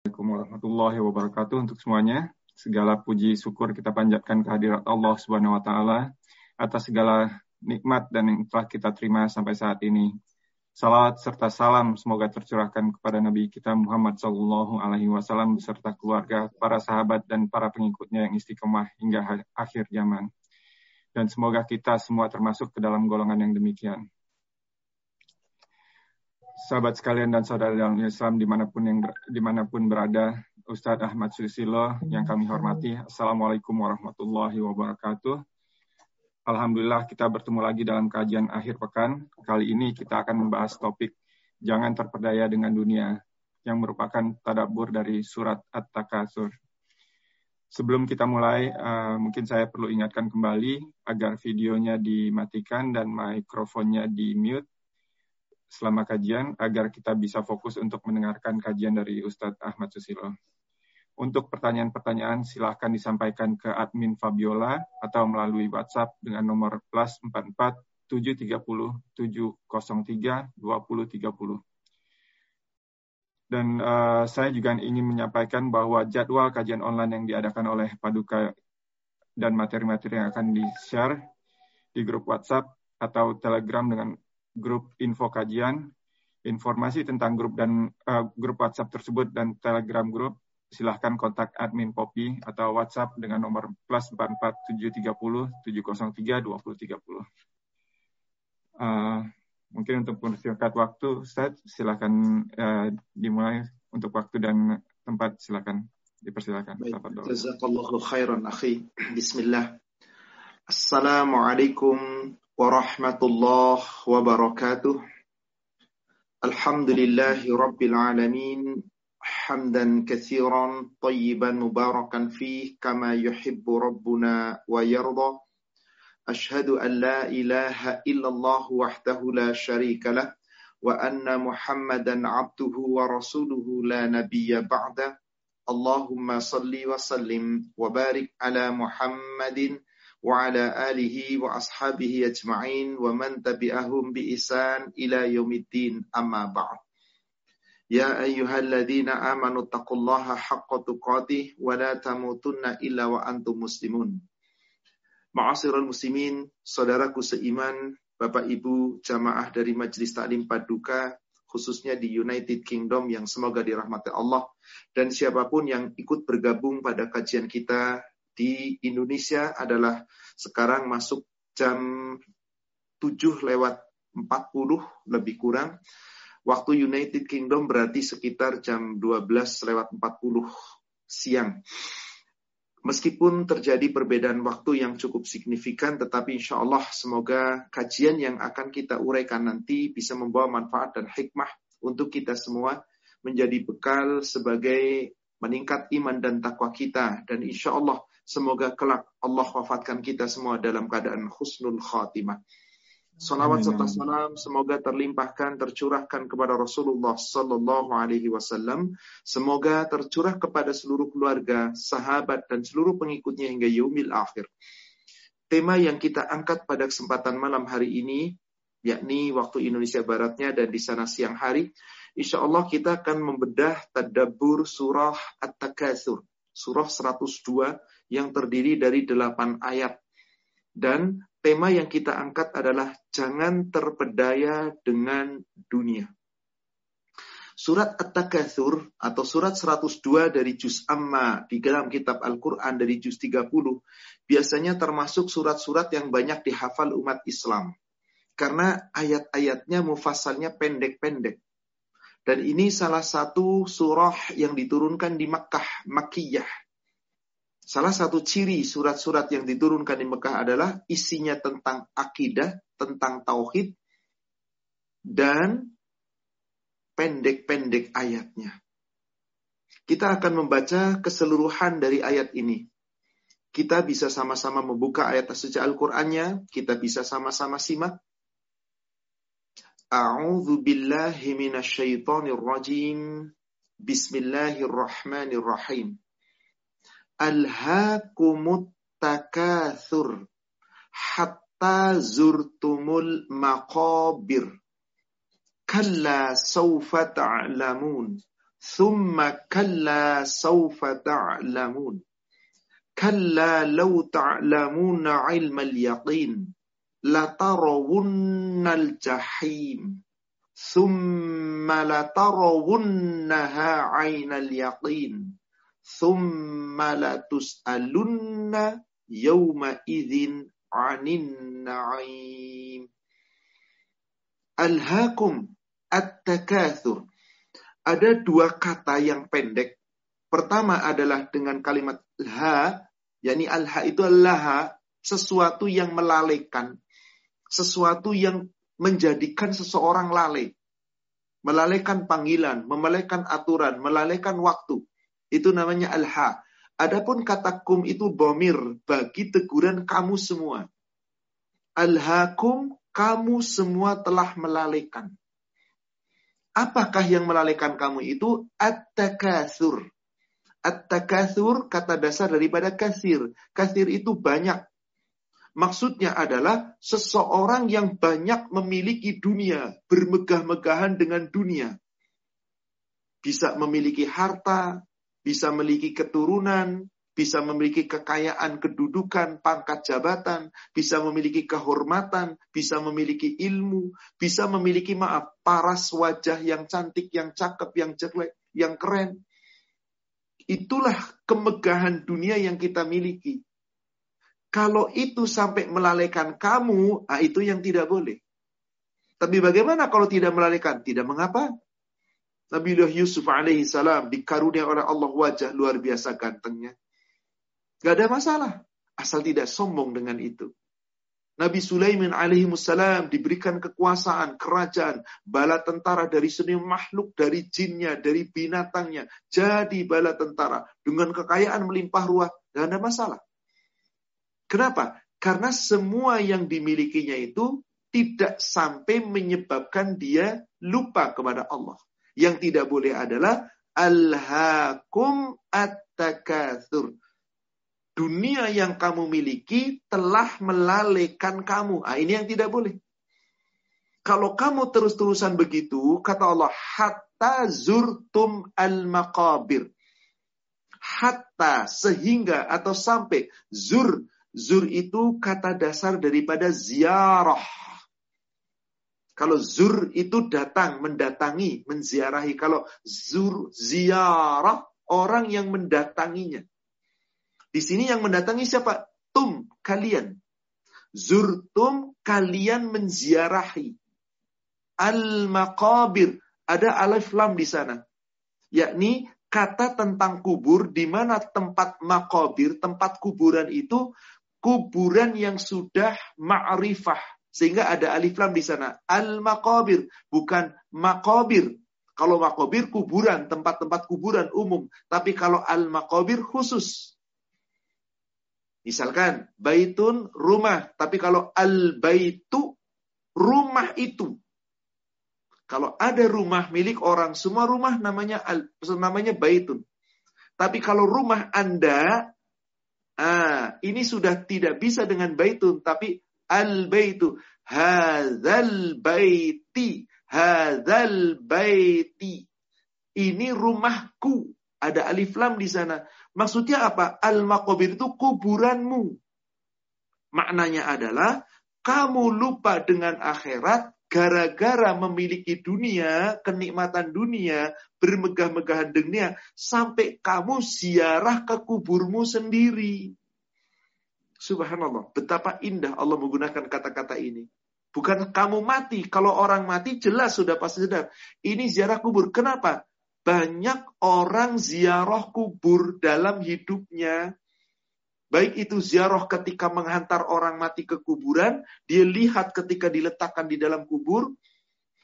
Assalamualaikum warahmatullahi wabarakatuh untuk semuanya. Segala puji syukur kita panjatkan kehadirat Allah Subhanahu wa taala atas segala nikmat dan yang telah kita terima sampai saat ini. Salawat serta salam semoga tercurahkan kepada Nabi kita Muhammad Sallallahu Alaihi Wasallam beserta keluarga, para sahabat dan para pengikutnya yang istiqomah hingga akhir zaman. Dan semoga kita semua termasuk ke dalam golongan yang demikian sahabat sekalian dan saudara dalam Islam di mana pun yang di mana pun berada, Ustadz Ahmad Susilo yang kami hormati. Assalamualaikum warahmatullahi wabarakatuh. Alhamdulillah kita bertemu lagi dalam kajian akhir pekan. Kali ini kita akan membahas topik jangan terpedaya dengan dunia yang merupakan tadabur dari surat At-Takasur. Sebelum kita mulai, uh, mungkin saya perlu ingatkan kembali agar videonya dimatikan dan mikrofonnya di mute selama kajian agar kita bisa fokus untuk mendengarkan kajian dari Ustadz Ahmad Susilo. Untuk pertanyaan-pertanyaan silahkan disampaikan ke admin Fabiola atau melalui WhatsApp dengan nomor plus 44 730 703 2030. Dan uh, saya juga ingin menyampaikan bahwa jadwal kajian online yang diadakan oleh Paduka dan materi-materi yang akan di-share di grup WhatsApp atau Telegram dengan grup info kajian. Informasi tentang grup dan uh, grup WhatsApp tersebut dan Telegram grup silahkan kontak admin Popi atau WhatsApp dengan nomor plus 44 730 703 2030. Uh, mungkin untuk mempersingkat waktu, Ustaz, silakan uh, dimulai untuk waktu dan tempat silakan dipersilakan. Jazakallahu khairan akhi. Bismillah. Assalamualaikum ورحمة الله وبركاته. الحمد لله رب العالمين حمدا كثيرا طيبا مباركا فيه كما يحب ربنا ويرضى. أشهد أن لا إله إلا الله وحده لا شريك له وأن محمدا عبده ورسوله لا نبي بعده. اللهم صل وسلم وبارك على محمد وعلى آله وأصحابه أجمعين ومن تبعهم بإحسان إلى يوم الدين أما بعد يا أيها الذين آمنوا اتقوا الله حق تقاته ولا تموتن إلا وأنتم مسلمون Ma'asyiral muslimin, saudaraku seiman, Bapak Ibu jamaah dari Majelis Taklim Paduka, khususnya di United Kingdom yang semoga dirahmati Allah, dan siapapun yang ikut bergabung pada kajian kita di Indonesia adalah sekarang masuk jam 7 lewat 40 lebih kurang. Waktu United Kingdom berarti sekitar jam 12 lewat 40 siang. Meskipun terjadi perbedaan waktu yang cukup signifikan, tetapi insya Allah semoga kajian yang akan kita uraikan nanti bisa membawa manfaat dan hikmah untuk kita semua menjadi bekal sebagai meningkat iman dan takwa kita. Dan insya Allah Semoga kelak Allah wafatkan kita semua dalam keadaan husnul khatimah. Salawat serta salam semoga terlimpahkan, tercurahkan kepada Rasulullah Sallallahu Alaihi Wasallam. Semoga tercurah kepada seluruh keluarga, sahabat, dan seluruh pengikutnya hingga yaumil akhir. Tema yang kita angkat pada kesempatan malam hari ini, yakni waktu Indonesia Baratnya dan di sana siang hari, insya Allah kita akan membedah tadabur surah At-Takatsur, surah 102 yang terdiri dari delapan ayat. Dan tema yang kita angkat adalah jangan terpedaya dengan dunia. Surat At-Takatsur atau surat 102 dari juz Amma di dalam kitab Al-Quran dari juz 30 biasanya termasuk surat-surat yang banyak dihafal umat Islam. Karena ayat-ayatnya mufasalnya pendek-pendek. Dan ini salah satu surah yang diturunkan di Makkah, Makkiyah. Salah satu ciri surat-surat yang diturunkan di Mekah adalah isinya tentang akidah, tentang tauhid, dan pendek-pendek ayatnya. Kita akan membaca keseluruhan dari ayat ini. Kita bisa sama-sama membuka ayat suci Al-Qur'annya, kita bisa sama-sama simak. A'udzu billahi minasyaitonir rajim. Bismillahirrahmanirrahim alhaakumut takathur hatta zurtumul maqabir kalla sawfa ta'lamun Thumma kalla sawfa ta'lamun. Kalla law ta'lamuna ilmal yaqin. Latarawunnal jahim. Thumma latarawunnaha aynal yaqin. Thumma anin na'im. At-takathur. Ada dua kata yang pendek. Pertama adalah dengan kalimat ha, yakni al-ha itu adalah sesuatu yang melalaikan, sesuatu yang menjadikan seseorang lalai. Melalaikan panggilan, melalaikan aturan, melalaikan waktu. Itu namanya al-ha. Adapun kata kum itu bomir bagi teguran kamu semua. Alhakum kamu semua telah melalaikan. Apakah yang melalaikan kamu itu? At-takathur. At-takathur kata dasar daripada kasir. Kasir itu banyak. Maksudnya adalah seseorang yang banyak memiliki dunia, bermegah-megahan dengan dunia. Bisa memiliki harta, bisa memiliki keturunan, bisa memiliki kekayaan kedudukan, pangkat jabatan, bisa memiliki kehormatan, bisa memiliki ilmu, bisa memiliki maaf, paras wajah yang cantik, yang cakep, yang jelek, yang keren. Itulah kemegahan dunia yang kita miliki. Kalau itu sampai melalaikan kamu, ah itu yang tidak boleh. Tapi bagaimana kalau tidak melalaikan? Tidak mengapa. Nabi Yusuf alaihi salam dikarunia oleh Allah wajah luar biasa gantengnya. Gak ada masalah. Asal tidak sombong dengan itu. Nabi Sulaiman alaihi salam diberikan kekuasaan, kerajaan, bala tentara dari seni makhluk, dari jinnya, dari binatangnya. Jadi bala tentara dengan kekayaan melimpah ruah. Gak ada masalah. Kenapa? Karena semua yang dimilikinya itu tidak sampai menyebabkan dia lupa kepada Allah. Yang tidak boleh adalah alhaakum at-takatsur. Dunia yang kamu miliki telah melalaikan kamu. Ah, ini yang tidak boleh. Kalau kamu terus-terusan begitu, kata Allah, hatta zurtum al-maqabir. Hatta, sehingga, atau sampai. Zur, zur itu kata dasar daripada ziarah kalau zur itu datang, mendatangi, menziarahi. Kalau zur, ziarah, orang yang mendatanginya. Di sini yang mendatangi siapa? Tum, kalian. Zurtum, kalian menziarahi. Al-maqabir, ada alif lam di sana. Yakni kata tentang kubur, di mana tempat makobir, tempat kuburan itu, kuburan yang sudah ma'rifah, sehingga ada alif lam di sana. Al-maqabir, bukan makobir. Kalau makobir kuburan, tempat-tempat kuburan umum. Tapi kalau al-maqabir khusus. Misalkan, baitun rumah. Tapi kalau al-baitu, rumah itu. Kalau ada rumah milik orang, semua rumah namanya al, namanya baitun. Tapi kalau rumah Anda, ah, ini sudah tidak bisa dengan baitun, tapi al-baitu. Hadzal baiti. Hadzal baiti. Ini rumahku. Ada alif lam di sana. Maksudnya apa? Al-maqabir itu kuburanmu. Maknanya adalah kamu lupa dengan akhirat gara-gara memiliki dunia, kenikmatan dunia, bermegah-megahan dunia, sampai kamu ziarah ke kuburmu sendiri. Subhanallah, betapa indah Allah menggunakan kata-kata ini. Bukan kamu mati, kalau orang mati jelas sudah pasti sedar. Ini ziarah kubur. Kenapa? Banyak orang ziarah kubur dalam hidupnya. Baik itu ziarah ketika menghantar orang mati ke kuburan, dia lihat ketika diletakkan di dalam kubur,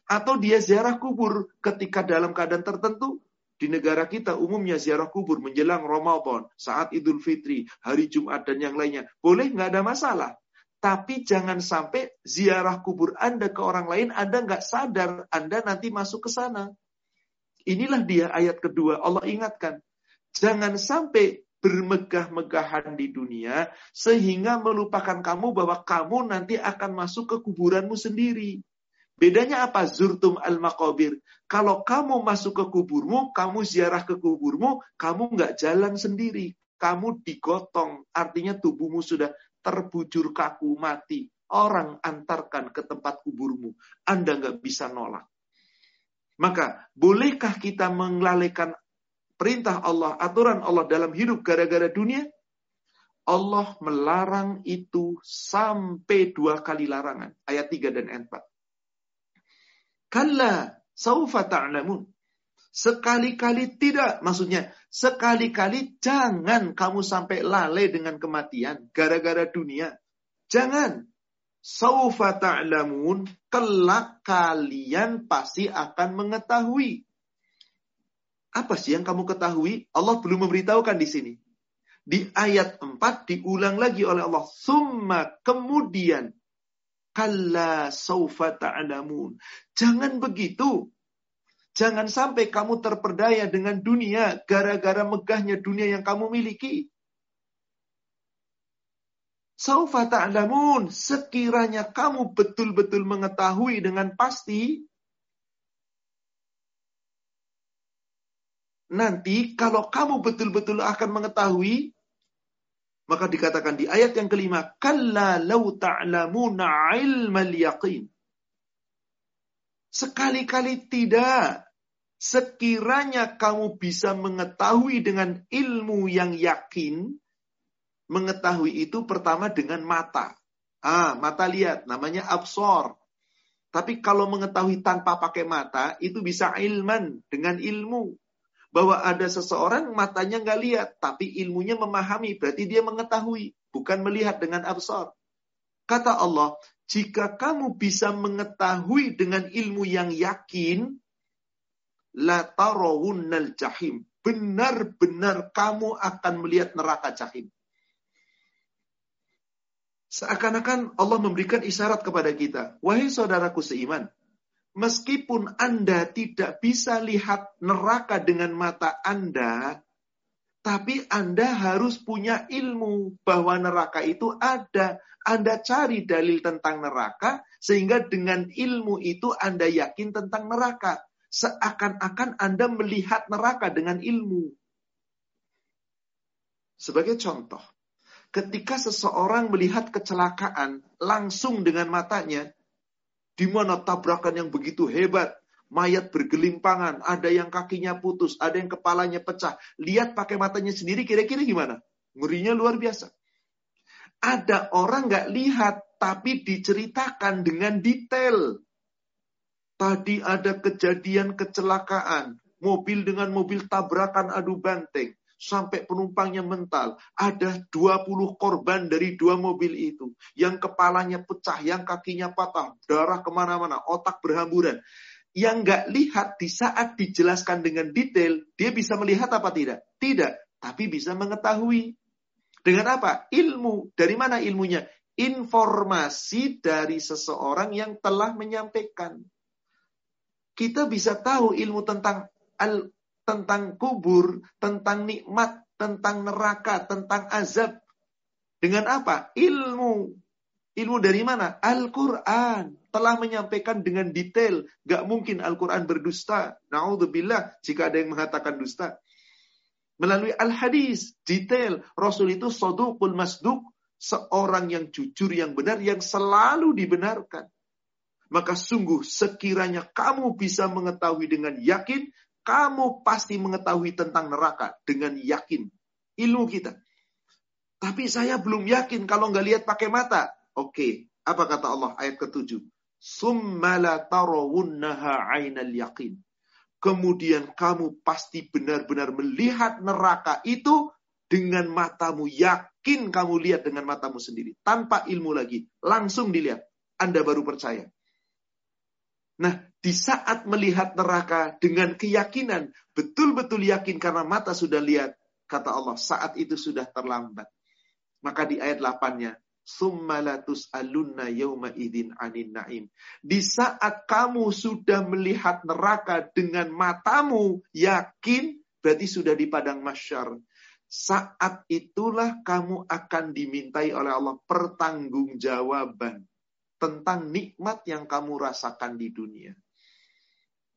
atau dia ziarah kubur ketika dalam keadaan tertentu, di negara kita umumnya ziarah kubur menjelang Ramadan, saat Idul Fitri, hari Jumat dan yang lainnya. Boleh nggak ada masalah. Tapi jangan sampai ziarah kubur Anda ke orang lain, Anda nggak sadar, Anda nanti masuk ke sana. Inilah dia ayat kedua, Allah ingatkan. Jangan sampai bermegah-megahan di dunia, sehingga melupakan kamu bahwa kamu nanti akan masuk ke kuburanmu sendiri. Bedanya apa? Zurtum al-makobir. Kalau kamu masuk ke kuburmu, kamu ziarah ke kuburmu, kamu nggak jalan sendiri. Kamu digotong. Artinya tubuhmu sudah terbujur kaku, mati. Orang antarkan ke tempat kuburmu. Anda nggak bisa nolak. Maka, bolehkah kita mengalihkan perintah Allah, aturan Allah dalam hidup gara-gara dunia? Allah melarang itu sampai dua kali larangan. Ayat 3 dan ayat 4. Kalla saufa ta'lamun. Sekali-kali tidak. Maksudnya, sekali-kali jangan kamu sampai lalai dengan kematian. Gara-gara dunia. Jangan. Saufa ta'lamun. Kelak kalian pasti akan mengetahui. Apa sih yang kamu ketahui? Allah belum memberitahukan di sini. Di ayat 4 diulang lagi oleh Allah. Summa kemudian Kalla saufa ta'lamun. Jangan begitu. Jangan sampai kamu terperdaya dengan dunia gara-gara megahnya dunia yang kamu miliki. Saufa ta'lamun. Sekiranya kamu betul-betul mengetahui dengan pasti. Nanti kalau kamu betul-betul akan mengetahui, maka dikatakan di ayat yang kelima, Kalla law ta'lamuna ilmal yaqin. Sekali-kali tidak. Sekiranya kamu bisa mengetahui dengan ilmu yang yakin, mengetahui itu pertama dengan mata. Ah, mata lihat, namanya absor. Tapi kalau mengetahui tanpa pakai mata, itu bisa ilman, dengan ilmu bahwa ada seseorang matanya nggak lihat, tapi ilmunya memahami, berarti dia mengetahui, bukan melihat dengan absor. Kata Allah, jika kamu bisa mengetahui dengan ilmu yang yakin, la tarawunnal jahim. Benar-benar kamu akan melihat neraka jahim. Seakan-akan Allah memberikan isyarat kepada kita. Wahai saudaraku seiman, meskipun Anda tidak bisa lihat neraka dengan mata Anda, tapi Anda harus punya ilmu bahwa neraka itu ada. Anda cari dalil tentang neraka, sehingga dengan ilmu itu Anda yakin tentang neraka. Seakan-akan Anda melihat neraka dengan ilmu. Sebagai contoh, ketika seseorang melihat kecelakaan langsung dengan matanya, di mana tabrakan yang begitu hebat, mayat bergelimpangan, ada yang kakinya putus, ada yang kepalanya pecah. Lihat pakai matanya sendiri kira-kira gimana? Ngerinya luar biasa. Ada orang nggak lihat, tapi diceritakan dengan detail. Tadi ada kejadian kecelakaan, mobil dengan mobil tabrakan adu banteng sampai penumpangnya mental. Ada 20 korban dari dua mobil itu. Yang kepalanya pecah, yang kakinya patah, darah ke mana-mana, otak berhamburan. Yang nggak lihat di saat dijelaskan dengan detail, dia bisa melihat apa tidak? Tidak, tapi bisa mengetahui. Dengan apa? Ilmu. Dari mana ilmunya? Informasi dari seseorang yang telah menyampaikan. Kita bisa tahu ilmu tentang al tentang kubur, tentang nikmat, tentang neraka, tentang azab. Dengan apa? Ilmu. Ilmu dari mana? Al-Quran. Telah menyampaikan dengan detail. Gak mungkin Al-Quran berdusta. Na'udzubillah jika ada yang mengatakan dusta. Melalui Al-Hadis. Detail. Rasul itu sodukul masduk. Seorang yang jujur, yang benar, yang selalu dibenarkan. Maka sungguh sekiranya kamu bisa mengetahui dengan yakin kamu pasti mengetahui tentang neraka dengan yakin. Ilmu kita. Tapi saya belum yakin kalau nggak lihat pakai mata. Oke, apa kata Allah ayat ketujuh? Summala tarawunnaha ainal yakin. Kemudian kamu pasti benar-benar melihat neraka itu dengan matamu. Yakin kamu lihat dengan matamu sendiri. Tanpa ilmu lagi. Langsung dilihat. Anda baru percaya. Nah, di saat melihat neraka dengan keyakinan, betul-betul yakin karena mata sudah lihat, kata Allah, saat itu sudah terlambat. Maka di ayat 8-nya, Summalatus alunna yauma idin anin naim. Di saat kamu sudah melihat neraka dengan matamu, yakin, berarti sudah di padang masyar. Saat itulah kamu akan dimintai oleh Allah pertanggungjawaban tentang nikmat yang kamu rasakan di dunia.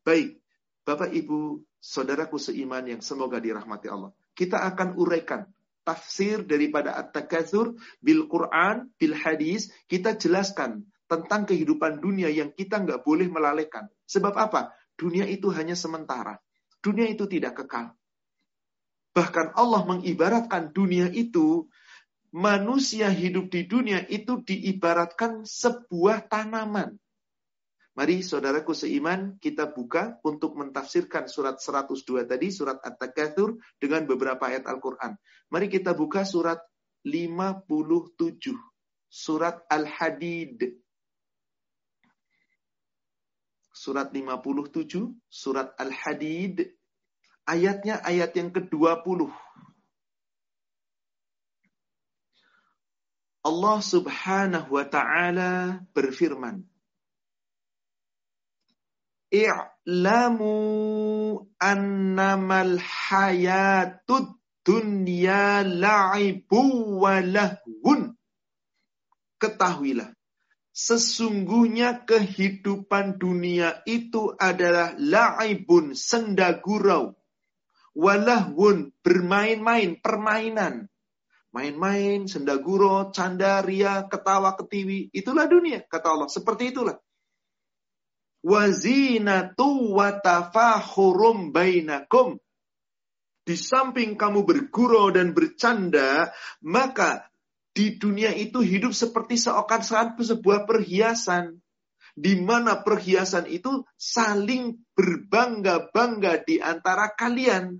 Baik, Bapak Ibu, saudaraku seiman yang semoga dirahmati Allah. Kita akan uraikan tafsir daripada At-Takatsur bil Quran, bil hadis, kita jelaskan tentang kehidupan dunia yang kita nggak boleh melalaikan. Sebab apa? Dunia itu hanya sementara. Dunia itu tidak kekal. Bahkan Allah mengibaratkan dunia itu, manusia hidup di dunia itu diibaratkan sebuah tanaman. Mari saudaraku seiman, kita buka untuk mentafsirkan surat 102 tadi, surat At-Takatsur dengan beberapa ayat Al-Quran. Mari kita buka surat 57, surat Al-Hadid. Surat 57, surat Al-Hadid, Ayatnya ayat yang ke-20. Allah Subhanahu wa taala berfirman, "I'lamu annamal hayatud dunya la'ibu wa lahun." Ketahuilah, sesungguhnya kehidupan dunia itu adalah la'ibun, senda gurau, walahwun bermain-main, permainan. Main-main, sendaguro, canda, ria, ketawa, ketiwi. Itulah dunia, kata Allah. Seperti itulah. Wazinatu watafahurum bainakum. Di samping kamu bergurau dan bercanda, maka di dunia itu hidup seperti seakan-akan sebuah perhiasan di mana perhiasan itu saling berbangga-bangga di antara kalian.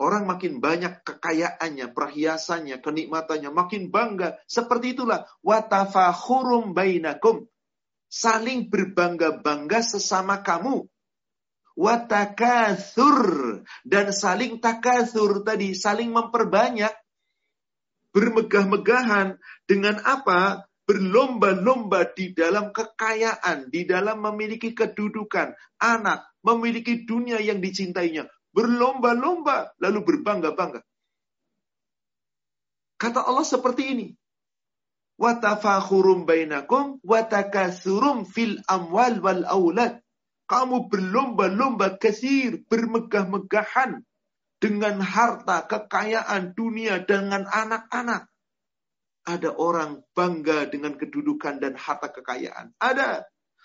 Orang makin banyak kekayaannya, perhiasannya, kenikmatannya, makin bangga. Seperti itulah. Watafahurum bainakum. Saling berbangga-bangga sesama kamu. Watakathur. Dan saling takathur tadi. Saling memperbanyak. Bermegah-megahan. Dengan apa? berlomba-lomba di dalam kekayaan, di dalam memiliki kedudukan, anak, memiliki dunia yang dicintainya, berlomba-lomba, lalu berbangga-bangga. Kata Allah seperti ini. Watafakhurum bainakum watakasurum fil amwal wal aulad. Kamu berlomba-lomba kesir, bermegah-megahan dengan harta, kekayaan dunia, dengan anak-anak. Ada orang bangga dengan kedudukan dan harta kekayaan. Ada.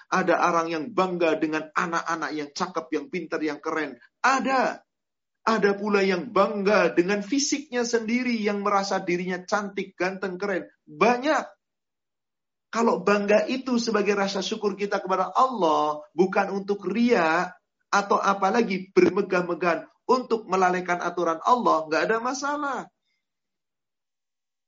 Ada orang yang bangga dengan anak-anak yang cakep, yang pintar, yang keren. Ada. Ada pula yang bangga dengan fisiknya sendiri, yang merasa dirinya cantik, ganteng, keren. Banyak. Kalau bangga itu sebagai rasa syukur kita kepada Allah, bukan untuk ria, atau apalagi bermegah-megahan untuk melalaikan aturan Allah, nggak ada masalah.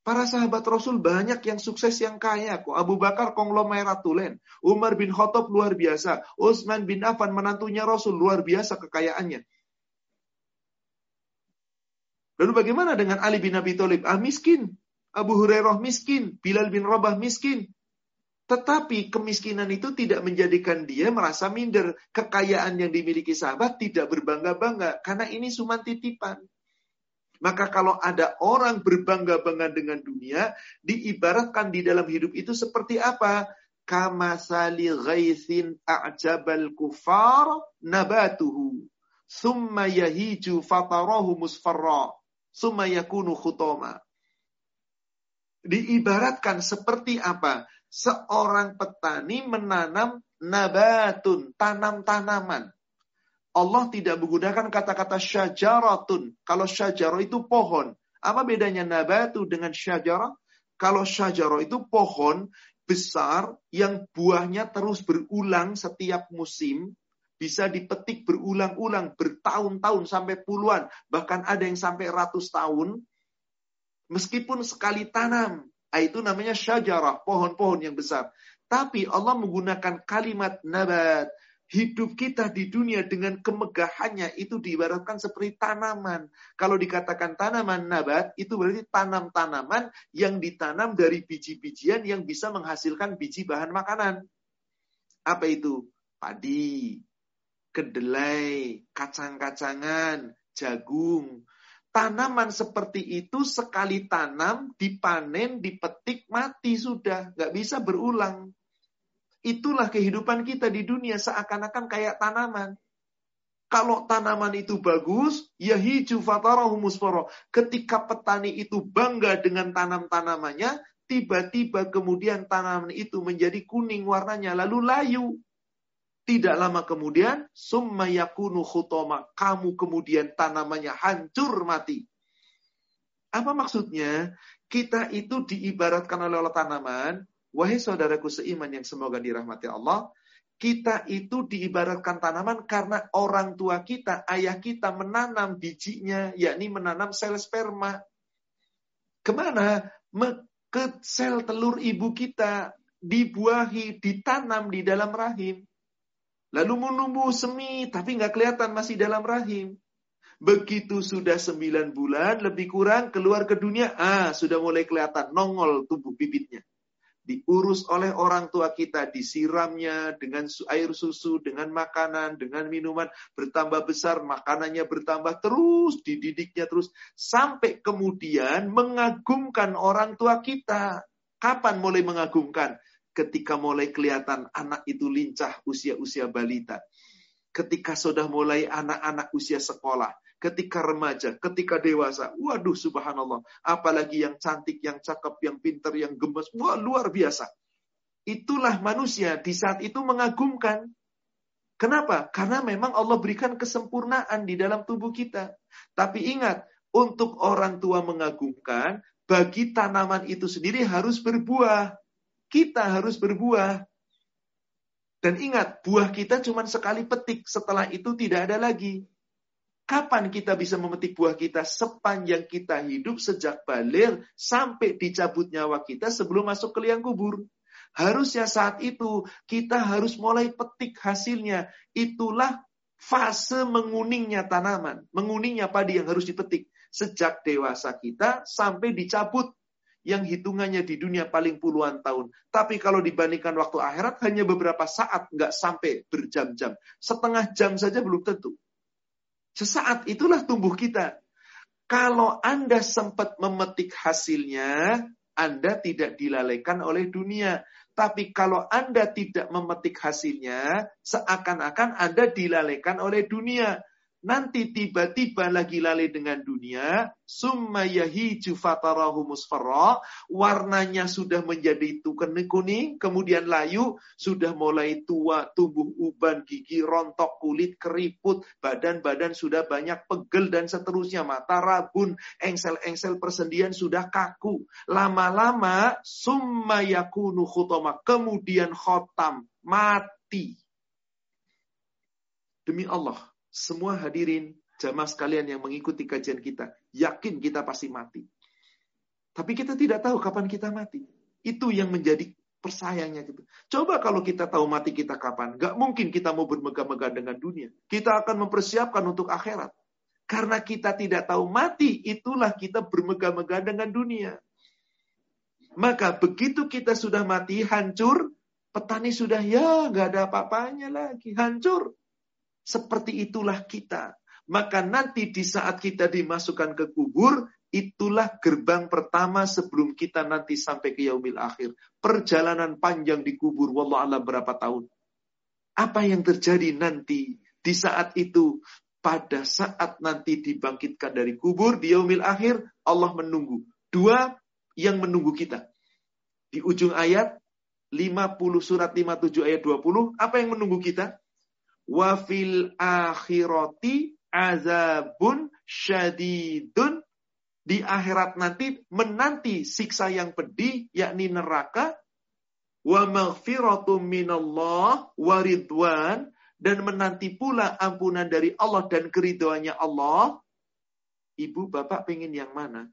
Para sahabat Rasul banyak yang sukses yang kaya kok. Abu Bakar konglomeratulen. Umar bin Khattab luar biasa. Utsman bin Affan menantunya Rasul luar biasa kekayaannya. Lalu bagaimana dengan Ali bin Abi Thalib? Ah miskin. Abu Hurairah miskin. Bilal bin Rabah miskin. Tetapi kemiskinan itu tidak menjadikan dia merasa minder. Kekayaan yang dimiliki sahabat tidak berbangga-bangga. Karena ini cuma titipan. Maka kalau ada orang berbangga-bangga dengan dunia, diibaratkan di dalam hidup itu seperti apa? Kamasali ghaithin a'jabal kufar nabatuhu. Summa yahiju fatarahu musfarra. Summa yakunu khutoma. Diibaratkan seperti apa? Seorang petani menanam nabatun, tanam-tanaman. Allah tidak menggunakan kata-kata syajaratun. Kalau syajarah itu pohon. Apa bedanya nabatu dengan syajarah? Kalau syajarah itu pohon besar yang buahnya terus berulang setiap musim. Bisa dipetik berulang-ulang bertahun-tahun sampai puluhan. Bahkan ada yang sampai ratus tahun. Meskipun sekali tanam. Ah, itu namanya syajarah, pohon-pohon yang besar. Tapi Allah menggunakan kalimat nabat hidup kita di dunia dengan kemegahannya itu diibaratkan seperti tanaman. Kalau dikatakan tanaman nabat, itu berarti tanam-tanaman yang ditanam dari biji-bijian yang bisa menghasilkan biji bahan makanan. Apa itu? Padi, kedelai, kacang-kacangan, jagung. Tanaman seperti itu sekali tanam, dipanen, dipetik, mati sudah. Nggak bisa berulang. Itulah kehidupan kita di dunia seakan-akan kayak tanaman. Kalau tanaman itu bagus, ya hiju fatarahu. Ketika petani itu bangga dengan tanam-tanamannya, tiba-tiba kemudian tanaman itu menjadi kuning warnanya, lalu layu. Tidak lama kemudian, summa yakunu khutoma. Kamu kemudian tanamannya hancur mati. Apa maksudnya? Kita itu diibaratkan oleh tanaman, Wahai saudaraku seiman yang semoga dirahmati Allah, kita itu diibaratkan tanaman karena orang tua kita, ayah kita menanam bijinya, yakni menanam sel sperma. Ke mana? Ke sel telur ibu kita, dibuahi, ditanam di dalam rahim. Lalu menumbuh semi, tapi nggak kelihatan masih dalam rahim. Begitu sudah sembilan bulan, lebih kurang keluar ke dunia, ah sudah mulai kelihatan nongol tubuh bibitnya diurus oleh orang tua kita, disiramnya dengan air susu, dengan makanan, dengan minuman, bertambah besar, makanannya bertambah terus, dididiknya terus, sampai kemudian mengagumkan orang tua kita. Kapan mulai mengagumkan? Ketika mulai kelihatan anak itu lincah usia-usia balita. Ketika sudah mulai anak-anak usia sekolah ketika remaja, ketika dewasa. Waduh subhanallah. Apalagi yang cantik, yang cakep, yang pinter, yang gemes. Wah luar biasa. Itulah manusia di saat itu mengagumkan. Kenapa? Karena memang Allah berikan kesempurnaan di dalam tubuh kita. Tapi ingat, untuk orang tua mengagumkan, bagi tanaman itu sendiri harus berbuah. Kita harus berbuah. Dan ingat, buah kita cuma sekali petik. Setelah itu tidak ada lagi. Kapan kita bisa memetik buah kita? Sepanjang kita hidup sejak balir sampai dicabut nyawa kita sebelum masuk ke liang kubur. Harusnya saat itu kita harus mulai petik hasilnya. Itulah fase menguningnya tanaman. Menguningnya padi yang harus dipetik. Sejak dewasa kita sampai dicabut yang hitungannya di dunia paling puluhan tahun. Tapi kalau dibandingkan waktu akhirat hanya beberapa saat, nggak sampai berjam-jam. Setengah jam saja belum tentu. Sesaat itulah tumbuh kita. Kalau Anda sempat memetik hasilnya, Anda tidak dilalaikan oleh dunia. Tapi kalau Anda tidak memetik hasilnya, seakan-akan Anda dilalaikan oleh dunia nanti tiba-tiba lagi lalai dengan dunia, summa yahiju fatarahu warnanya sudah menjadi itu kuning, kemudian layu, sudah mulai tua, tubuh uban, gigi rontok, kulit keriput, badan-badan sudah banyak pegel dan seterusnya, mata rabun, engsel-engsel persendian sudah kaku. Lama-lama summa yakunu khutama, kemudian khotam, mati. Demi Allah, semua hadirin, jamaah sekalian yang mengikuti kajian kita, yakin kita pasti mati. Tapi kita tidak tahu kapan kita mati. Itu yang menjadi persayangnya gitu. Coba kalau kita tahu mati kita kapan, gak mungkin kita mau bermegah-megah dengan dunia. Kita akan mempersiapkan untuk akhirat. Karena kita tidak tahu mati, itulah kita bermegah-megah dengan dunia. Maka begitu kita sudah mati, hancur, petani sudah ya gak ada apa-apanya lagi, hancur. Seperti itulah kita. Maka nanti di saat kita dimasukkan ke kubur, itulah gerbang pertama sebelum kita nanti sampai ke yaumil akhir. Perjalanan panjang di kubur, wallah Allah berapa tahun. Apa yang terjadi nanti di saat itu? Pada saat nanti dibangkitkan dari kubur, di yaumil akhir, Allah menunggu. Dua yang menunggu kita. Di ujung ayat 50 surat 57 ayat 20, apa yang menunggu kita? Wa fil akhirati azabun syadidun. Di akhirat nanti menanti siksa yang pedih yakni neraka. Wa maghfiratum minallah wa ridwan. Dan menanti pula ampunan dari Allah dan keridhaannya Allah. Ibu bapak pengen yang mana?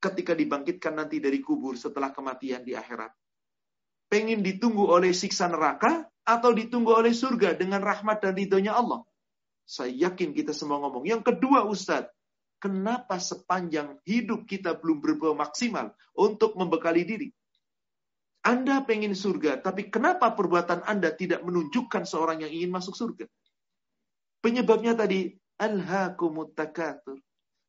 Ketika dibangkitkan nanti dari kubur setelah kematian di akhirat pengen ditunggu oleh siksa neraka atau ditunggu oleh surga dengan rahmat dan ridhonya Allah? Saya yakin kita semua ngomong. Yang kedua Ustadz, kenapa sepanjang hidup kita belum berbuat maksimal untuk membekali diri? Anda pengen surga, tapi kenapa perbuatan Anda tidak menunjukkan seorang yang ingin masuk surga? Penyebabnya tadi, alhaakumut takatur.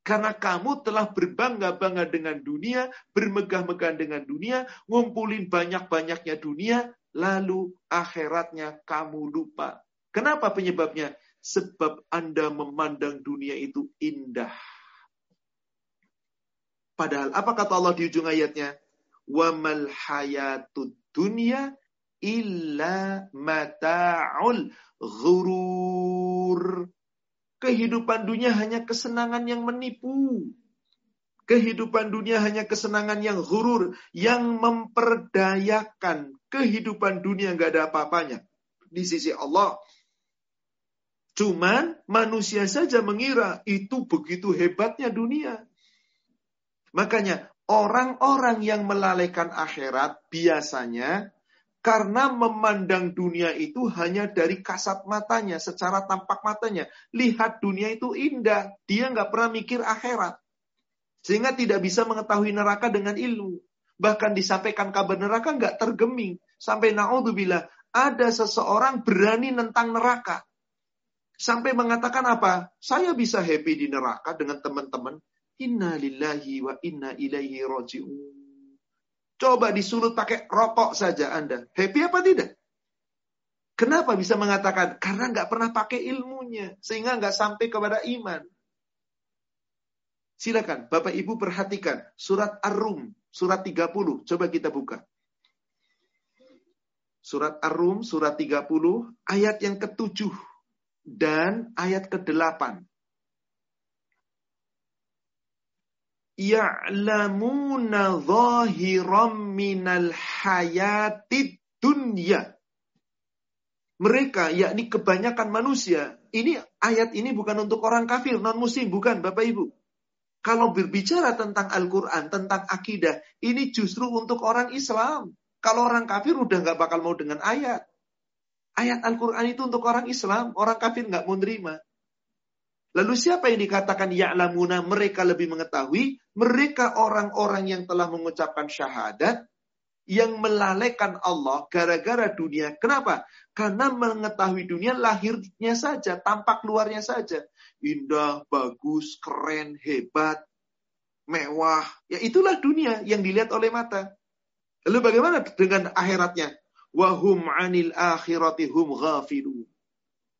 Karena kamu telah berbangga-bangga dengan dunia, bermegah-megah dengan dunia, ngumpulin banyak-banyaknya dunia, lalu akhiratnya kamu lupa. Kenapa penyebabnya? Sebab Anda memandang dunia itu indah. Padahal apa kata Allah di ujung ayatnya? Wa hayatud dunya illa mata'ul ghurur. Kehidupan dunia hanya kesenangan yang menipu. Kehidupan dunia hanya kesenangan yang hurur, yang memperdayakan. Kehidupan dunia nggak ada apa-apanya. Di sisi Allah. Cuman manusia saja mengira itu begitu hebatnya dunia. Makanya orang-orang yang melalaikan akhirat biasanya karena memandang dunia itu hanya dari kasat matanya, secara tampak matanya. Lihat dunia itu indah. Dia nggak pernah mikir akhirat. Sehingga tidak bisa mengetahui neraka dengan ilmu. Bahkan disampaikan kabar neraka nggak tergeming. Sampai na'udzubillah, ada seseorang berani nentang neraka. Sampai mengatakan apa? Saya bisa happy di neraka dengan teman-teman. Inna lillahi wa inna ilaihi roji'un. Coba disulut pakai rokok saja Anda. Happy apa tidak? Kenapa bisa mengatakan? Karena nggak pernah pakai ilmunya. Sehingga nggak sampai kepada iman. Silakan, Bapak Ibu perhatikan. Surat Ar-Rum, surat 30. Coba kita buka. Surat Ar-Rum, surat 30, ayat yang ketujuh dan ayat ke-8. Ya'lamuna zahiram minal hayatid dunya. Mereka, yakni kebanyakan manusia, ini ayat ini bukan untuk orang kafir, non muslim, bukan Bapak Ibu. Kalau berbicara tentang Al-Quran, tentang akidah, ini justru untuk orang Islam. Kalau orang kafir udah nggak bakal mau dengan ayat. Ayat Al-Quran itu untuk orang Islam, orang kafir nggak mau nerima. Lalu siapa yang dikatakan ya'lamuna mereka lebih mengetahui? Mereka orang-orang yang telah mengucapkan syahadat yang melalaikan Allah gara-gara dunia. Kenapa? Karena mengetahui dunia lahirnya saja, tampak luarnya saja. Indah, bagus, keren, hebat, mewah. Ya itulah dunia yang dilihat oleh mata. Lalu bagaimana dengan akhiratnya? Wahum anil akhirati hum ghafilun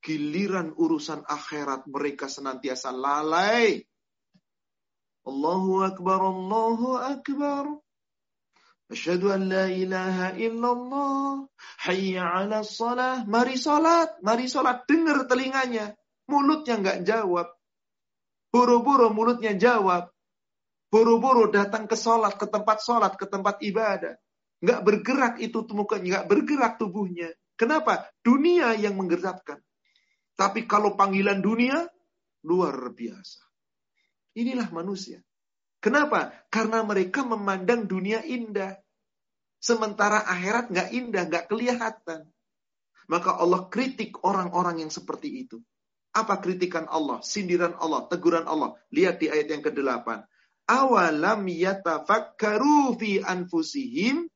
giliran urusan akhirat mereka senantiasa lalai. Allahu Akbar, Allahu Akbar. Asyhadu an la ilaha illallah. Hayya ala salah. Mari salat, mari salat. Dengar telinganya. Mulutnya nggak jawab. Buru-buru mulutnya jawab. Buru-buru datang ke salat, ke tempat salat, ke tempat ibadah. Nggak bergerak itu mukanya, nggak bergerak tubuhnya. Kenapa? Dunia yang menggerakkan. Tapi kalau panggilan dunia, luar biasa. Inilah manusia. Kenapa? Karena mereka memandang dunia indah. Sementara akhirat nggak indah, nggak kelihatan. Maka Allah kritik orang-orang yang seperti itu. Apa kritikan Allah? Sindiran Allah, teguran Allah. Lihat di ayat yang ke-8. Awalam yatafakkaru fi anfusihim.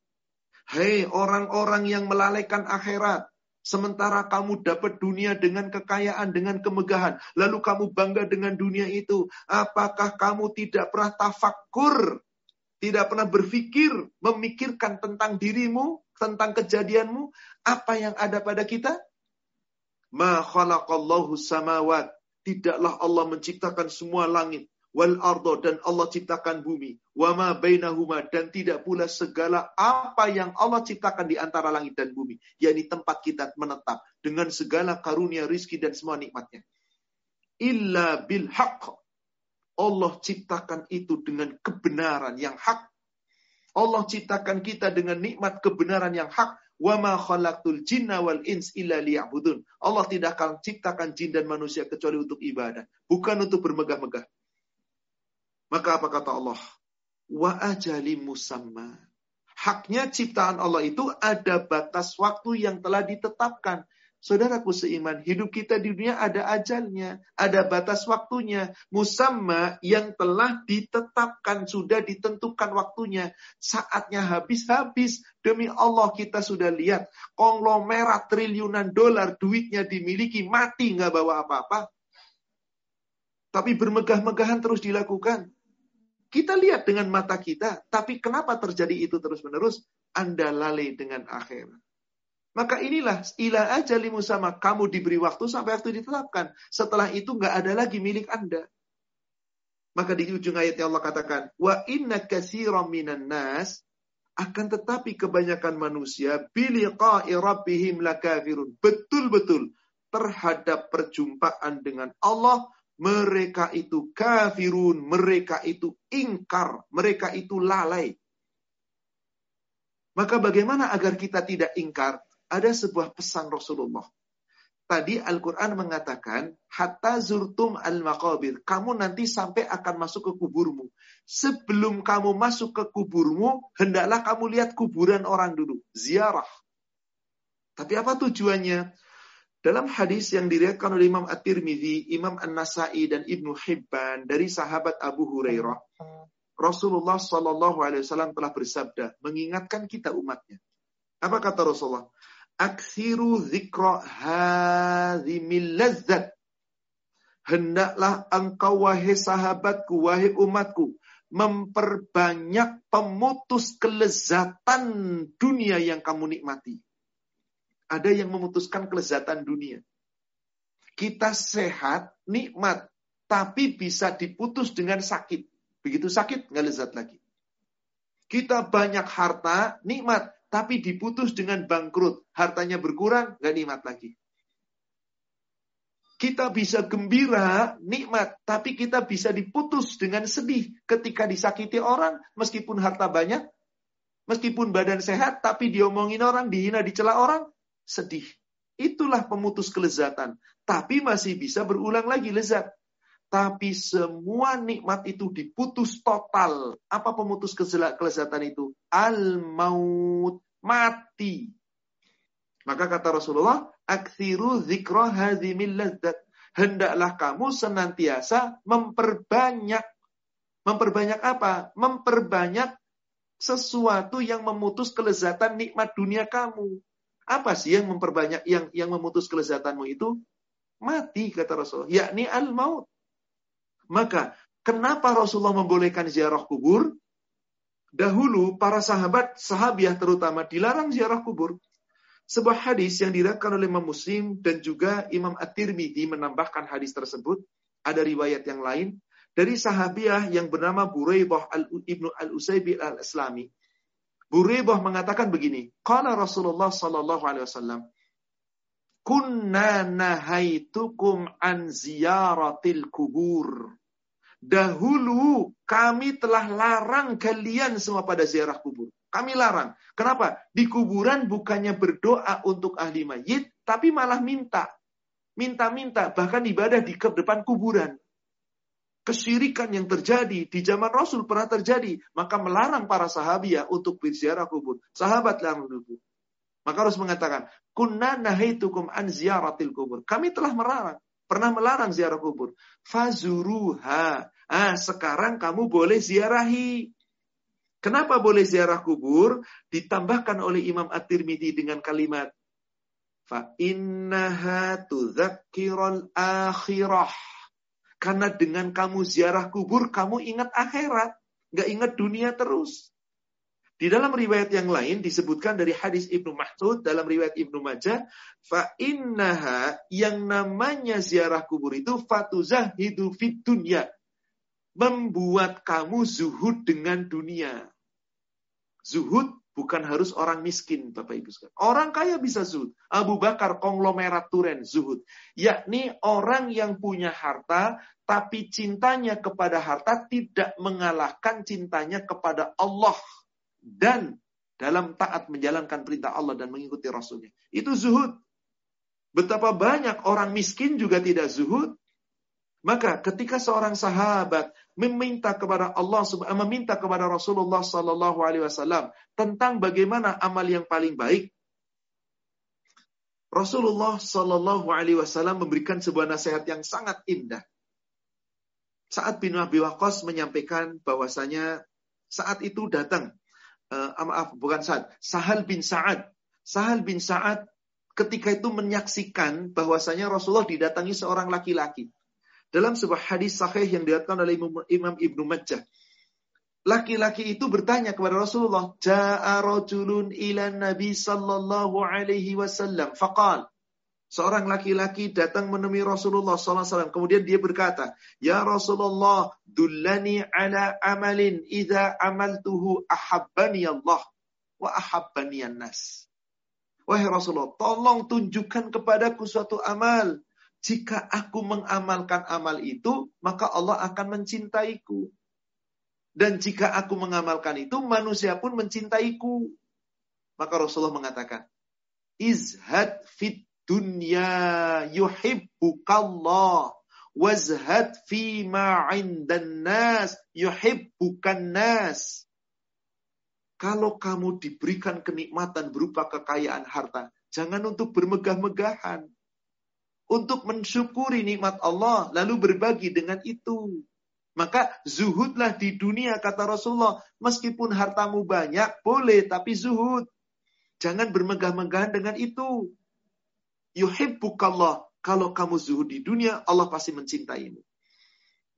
Hei orang-orang yang melalaikan akhirat. Sementara kamu dapat dunia dengan kekayaan, dengan kemegahan. Lalu kamu bangga dengan dunia itu. Apakah kamu tidak pernah tafakur? Tidak pernah berpikir, memikirkan tentang dirimu, tentang kejadianmu? Apa yang ada pada kita? Ma khalaqallahu samawat. Tidaklah Allah menciptakan semua langit wal ardo dan Allah ciptakan bumi. Wama bainahuma dan tidak pula segala apa yang Allah ciptakan di antara langit dan bumi. Yakni tempat kita menetap dengan segala karunia rizki dan semua nikmatnya. Illa bil haq Allah ciptakan itu dengan kebenaran yang hak. Allah ciptakan kita dengan nikmat kebenaran yang hak. Wama khalaqtul jinna wal ins illa liya'budun. Allah tidak akan ciptakan jin dan manusia kecuali untuk ibadah bukan untuk bermegah-megah maka apa kata Allah? Wa ajali musamma. Haknya ciptaan Allah itu ada batas waktu yang telah ditetapkan. Saudaraku seiman, hidup kita di dunia ada ajalnya, ada batas waktunya. Musamma yang telah ditetapkan, sudah ditentukan waktunya. Saatnya habis-habis. Demi Allah kita sudah lihat. Konglomerat triliunan dolar duitnya dimiliki, mati nggak bawa apa-apa. Tapi bermegah-megahan terus dilakukan. Kita lihat dengan mata kita, tapi kenapa terjadi itu terus-menerus? Anda lalai dengan akhirat. Maka inilah ilah aja sama kamu diberi waktu sampai waktu ditetapkan. Setelah itu nggak ada lagi milik Anda. Maka di ujung ayat yang Allah katakan, wa inna katsiran minan nas akan tetapi kebanyakan manusia biliqa'i rabbihim lakafirun. Betul-betul terhadap perjumpaan dengan Allah mereka itu kafirun, mereka itu ingkar, mereka itu lalai. Maka bagaimana agar kita tidak ingkar? ada sebuah pesan Rasulullah. Tadi Al-Quran mengatakan, Hatta zurtum al-maqabir. Kamu nanti sampai akan masuk ke kuburmu. Sebelum kamu masuk ke kuburmu, hendaklah kamu lihat kuburan orang dulu. Ziarah. Tapi apa tujuannya? Dalam hadis yang diriwayatkan oleh Imam At-Tirmidzi, Imam An-Nasai dan Ibnu Hibban dari sahabat Abu Hurairah, Rasulullah Shallallahu Alaihi Wasallam telah bersabda, mengingatkan kita umatnya. Apa kata Rasulullah? aksiru zikra hadhimil lazzat. Hendaklah engkau wahai sahabatku, wahai umatku, memperbanyak pemutus kelezatan dunia yang kamu nikmati. Ada yang memutuskan kelezatan dunia. Kita sehat, nikmat, tapi bisa diputus dengan sakit. Begitu sakit, nggak lezat lagi. Kita banyak harta, nikmat, tapi diputus dengan bangkrut. Hartanya berkurang, gak nikmat lagi. Kita bisa gembira, nikmat, tapi kita bisa diputus dengan sedih ketika disakiti orang, meskipun harta banyak, meskipun badan sehat, tapi diomongin orang, dihina, dicela orang, sedih. Itulah pemutus kelezatan. Tapi masih bisa berulang lagi lezat. Tapi semua nikmat itu diputus total. Apa pemutus kelezatan itu? Al-maut. Mati. Maka kata Rasulullah, Aksiru zikra hazimil lazzat. Hendaklah kamu senantiasa memperbanyak. Memperbanyak apa? Memperbanyak sesuatu yang memutus kelezatan nikmat dunia kamu. Apa sih yang memperbanyak yang yang memutus kelezatanmu itu? Mati kata Rasulullah, yakni al-maut. Maka kenapa Rasulullah membolehkan ziarah kubur? Dahulu para sahabat, sahabiah terutama dilarang ziarah kubur. Sebuah hadis yang diriwayatkan oleh Imam Muslim dan juga Imam At-Tirmidzi menambahkan hadis tersebut. Ada riwayat yang lain dari sahabiah yang bernama Buraidah al Ibnu Al-Usaybi Al-Islami. Buraidah mengatakan begini, Qala Rasulullah sallallahu alaihi wasallam, "Kunna nahaitukum an ziyaratil kubur." Dahulu kami telah larang kalian semua pada ziarah kubur. Kami larang. Kenapa? Di kuburan bukannya berdoa untuk ahli mayit, tapi malah minta. Minta-minta, bahkan ibadah di depan kuburan. Kesirikan yang terjadi di zaman Rasul pernah terjadi. Maka melarang para sahabiah untuk berziarah kubur. Sahabat larang dulu. Maka harus mengatakan, Kunna nahaitukum an ziaratil kubur. Kami telah melarang pernah melarang ziarah kubur. Fazuruha. Ah, sekarang kamu boleh ziarahi. Kenapa boleh ziarah kubur? Ditambahkan oleh Imam At-Tirmidzi dengan kalimat fa innaha tudzakkiral akhirah. Karena dengan kamu ziarah kubur, kamu ingat akhirat. Nggak ingat dunia terus. Di dalam riwayat yang lain disebutkan dari hadis Ibnu Mahsud dalam riwayat Ibnu Majah, fa innaha yang namanya ziarah kubur itu fatuzahidu fid dunya. Membuat kamu zuhud dengan dunia. Zuhud bukan harus orang miskin, Bapak Ibu sekalian. Orang kaya bisa zuhud. Abu Bakar konglomerat turen zuhud. Yakni orang yang punya harta, tapi cintanya kepada harta tidak mengalahkan cintanya kepada Allah dan dalam taat menjalankan perintah Allah dan mengikuti Rasulnya. Itu zuhud. Betapa banyak orang miskin juga tidak zuhud. Maka ketika seorang sahabat meminta kepada Allah meminta kepada Rasulullah Sallallahu Alaihi Wasallam tentang bagaimana amal yang paling baik, Rasulullah Sallallahu Alaihi Wasallam memberikan sebuah nasihat yang sangat indah. Saat bin Abi Waqqas menyampaikan bahwasanya saat itu datang uh, maaf bukan Sa'ad, Sahal bin Sa'ad. Sahal bin Sa'ad ketika itu menyaksikan bahwasanya Rasulullah didatangi seorang laki-laki. Dalam sebuah hadis sahih yang diriwayatkan oleh Imam Ibnu Majah. laki-laki itu bertanya kepada Rasulullah, "Ja'a rajulun ila Nabi sallallahu alaihi wasallam." Faqal, seorang laki-laki datang menemui Rasulullah SAW. Kemudian dia berkata, Ya Rasulullah, dullani ala amalin idha amaltuhu ahabbani Allah wa ahabbani nas. Wahai Rasulullah, tolong tunjukkan kepadaku suatu amal. Jika aku mengamalkan amal itu, maka Allah akan mencintaiku. Dan jika aku mengamalkan itu, manusia pun mencintaiku. Maka Rasulullah mengatakan, Izhad fit dunya yuhibbukallah. Wazhad fi ma'indan nas yuhibbukan nas. Kalau kamu diberikan kenikmatan berupa kekayaan harta, jangan untuk bermegah-megahan. Untuk mensyukuri nikmat Allah, lalu berbagi dengan itu. Maka zuhudlah di dunia kata Rasulullah. Meskipun hartamu banyak, boleh tapi zuhud. Jangan bermegah-megahan dengan itu. Yuhibbukallah. Kalau kamu zuhud di dunia, Allah pasti mencintaimu.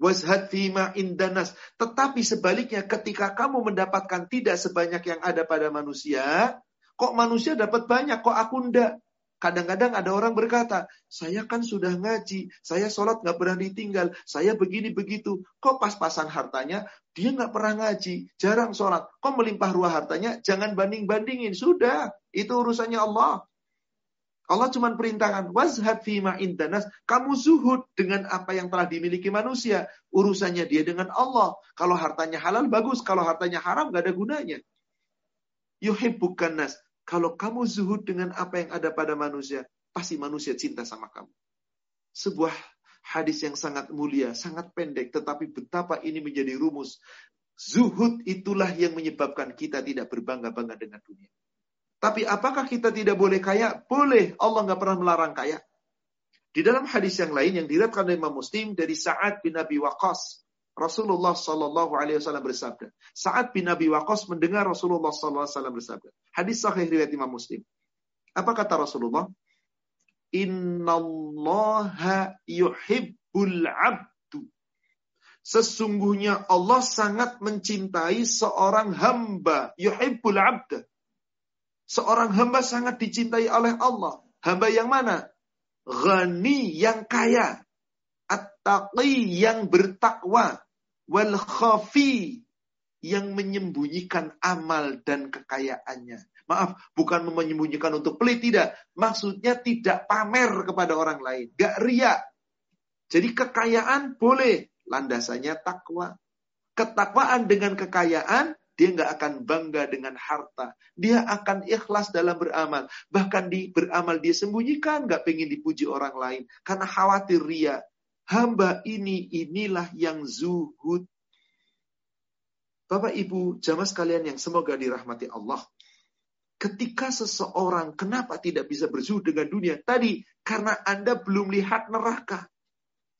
Wazhad fima indanas. Tetapi sebaliknya ketika kamu mendapatkan tidak sebanyak yang ada pada manusia, kok manusia dapat banyak, kok aku ndak? Kadang-kadang ada orang berkata, saya kan sudah ngaji, saya sholat nggak pernah ditinggal, saya begini begitu. Kok pas-pasan hartanya, dia nggak pernah ngaji, jarang sholat. Kok melimpah ruah hartanya, jangan banding-bandingin. Sudah, itu urusannya Allah. Allah cuma perintahkan, wazhad fima indanas, kamu zuhud dengan apa yang telah dimiliki manusia. Urusannya dia dengan Allah. Kalau hartanya halal, bagus. Kalau hartanya haram, nggak ada gunanya. Yuhibbukan nas. Kalau kamu zuhud dengan apa yang ada pada manusia, pasti manusia cinta sama kamu. Sebuah hadis yang sangat mulia, sangat pendek, tetapi betapa ini menjadi rumus. Zuhud itulah yang menyebabkan kita tidak berbangga-bangga dengan dunia. Tapi apakah kita tidak boleh kaya? Boleh. Allah nggak pernah melarang kaya. Di dalam hadis yang lain yang diriwayatkan oleh Imam Muslim dari Sa'ad bin Abi Waqqas, Rasulullah Shallallahu Alaihi Wasallam bersabda. Saat bin Abi Waqqas mendengar Rasulullah Shallallahu Alaihi Wasallam bersabda. Hadis sahih riwayat Imam Muslim. Apa kata Rasulullah? Innallaha yuhibbul abdu. Sesungguhnya Allah sangat mencintai seorang hamba. Yuhibbul abda. Seorang hamba sangat dicintai oleh Allah. Hamba yang mana? Ghani yang kaya at-taqi yang bertakwa, wal khafi yang menyembunyikan amal dan kekayaannya. Maaf, bukan menyembunyikan untuk pelit, tidak. Maksudnya tidak pamer kepada orang lain. Gak ria. Jadi kekayaan boleh. Landasannya takwa. Ketakwaan dengan kekayaan, dia nggak akan bangga dengan harta. Dia akan ikhlas dalam beramal. Bahkan di beramal dia sembunyikan, nggak pengen dipuji orang lain. Karena khawatir ria. Hamba ini inilah yang zuhud. Bapak Ibu, jamaah sekalian yang semoga dirahmati Allah. Ketika seseorang kenapa tidak bisa berzuhud dengan dunia? Tadi karena Anda belum lihat neraka.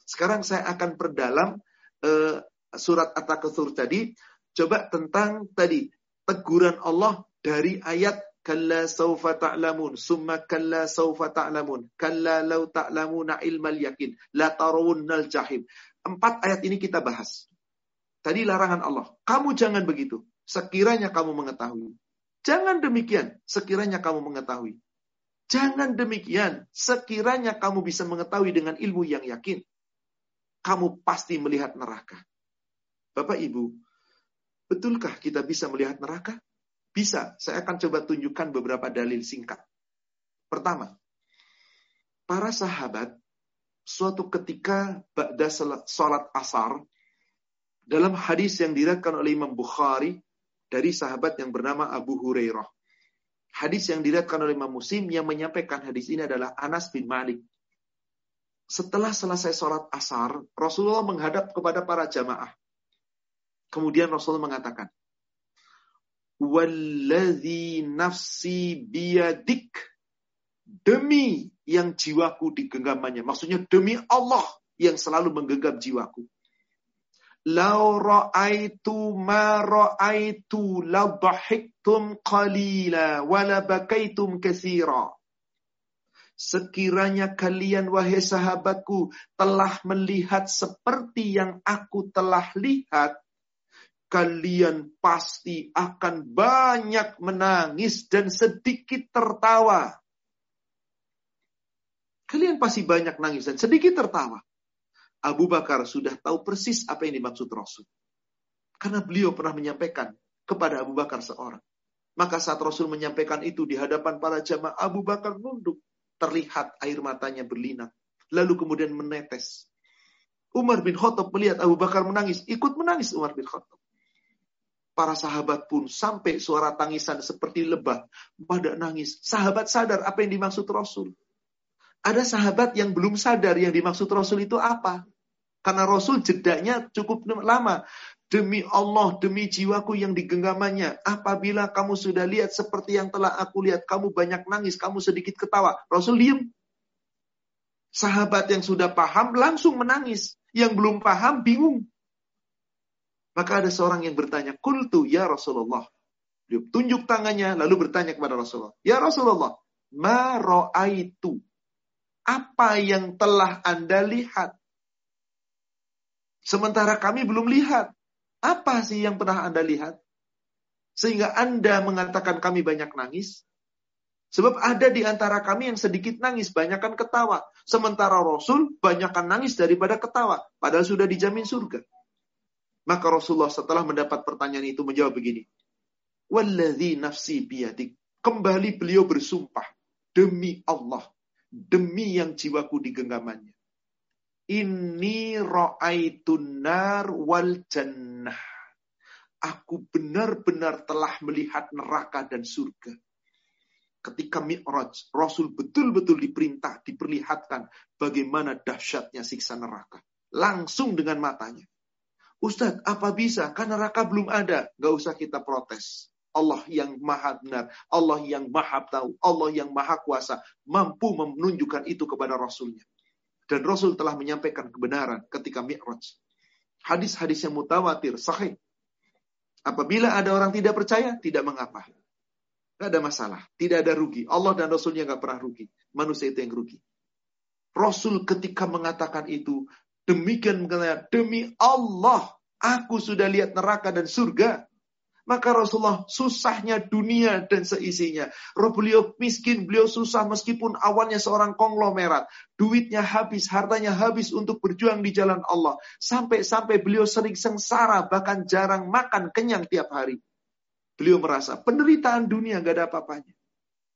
Sekarang saya akan perdalam uh, surat At-Takatsur tadi. Coba tentang tadi teguran Allah dari ayat Kalla saufa ta'lamun, summa kalla saufa ta'lamun, kalla law ta'lamuna ilmal yakin, la tarawunnal jahim. Empat ayat ini kita bahas. Tadi larangan Allah. Kamu jangan begitu. Sekiranya kamu mengetahui. Jangan demikian. Sekiranya kamu mengetahui. Jangan demikian. Sekiranya kamu bisa mengetahui dengan ilmu yang yakin. Kamu pasti melihat neraka. Bapak Ibu, betulkah kita bisa melihat neraka? Bisa, saya akan coba tunjukkan beberapa dalil singkat. Pertama, para sahabat suatu ketika ba'da salat asar dalam hadis yang diriwayatkan oleh Imam Bukhari dari sahabat yang bernama Abu Hurairah. Hadis yang diriwayatkan oleh Imam Muslim yang menyampaikan hadis ini adalah Anas bin Malik. Setelah selesai sholat asar, Rasulullah menghadap kepada para jamaah. Kemudian Rasulullah mengatakan, Walladhi nafsi biyadik. Demi yang jiwaku digenggamannya. Maksudnya demi Allah yang selalu menggenggam jiwaku. Lau ra'aitu ma ra'aitu la dhahiktum qalila wa la bakaitum katsira. Sekiranya kalian wahai sahabatku telah melihat seperti yang aku telah lihat, kalian pasti akan banyak menangis dan sedikit tertawa. Kalian pasti banyak nangis dan sedikit tertawa. Abu Bakar sudah tahu persis apa yang dimaksud Rasul. Karena beliau pernah menyampaikan kepada Abu Bakar seorang. Maka saat Rasul menyampaikan itu di hadapan para jamaah, Abu Bakar nunduk. Terlihat air matanya berlinang. Lalu kemudian menetes. Umar bin Khattab melihat Abu Bakar menangis. Ikut menangis Umar bin Khattab. Para sahabat pun sampai suara tangisan seperti lebah. Pada nangis. Sahabat sadar apa yang dimaksud Rasul. Ada sahabat yang belum sadar yang dimaksud Rasul itu apa. Karena Rasul jedanya cukup lama. Demi Allah, demi jiwaku yang digenggamannya. Apabila kamu sudah lihat seperti yang telah aku lihat. Kamu banyak nangis, kamu sedikit ketawa. Rasul diem. Sahabat yang sudah paham langsung menangis. Yang belum paham bingung. Maka ada seorang yang bertanya, Kultu ya Rasulullah. Dia tunjuk tangannya lalu bertanya kepada Rasulullah. Ya Rasulullah, ma. Apa yang telah Anda lihat? Sementara kami belum lihat. Apa sih yang pernah Anda lihat? Sehingga Anda mengatakan kami banyak nangis. Sebab ada di antara kami yang sedikit nangis, banyakkan ketawa. Sementara Rasul banyakkan nangis daripada ketawa. Padahal sudah dijamin surga. Maka Rasulullah setelah mendapat pertanyaan itu menjawab begini. Walladhi nafsi biyadik. Kembali beliau bersumpah. Demi Allah. Demi yang jiwaku di genggamannya. Ini ra'aitun nar wal jannah. Aku benar-benar telah melihat neraka dan surga. Ketika Mi'raj, Rasul betul-betul diperintah, diperlihatkan bagaimana dahsyatnya siksa neraka. Langsung dengan matanya. Ustadz, apa bisa? Karena neraka belum ada. Gak usah kita protes. Allah yang maha benar, Allah yang maha tahu, Allah yang maha kuasa, mampu menunjukkan itu kepada Rasulnya. Dan Rasul telah menyampaikan kebenaran ketika Mi'raj. Hadis-hadis yang mutawatir, sahih. Apabila ada orang tidak percaya, tidak mengapa. Tidak ada masalah. Tidak ada rugi. Allah dan Rasulnya nggak pernah rugi. Manusia itu yang rugi. Rasul ketika mengatakan itu, demikian mengatakan, demi Allah, aku sudah lihat neraka dan surga. Maka Rasulullah susahnya dunia dan seisinya. Roh beliau miskin, beliau susah meskipun awalnya seorang konglomerat. Duitnya habis, hartanya habis untuk berjuang di jalan Allah. Sampai-sampai beliau sering sengsara, bahkan jarang makan kenyang tiap hari. Beliau merasa penderitaan dunia gak ada apa-apanya.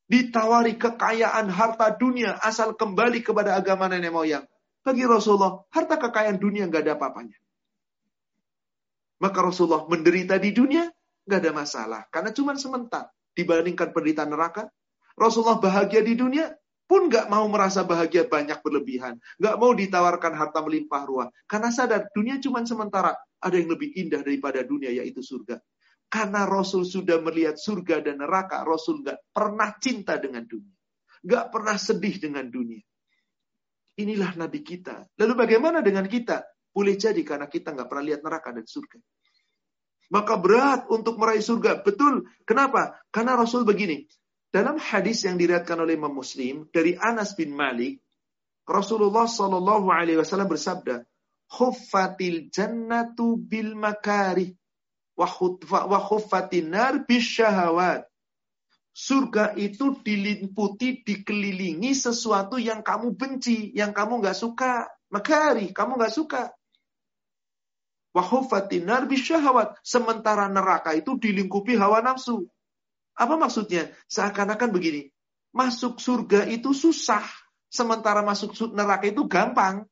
Ditawari kekayaan harta dunia asal kembali kepada agama nenek moyang. Bagi Rasulullah, harta kekayaan dunia gak ada apa-apanya. Maka Rasulullah menderita di dunia, nggak ada masalah. Karena cuma sementara dibandingkan penderitaan neraka. Rasulullah bahagia di dunia pun nggak mau merasa bahagia banyak berlebihan. Nggak mau ditawarkan harta melimpah ruah. Karena sadar dunia cuma sementara. Ada yang lebih indah daripada dunia yaitu surga. Karena Rasul sudah melihat surga dan neraka, Rasul nggak pernah cinta dengan dunia. Nggak pernah sedih dengan dunia. Inilah Nabi kita. Lalu bagaimana dengan kita? Boleh jadi karena kita nggak pernah lihat neraka dan surga. Maka berat untuk meraih surga. Betul. Kenapa? Karena Rasul begini. Dalam hadis yang diriatkan oleh Imam Muslim dari Anas bin Malik, Rasulullah Shallallahu Alaihi Wasallam bersabda, "Khuffatil jannatu bil makari, wa khuffatin nar syahawat." Surga itu diliputi, dikelilingi sesuatu yang kamu benci, yang kamu nggak suka. Makari, kamu nggak suka. Wahufatinar bisyahawat. Sementara neraka itu dilingkupi hawa nafsu. Apa maksudnya? Seakan-akan begini. Masuk surga itu susah. Sementara masuk neraka itu gampang.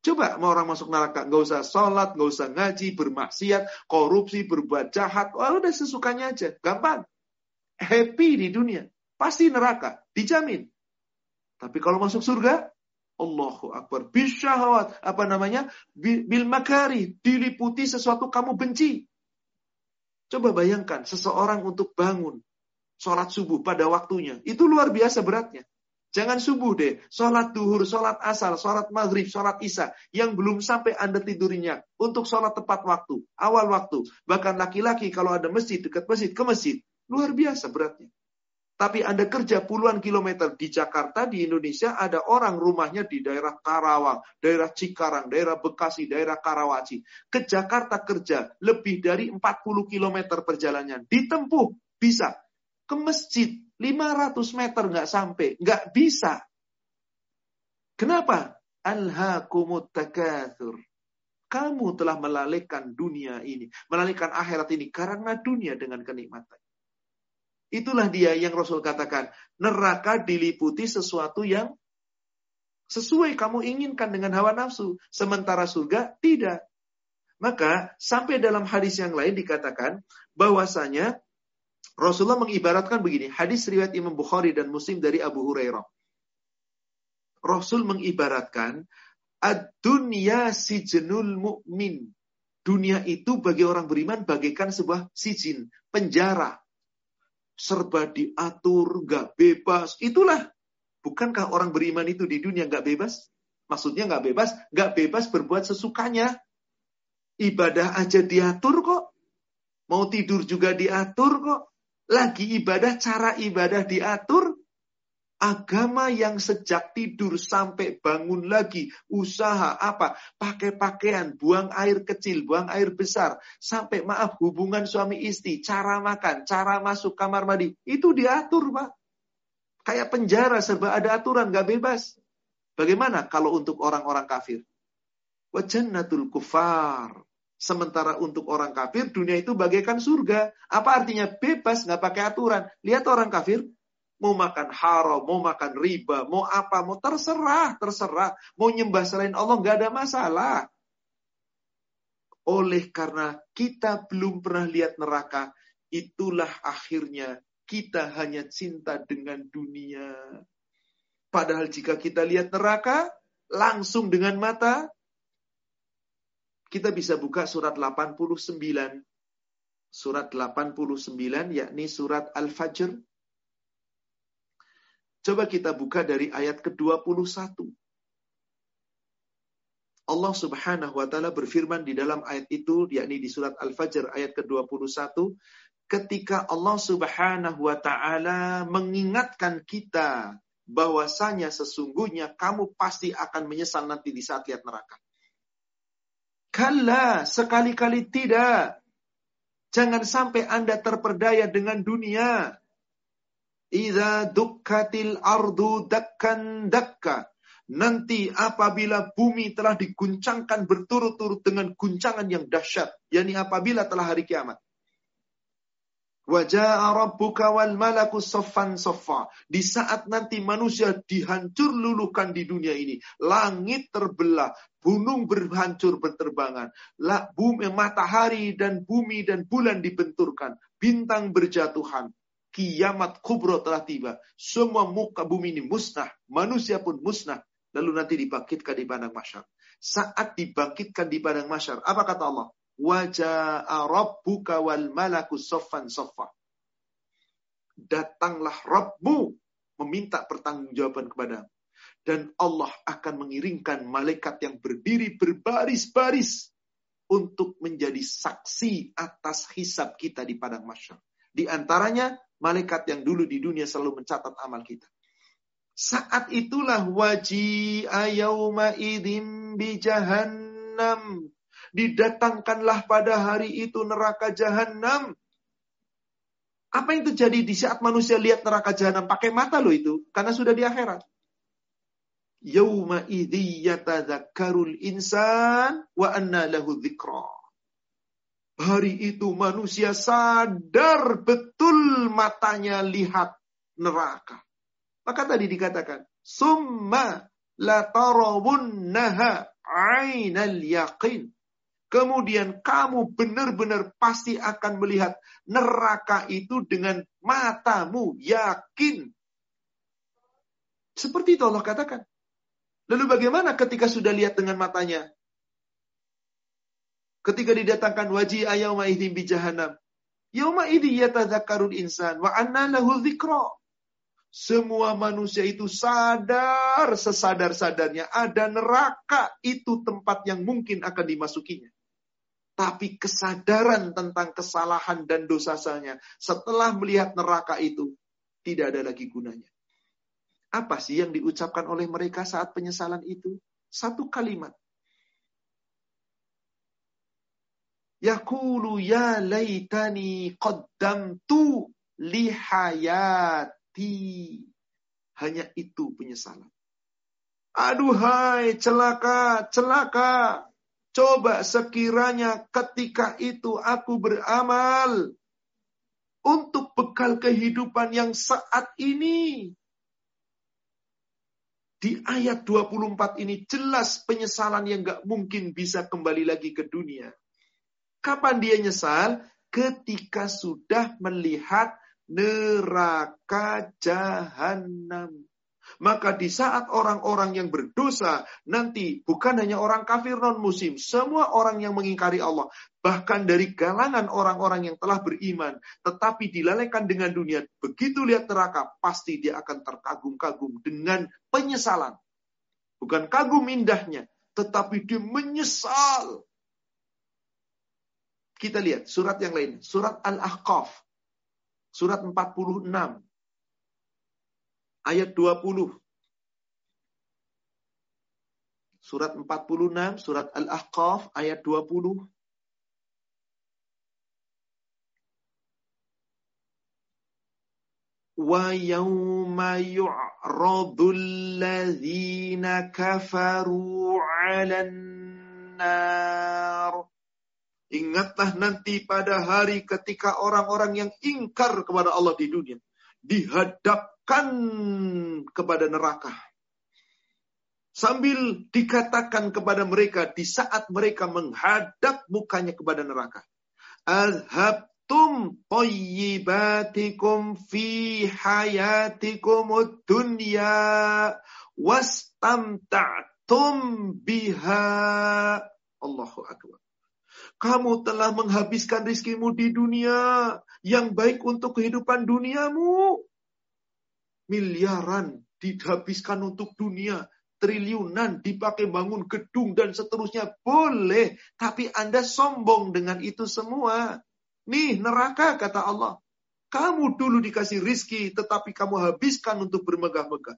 Coba mau orang masuk neraka, nggak usah sholat, nggak usah ngaji, bermaksiat, korupsi, berbuat jahat, wah udah sesukanya aja, gampang. Happy di dunia, pasti neraka, dijamin. Tapi kalau masuk surga, Allahu Akbar. Bisyahawat. Apa namanya? Bil makari. Diliputi sesuatu kamu benci. Coba bayangkan seseorang untuk bangun. Sholat subuh pada waktunya. Itu luar biasa beratnya. Jangan subuh deh. Sholat duhur, sholat asal, sholat maghrib, sholat isya. Yang belum sampai Anda tidurnya. Untuk sholat tepat waktu. Awal waktu. Bahkan laki-laki kalau ada masjid, dekat masjid, ke masjid. Luar biasa beratnya. Tapi Anda kerja puluhan kilometer di Jakarta, di Indonesia, ada orang rumahnya di daerah Karawang, daerah Cikarang, daerah Bekasi, daerah Karawaci. Ke Jakarta kerja lebih dari 40 kilometer perjalanan. Ditempuh, bisa. Ke masjid, 500 meter nggak sampai. Nggak bisa. Kenapa? Alhaakumut takathur. Kamu telah melalaikan dunia ini. Melalaikan akhirat ini karena dunia dengan kenikmatan. Itulah dia yang Rasul katakan. Neraka diliputi sesuatu yang sesuai kamu inginkan dengan hawa nafsu. Sementara surga tidak. Maka sampai dalam hadis yang lain dikatakan bahwasanya Rasulullah mengibaratkan begini. Hadis riwayat Imam Bukhari dan Muslim dari Abu Hurairah. Rasul mengibaratkan ad-dunya sijnul mu'min. Dunia itu bagi orang beriman bagaikan sebuah sijin, penjara serba diatur, nggak bebas. Itulah. Bukankah orang beriman itu di dunia nggak bebas? Maksudnya nggak bebas, nggak bebas berbuat sesukanya. Ibadah aja diatur kok. Mau tidur juga diatur kok. Lagi ibadah, cara ibadah diatur. Agama yang sejak tidur sampai bangun lagi, usaha apa, pakai pakaian, buang air kecil, buang air besar, sampai maaf hubungan suami istri, cara makan, cara masuk kamar mandi, itu diatur pak. Kayak penjara serba ada aturan, gak bebas. Bagaimana kalau untuk orang-orang kafir? Wajannatul kufar. Sementara untuk orang kafir, dunia itu bagaikan surga. Apa artinya bebas, nggak pakai aturan? Lihat orang kafir, Mau makan haram, mau makan riba, mau apa, mau terserah, terserah. Mau nyembah selain Allah, nggak ada masalah. Oleh karena kita belum pernah lihat neraka, itulah akhirnya kita hanya cinta dengan dunia. Padahal jika kita lihat neraka, langsung dengan mata, kita bisa buka surat 89. Surat 89, yakni surat Al-Fajr Coba kita buka dari ayat ke-21. Allah Subhanahu wa taala berfirman di dalam ayat itu yakni di surat Al-Fajr ayat ke-21 ketika Allah Subhanahu wa taala mengingatkan kita bahwasanya sesungguhnya kamu pasti akan menyesal nanti di saat lihat neraka. Kalla, sekali-kali tidak. Jangan sampai Anda terperdaya dengan dunia. Iza dukkatil ardu dakkan dakka. Nanti apabila bumi telah diguncangkan berturut-turut dengan guncangan yang dahsyat. yakni apabila telah hari kiamat. Wajah rabbuka wal malaku soffan soffa. Di saat nanti manusia dihancur luluhkan di dunia ini. Langit terbelah. Gunung berhancur berterbangan. bumi, matahari dan bumi dan bulan dibenturkan. Bintang berjatuhan kiamat kubro telah tiba. Semua muka bumi ini musnah. Manusia pun musnah. Lalu nanti dibangkitkan di padang masyar. Saat dibangkitkan di padang masyar. Apa kata Allah? Wajah rabbuka wal malaku soffan soffa. Datanglah Rabbmu meminta pertanggungjawaban kepada dan Allah akan mengiringkan malaikat yang berdiri berbaris-baris untuk menjadi saksi atas hisab kita di padang masyar. Di antaranya malaikat yang dulu di dunia selalu mencatat amal kita. Saat itulah waji ayauma idim bi jahannam. Didatangkanlah pada hari itu neraka jahanam. Apa yang terjadi di saat manusia lihat neraka jahanam? Pakai mata loh itu. Karena sudah di akhirat. Yauma idhi yatadhakkarul insan wa anna lahu dhikra. Hari itu manusia sadar betul matanya lihat neraka. Maka tadi dikatakan, Summa la naha ainal yaqin. Kemudian kamu benar-benar pasti akan melihat neraka itu dengan matamu yakin. Seperti itu Allah katakan. Lalu bagaimana ketika sudah lihat dengan matanya? Ketika didatangkan wajih ayyauma idzin bi jahannam. Yauma idzi yatadzakkarul insan wa anna lahu dzikra. Semua manusia itu sadar sesadar-sadarnya ada neraka itu tempat yang mungkin akan dimasukinya. Tapi kesadaran tentang kesalahan dan dosanya setelah melihat neraka itu tidak ada lagi gunanya. Apa sih yang diucapkan oleh mereka saat penyesalan itu? Satu kalimat. Yakulu ya laitani qaddamtu lihayati. Hanya itu penyesalan. Aduhai, celaka, celaka. Coba sekiranya ketika itu aku beramal untuk bekal kehidupan yang saat ini. Di ayat 24 ini jelas penyesalan yang gak mungkin bisa kembali lagi ke dunia. Kapan dia nyesal? Ketika sudah melihat neraka jahanam. Maka di saat orang-orang yang berdosa nanti bukan hanya orang kafir non muslim, semua orang yang mengingkari Allah, bahkan dari kalangan orang-orang yang telah beriman, tetapi dilalaikan dengan dunia, begitu lihat neraka, pasti dia akan terkagum-kagum dengan penyesalan. Bukan kagum indahnya, tetapi dia menyesal. Kita lihat surat yang lain, surat Al-Ahqaf, surat 46 ayat 20. Surat 46, surat Al-Ahqaf ayat 20. Wa yawma yu'radu alladhina kafaru 'alan nar. Ingatlah nanti pada hari ketika orang-orang yang ingkar kepada Allah di dunia dihadap dihadapkan kepada neraka. Sambil dikatakan kepada mereka di saat mereka menghadap mukanya kepada neraka. Azhabtum tayyibatikum fi hayatikum dunya wastamta'tum biha. Allahu Akbar. Kamu telah menghabiskan rizkimu di dunia yang baik untuk kehidupan duniamu miliaran dihabiskan untuk dunia, triliunan dipakai bangun gedung dan seterusnya boleh, tapi Anda sombong dengan itu semua. Nih neraka kata Allah. Kamu dulu dikasih rizki, tetapi kamu habiskan untuk bermegah-megah.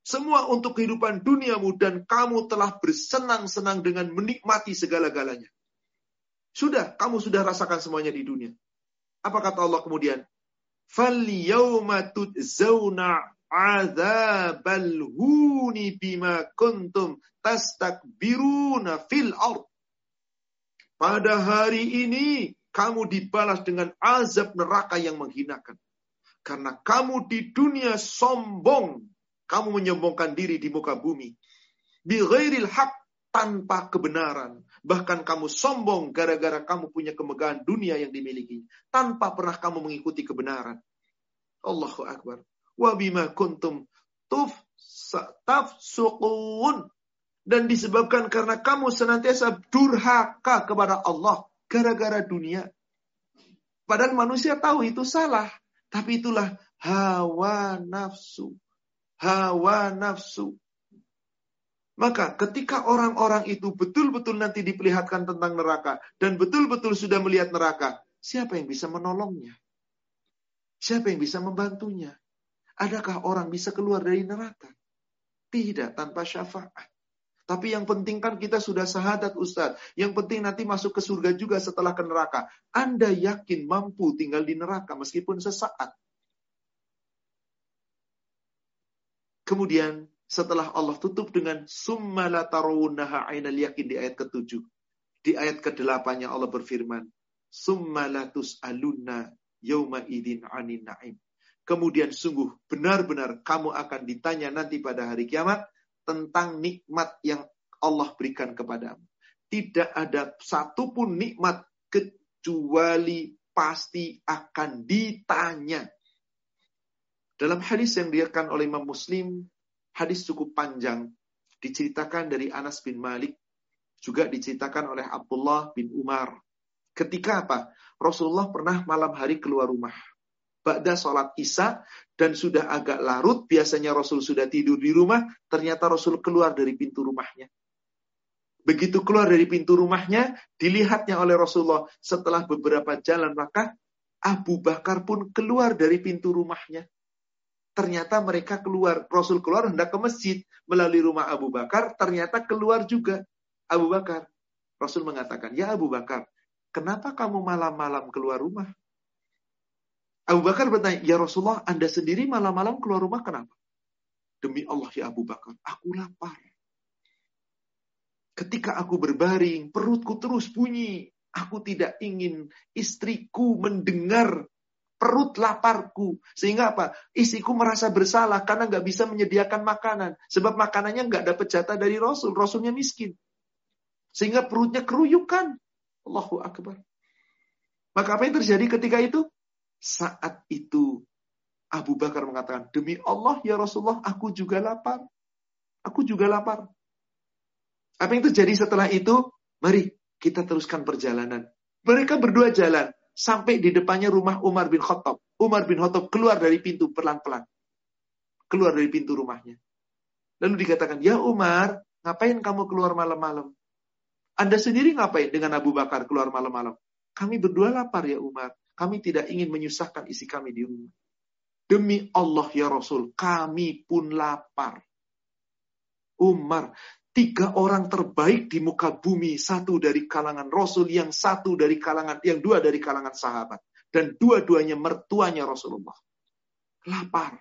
Semua untuk kehidupan duniamu dan kamu telah bersenang-senang dengan menikmati segala-galanya. Sudah, kamu sudah rasakan semuanya di dunia. Apa kata Allah kemudian? فَالْيَوْمَ تُجْزَوْنَ عَذَابَ الْهُونِ بِمَا كُنْتُمْ تَسْتَكْبِرُونَ فِي الْأَرْضِ Pada hari ini kamu dibalas dengan azab neraka yang menghinakan. Karena kamu di dunia sombong. Kamu menyombongkan diri di muka bumi. Bi ghairil haq tanpa kebenaran. Bahkan kamu sombong gara-gara kamu punya kemegahan dunia yang dimiliki. Tanpa pernah kamu mengikuti kebenaran. Allahu Akbar. Wa bima kuntum tuf tafsuqun. Dan disebabkan karena kamu senantiasa durhaka kepada Allah. Gara-gara dunia. Padahal manusia tahu itu salah. Tapi itulah hawa nafsu. Hawa nafsu. Maka ketika orang-orang itu betul-betul nanti diperlihatkan tentang neraka dan betul-betul sudah melihat neraka, siapa yang bisa menolongnya? Siapa yang bisa membantunya? Adakah orang bisa keluar dari neraka? Tidak, tanpa syafaat. Tapi yang penting kan kita sudah sahadat Ustadz. Yang penting nanti masuk ke surga juga setelah ke neraka. Anda yakin mampu tinggal di neraka meskipun sesaat. Kemudian setelah Allah tutup dengan summa la tarawunnaha ainal yakin di ayat ke-7. Di ayat ke-8-nya Allah berfirman, summa la tus'alunna yauma idin anin na'im. Kemudian sungguh benar-benar kamu akan ditanya nanti pada hari kiamat tentang nikmat yang Allah berikan kepadamu. Tidak ada satupun nikmat kecuali pasti akan ditanya. Dalam hadis yang diriakan oleh Imam Muslim hadis cukup panjang. Diceritakan dari Anas bin Malik. Juga diceritakan oleh Abdullah bin Umar. Ketika apa? Rasulullah pernah malam hari keluar rumah. Ba'da sholat isya dan sudah agak larut, biasanya Rasul sudah tidur di rumah, ternyata Rasul keluar dari pintu rumahnya. Begitu keluar dari pintu rumahnya, dilihatnya oleh Rasulullah setelah beberapa jalan maka Abu Bakar pun keluar dari pintu rumahnya. Ternyata mereka keluar. Rasul keluar hendak ke masjid melalui rumah Abu Bakar. Ternyata keluar juga Abu Bakar. Rasul mengatakan, ya Abu Bakar, kenapa kamu malam-malam keluar rumah? Abu Bakar bertanya, ya Rasulullah, Anda sendiri malam-malam keluar rumah kenapa? Demi Allah ya Abu Bakar, aku lapar. Ketika aku berbaring, perutku terus bunyi. Aku tidak ingin istriku mendengar perut laparku. Sehingga apa? Istriku merasa bersalah karena nggak bisa menyediakan makanan. Sebab makanannya nggak dapat jatah dari Rasul. Rasulnya miskin. Sehingga perutnya keruyukan. Allahu Akbar. Maka apa yang terjadi ketika itu? Saat itu Abu Bakar mengatakan, demi Allah ya Rasulullah, aku juga lapar. Aku juga lapar. Apa yang terjadi setelah itu? Mari kita teruskan perjalanan. Mereka berdua jalan sampai di depannya rumah Umar bin Khattab. Umar bin Khattab keluar dari pintu pelan-pelan. Keluar dari pintu rumahnya. Lalu dikatakan, ya Umar, ngapain kamu keluar malam-malam? Anda sendiri ngapain dengan Abu Bakar keluar malam-malam? Kami berdua lapar ya Umar. Kami tidak ingin menyusahkan isi kami di rumah. Demi Allah ya Rasul, kami pun lapar. Umar, tiga orang terbaik di muka bumi, satu dari kalangan Rasul, yang satu dari kalangan, yang dua dari kalangan sahabat. Dan dua-duanya mertuanya Rasulullah. Lapar.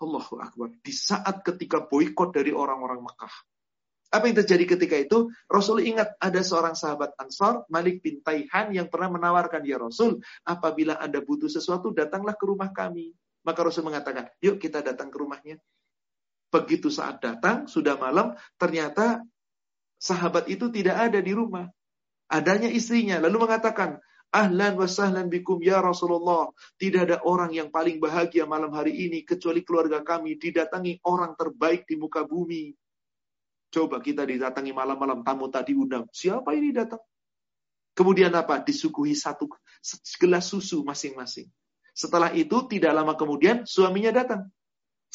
Allahu Akbar. Di saat ketika boykot dari orang-orang Mekah. Apa yang terjadi ketika itu? Rasul ingat ada seorang sahabat Ansar, Malik bin Taihan yang pernah menawarkan, Ya Rasul, apabila Anda butuh sesuatu, datanglah ke rumah kami. Maka Rasul mengatakan, yuk kita datang ke rumahnya. Begitu saat datang, sudah malam, ternyata sahabat itu tidak ada di rumah. Adanya istrinya. Lalu mengatakan, Ahlan wa sahlan bikum ya Rasulullah. Tidak ada orang yang paling bahagia malam hari ini kecuali keluarga kami didatangi orang terbaik di muka bumi. Coba kita didatangi malam-malam tamu tadi undang. Siapa ini datang? Kemudian apa? Disuguhi satu gelas susu masing-masing. Setelah itu tidak lama kemudian suaminya datang.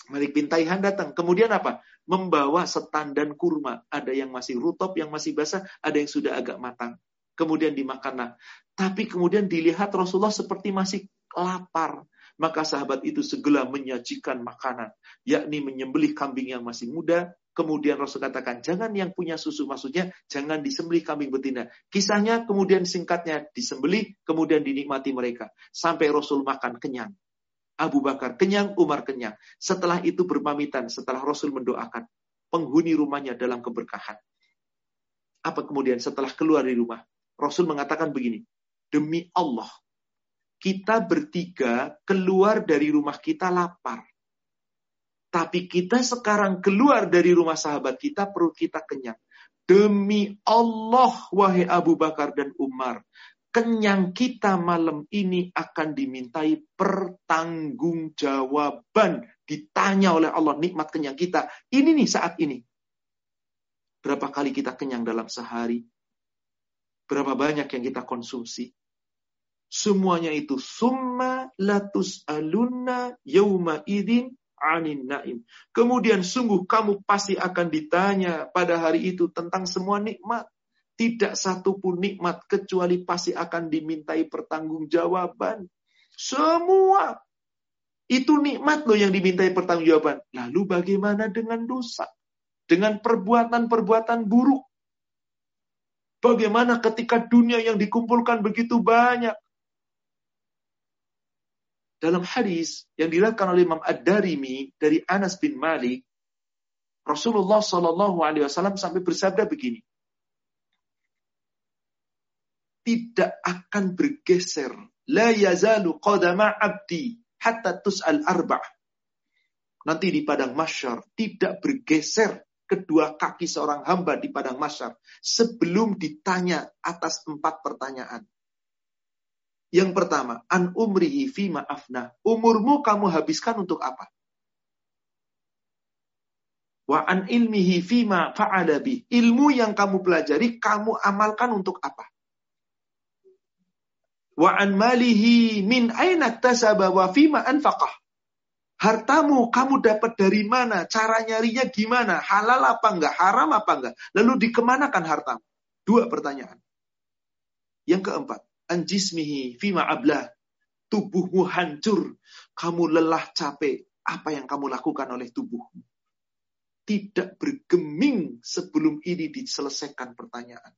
Malik bin Taihan datang. Kemudian apa? Membawa setandan kurma. Ada yang masih rutop, yang masih basah, ada yang sudah agak matang. Kemudian dimakanlah. Tapi kemudian dilihat Rasulullah seperti masih lapar. Maka sahabat itu segera menyajikan makanan. Yakni menyembelih kambing yang masih muda, Kemudian Rasul katakan, jangan yang punya susu, maksudnya jangan disembelih kambing betina. Kisahnya kemudian singkatnya disembelih, kemudian dinikmati mereka. Sampai Rasul makan kenyang. Abu Bakar kenyang, Umar kenyang. Setelah itu berpamitan, setelah Rasul mendoakan penghuni rumahnya dalam keberkahan. Apa kemudian setelah keluar dari rumah? Rasul mengatakan begini, demi Allah, kita bertiga keluar dari rumah kita lapar. Tapi kita sekarang keluar dari rumah sahabat kita, perut kita kenyang. Demi Allah, wahai Abu Bakar dan Umar, kenyang kita malam ini akan dimintai pertanggungjawaban. Ditanya oleh Allah nikmat kenyang kita. Ini nih saat ini. Berapa kali kita kenyang dalam sehari? Berapa banyak yang kita konsumsi? Semuanya itu summa latus alunna yauma idin anin naim. Kemudian sungguh kamu pasti akan ditanya pada hari itu tentang semua nikmat. Tidak satu pun nikmat kecuali pasti akan dimintai pertanggungjawaban. Semua itu nikmat loh yang dimintai pertanggungjawaban. Lalu bagaimana dengan dosa? Dengan perbuatan-perbuatan buruk? Bagaimana ketika dunia yang dikumpulkan begitu banyak? Dalam hadis yang diriwayatkan oleh Imam Ad-Darimi dari Anas bin Malik, Rasulullah Shallallahu Alaihi Wasallam sampai bersabda begini, tidak akan bergeser, la yazalu qadama abdi hatta tus'al arba' nanti di padang masyar tidak bergeser kedua kaki seorang hamba di padang masyar sebelum ditanya atas empat pertanyaan. Yang pertama, an umrihi fi ma'afna. Umurmu kamu habiskan untuk apa? Wa an ilmihi fima fa'ala. Ilmu yang kamu pelajari, kamu amalkan untuk apa? Wa an malihi min aina tasaba wa fima anfaqah. Hartamu kamu dapat dari mana? Cara nyarinya gimana? Halal apa enggak? Haram apa enggak? Lalu dikemanakan hartamu? Dua pertanyaan. Yang keempat, an jismihi fima ablah. tubuhmu hancur, kamu lelah capek, apa yang kamu lakukan oleh tubuhmu? Tidak bergeming sebelum ini diselesaikan pertanyaan.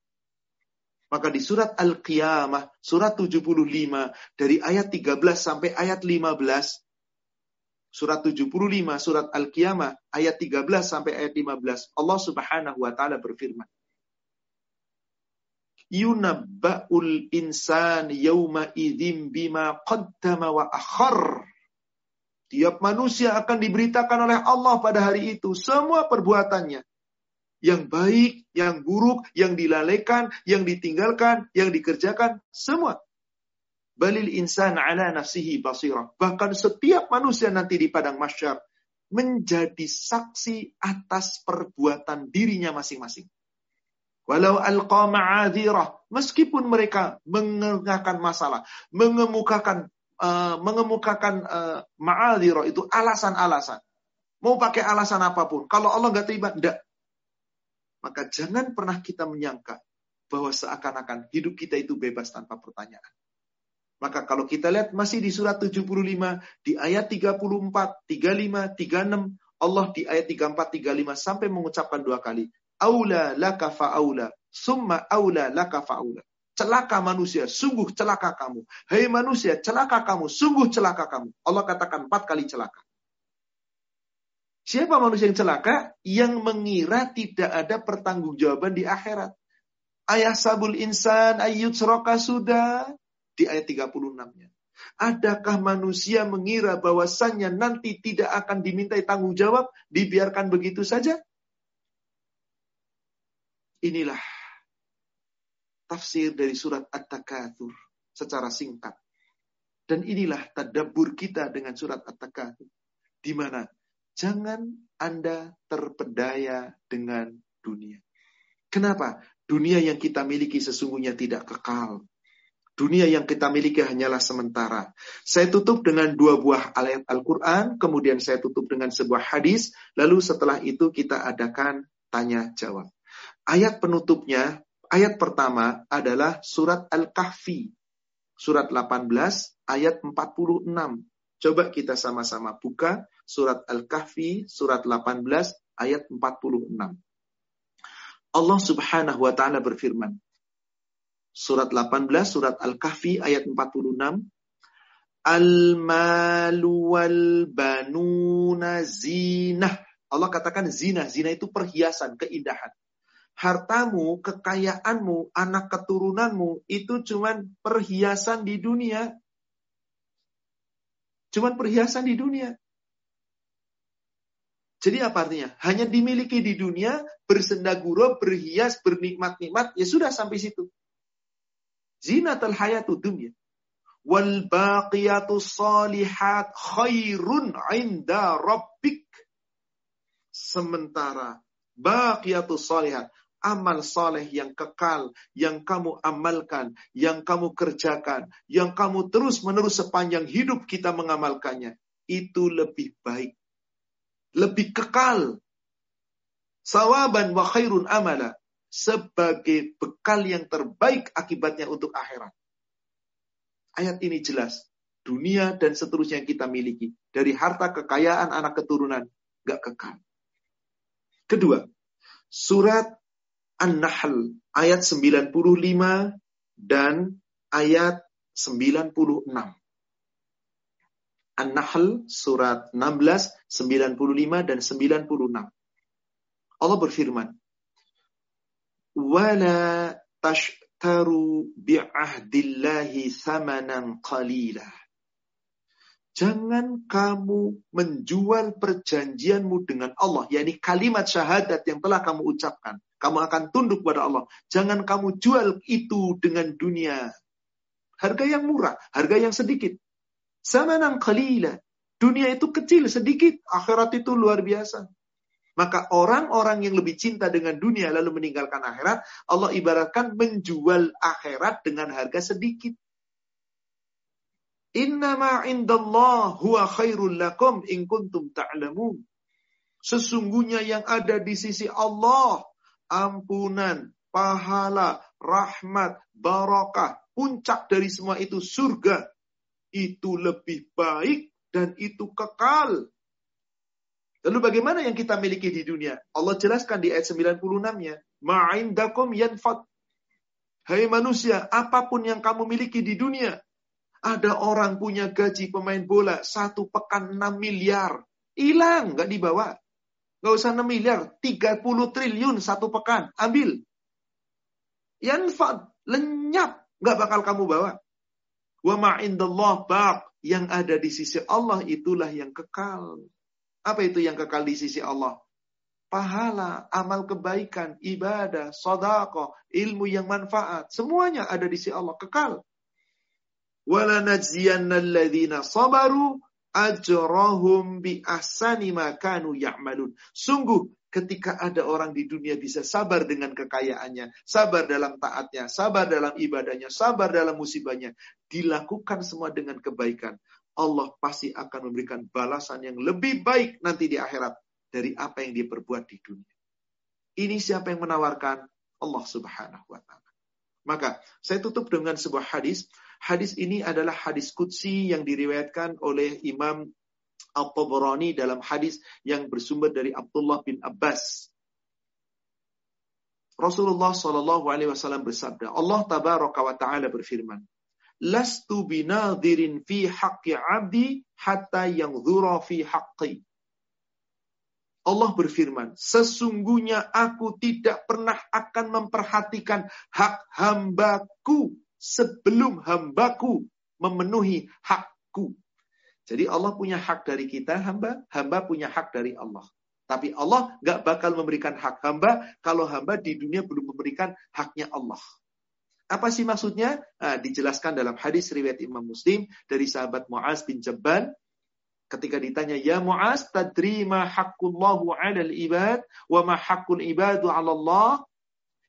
Maka di surat Al-Qiyamah, surat 75, dari ayat 13 sampai ayat 15, surat 75, surat Al-Qiyamah, ayat 13 sampai ayat 15, Allah subhanahu wa ta'ala berfirman, yunabba'ul insan yawma idzim bima qaddama wa akhar. Tiap manusia akan diberitakan oleh Allah pada hari itu semua perbuatannya. Yang baik, yang buruk, yang dilalaikan, yang ditinggalkan, yang dikerjakan, semua. Balil insan ala nafsihi basirah. Bahkan setiap manusia nanti di padang masyar menjadi saksi atas perbuatan dirinya masing-masing. Walau alqa ma'adhirah. Meskipun mereka mengemukakan masalah, mengemukakan uh, mengemukakan uh, ma'adhirah itu alasan-alasan. Mau pakai alasan apa pun. Kalau Allah nggak terima, enggak. Maka jangan pernah kita menyangka bahwa seakan-akan hidup kita itu bebas tanpa pertanyaan. Maka kalau kita lihat masih di surat 75, di ayat 34, 35, 36, Allah di ayat 34, 35 sampai mengucapkan dua kali aula laka fa'aula, summa aula laka fa'aula. Celaka manusia, sungguh celaka kamu. Hei manusia, celaka kamu, sungguh celaka kamu. Allah katakan empat kali celaka. Siapa manusia yang celaka? Yang mengira tidak ada pertanggungjawaban di akhirat. Ayah sabul insan ayut seroka sudah. Di ayat 36-nya. Adakah manusia mengira bahwasannya nanti tidak akan dimintai tanggung jawab, dibiarkan begitu saja? Inilah tafsir dari surat At-Takatsur secara singkat. Dan inilah tadabbur kita dengan surat At-Takatsur. Di mana jangan Anda terpedaya dengan dunia. Kenapa? Dunia yang kita miliki sesungguhnya tidak kekal. Dunia yang kita miliki hanyalah sementara. Saya tutup dengan dua buah ayat Al-Quran, kemudian saya tutup dengan sebuah hadis, lalu setelah itu kita adakan tanya jawab. Ayat penutupnya, ayat pertama adalah surat Al-Kahfi. Surat 18 ayat 46. Coba kita sama-sama buka surat Al-Kahfi surat 18 ayat 46. Allah Subhanahu wa taala berfirman. Surat 18 surat Al-Kahfi ayat 46. Al-malu wal banuna zinah. Allah katakan zina. Zina itu perhiasan, keindahan hartamu, kekayaanmu, anak keturunanmu itu cuman perhiasan di dunia. Cuman perhiasan di dunia. Jadi apa artinya? Hanya dimiliki di dunia, bersendaguro, berhias, bernikmat-nikmat, ya sudah sampai situ. Zinatul hayatu dunia. Wal baqiyatu salihat khairun inda rabbik. Sementara baqiyatu salihat amal soleh yang kekal, yang kamu amalkan, yang kamu kerjakan, yang kamu terus-menerus sepanjang hidup kita mengamalkannya, itu lebih baik. Lebih kekal. Sawaban wa khairun amala. Sebagai bekal yang terbaik akibatnya untuk akhirat. Ayat ini jelas. Dunia dan seterusnya yang kita miliki. Dari harta kekayaan anak keturunan. Gak kekal. Kedua, surat An-Nahl ayat 95 dan ayat 96. An-Nahl surat 16, 95 dan 96. Allah berfirman, "Wala tashtaru bi'ahdillahi thamanan qalilah." Jangan kamu menjual perjanjianmu dengan Allah, yakni kalimat syahadat yang telah kamu ucapkan kamu akan tunduk pada Allah. Jangan kamu jual itu dengan dunia. Harga yang murah, harga yang sedikit. Samanan qalila. Dunia itu kecil, sedikit. Akhirat itu luar biasa. Maka orang-orang yang lebih cinta dengan dunia lalu meninggalkan akhirat, Allah ibaratkan menjual akhirat dengan harga sedikit. Innama indallah huwa khairul lakum in kuntum ta'lamun. Sesungguhnya yang ada di sisi Allah ampunan, pahala, rahmat, barakah. Puncak dari semua itu surga. itu lebih baik dan itu kekal. Lalu bagaimana yang kita miliki di dunia? Allah jelaskan di ayat 96-nya. Ma'indakum yanfad. Hai manusia, apa pun yang kamu miliki di dunia. Ada orang punya gaji pemain bola satu pekan 6 miliar. Hilang, nggak dibawa. Gak usah 6 miliar, 30 triliun satu pekan. Ambil. Yanfad, lenyap. Gak bakal kamu bawa. Wa ma'indallah bak. Yang ada di sisi Allah itulah yang kekal. Apa itu yang kekal di sisi Allah? Pahala, amal kebaikan, ibadah, sodakoh, ilmu yang manfaat. Semuanya ada di sisi Allah. Kekal. Walanajziyanna alladhina sabaru ajrahum bi ahsani ma kanu ya'malun. Sungguh ketika ada orang di dunia bisa sabar dengan kekayaannya, sabar dalam taatnya, sabar dalam ibadahnya, sabar dalam musibahnya, dilakukan semua dengan kebaikan. Allah pasti akan memberikan balasan yang lebih baik nanti di akhirat dari apa yang dia perbuat di dunia. Ini siapa yang menawarkan? Allah Subhanahu wa taala. Maka saya tutup dengan sebuah hadis. Hadis ini adalah hadis kutsi yang diriwayatkan oleh Imam Al-Tabarani dalam hadis yang bersumber dari Abdullah bin Abbas. Rasulullah Shallallahu Alaihi Wasallam bersabda, Allah Tabaraka wa Taala berfirman, lastu binadirin fi haqqi abdi hatta yang fi haqqi. Allah berfirman, sesungguhnya aku tidak pernah akan memperhatikan hak hambaku sebelum hambaku memenuhi hakku. Jadi Allah punya hak dari kita hamba, hamba punya hak dari Allah. Tapi Allah gak bakal memberikan hak hamba kalau hamba di dunia belum memberikan haknya Allah. Apa sih maksudnya? Nah, dijelaskan dalam hadis riwayat Imam Muslim dari sahabat Muaz bin Jabban ketika ditanya, "Ya Muaz, tadri ma haqqullahu 'alal ibad wa ma haqqul ibadu 'ala Allah?"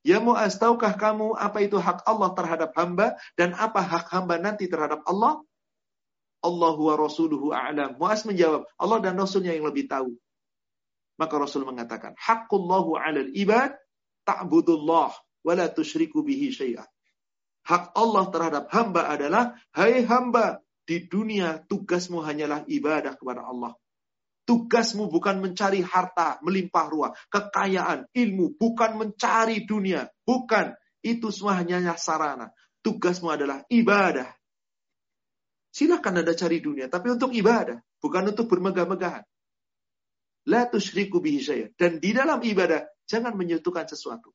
Ya Muaz, tahukah kamu apa itu hak Allah terhadap hamba dan apa hak hamba nanti terhadap Allah? Allah wa rasuluhu a'lam. Muaz menjawab, Allah dan Rasulnya yang lebih tahu. Maka Rasul mengatakan, Haqqullahu 'alal ibad ta'budullah wa la tusyriku bihi syai'ah. Hak Allah terhadap hamba adalah, hai hamba, di dunia tugasmu hanyalah ibadah kepada Allah. Tugasmu bukan mencari harta, melimpah ruah, kekayaan, ilmu, bukan mencari dunia, bukan. Itu semua hanya sarana. Tugasmu adalah ibadah. Silakan Anda cari dunia, tapi untuk ibadah, bukan untuk bermegah-megahan. La tusyriku bihi Dan di dalam ibadah, jangan menyutukan sesuatu.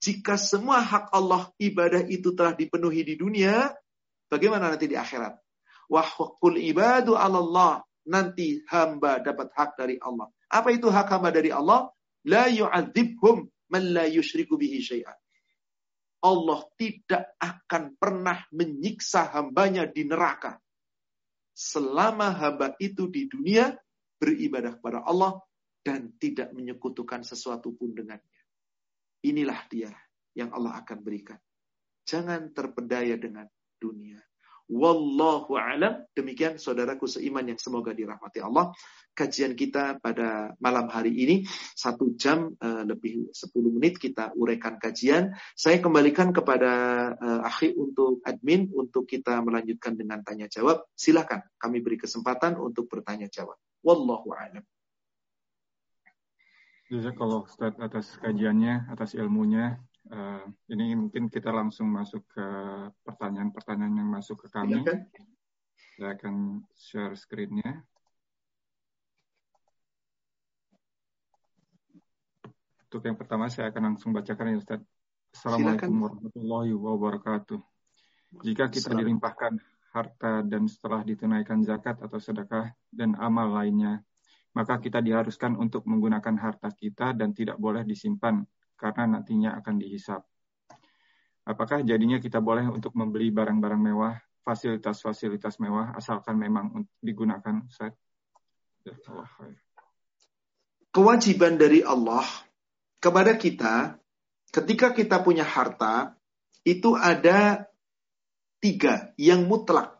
Jika semua hak Allah ibadah itu telah dipenuhi di dunia, bagaimana nanti di akhirat? Wahwakul ibadu Allah. Nanti hamba dapat hak dari Allah. Apa itu hak hamba dari Allah? La yu'adzibhum man la yushriku bihi syai'an. Allah tidak akan pernah menyiksa hambanya di neraka. Selama hamba itu di dunia beribadah kepada Allah dan tidak menyekutukan sesuatu pun dengannya. Inilah dia yang Allah akan berikan. Jangan terpedaya dengan dunia. Wallahu alam. Demikian saudaraku seiman yang semoga dirahmati Allah. Kajian kita pada malam hari ini satu jam uh, lebih 10 menit kita uraikan kajian. Saya kembalikan kepada uh, akhi untuk admin untuk kita melanjutkan dengan tanya jawab. Silakan kami beri kesempatan untuk bertanya jawab. Wallahu alam. kalau Ustaz atas kajiannya, atas ilmunya. Uh, ini mungkin kita langsung masuk ke pertanyaan-pertanyaan yang masuk ke kami. Silakan. Saya akan share screen-nya. Untuk yang pertama saya akan langsung bacakan ya Ustaz. Assalamualaikum Silakan. warahmatullahi wabarakatuh. Jika kita dilimpahkan harta dan setelah ditunaikan zakat atau sedekah dan amal lainnya, maka kita diharuskan untuk menggunakan harta kita dan tidak boleh disimpan karena nantinya akan dihisap. Apakah jadinya kita boleh untuk membeli barang-barang mewah, fasilitas-fasilitas mewah, asalkan memang digunakan? Kewajiban dari Allah kepada kita, ketika kita punya harta, itu ada tiga yang mutlak.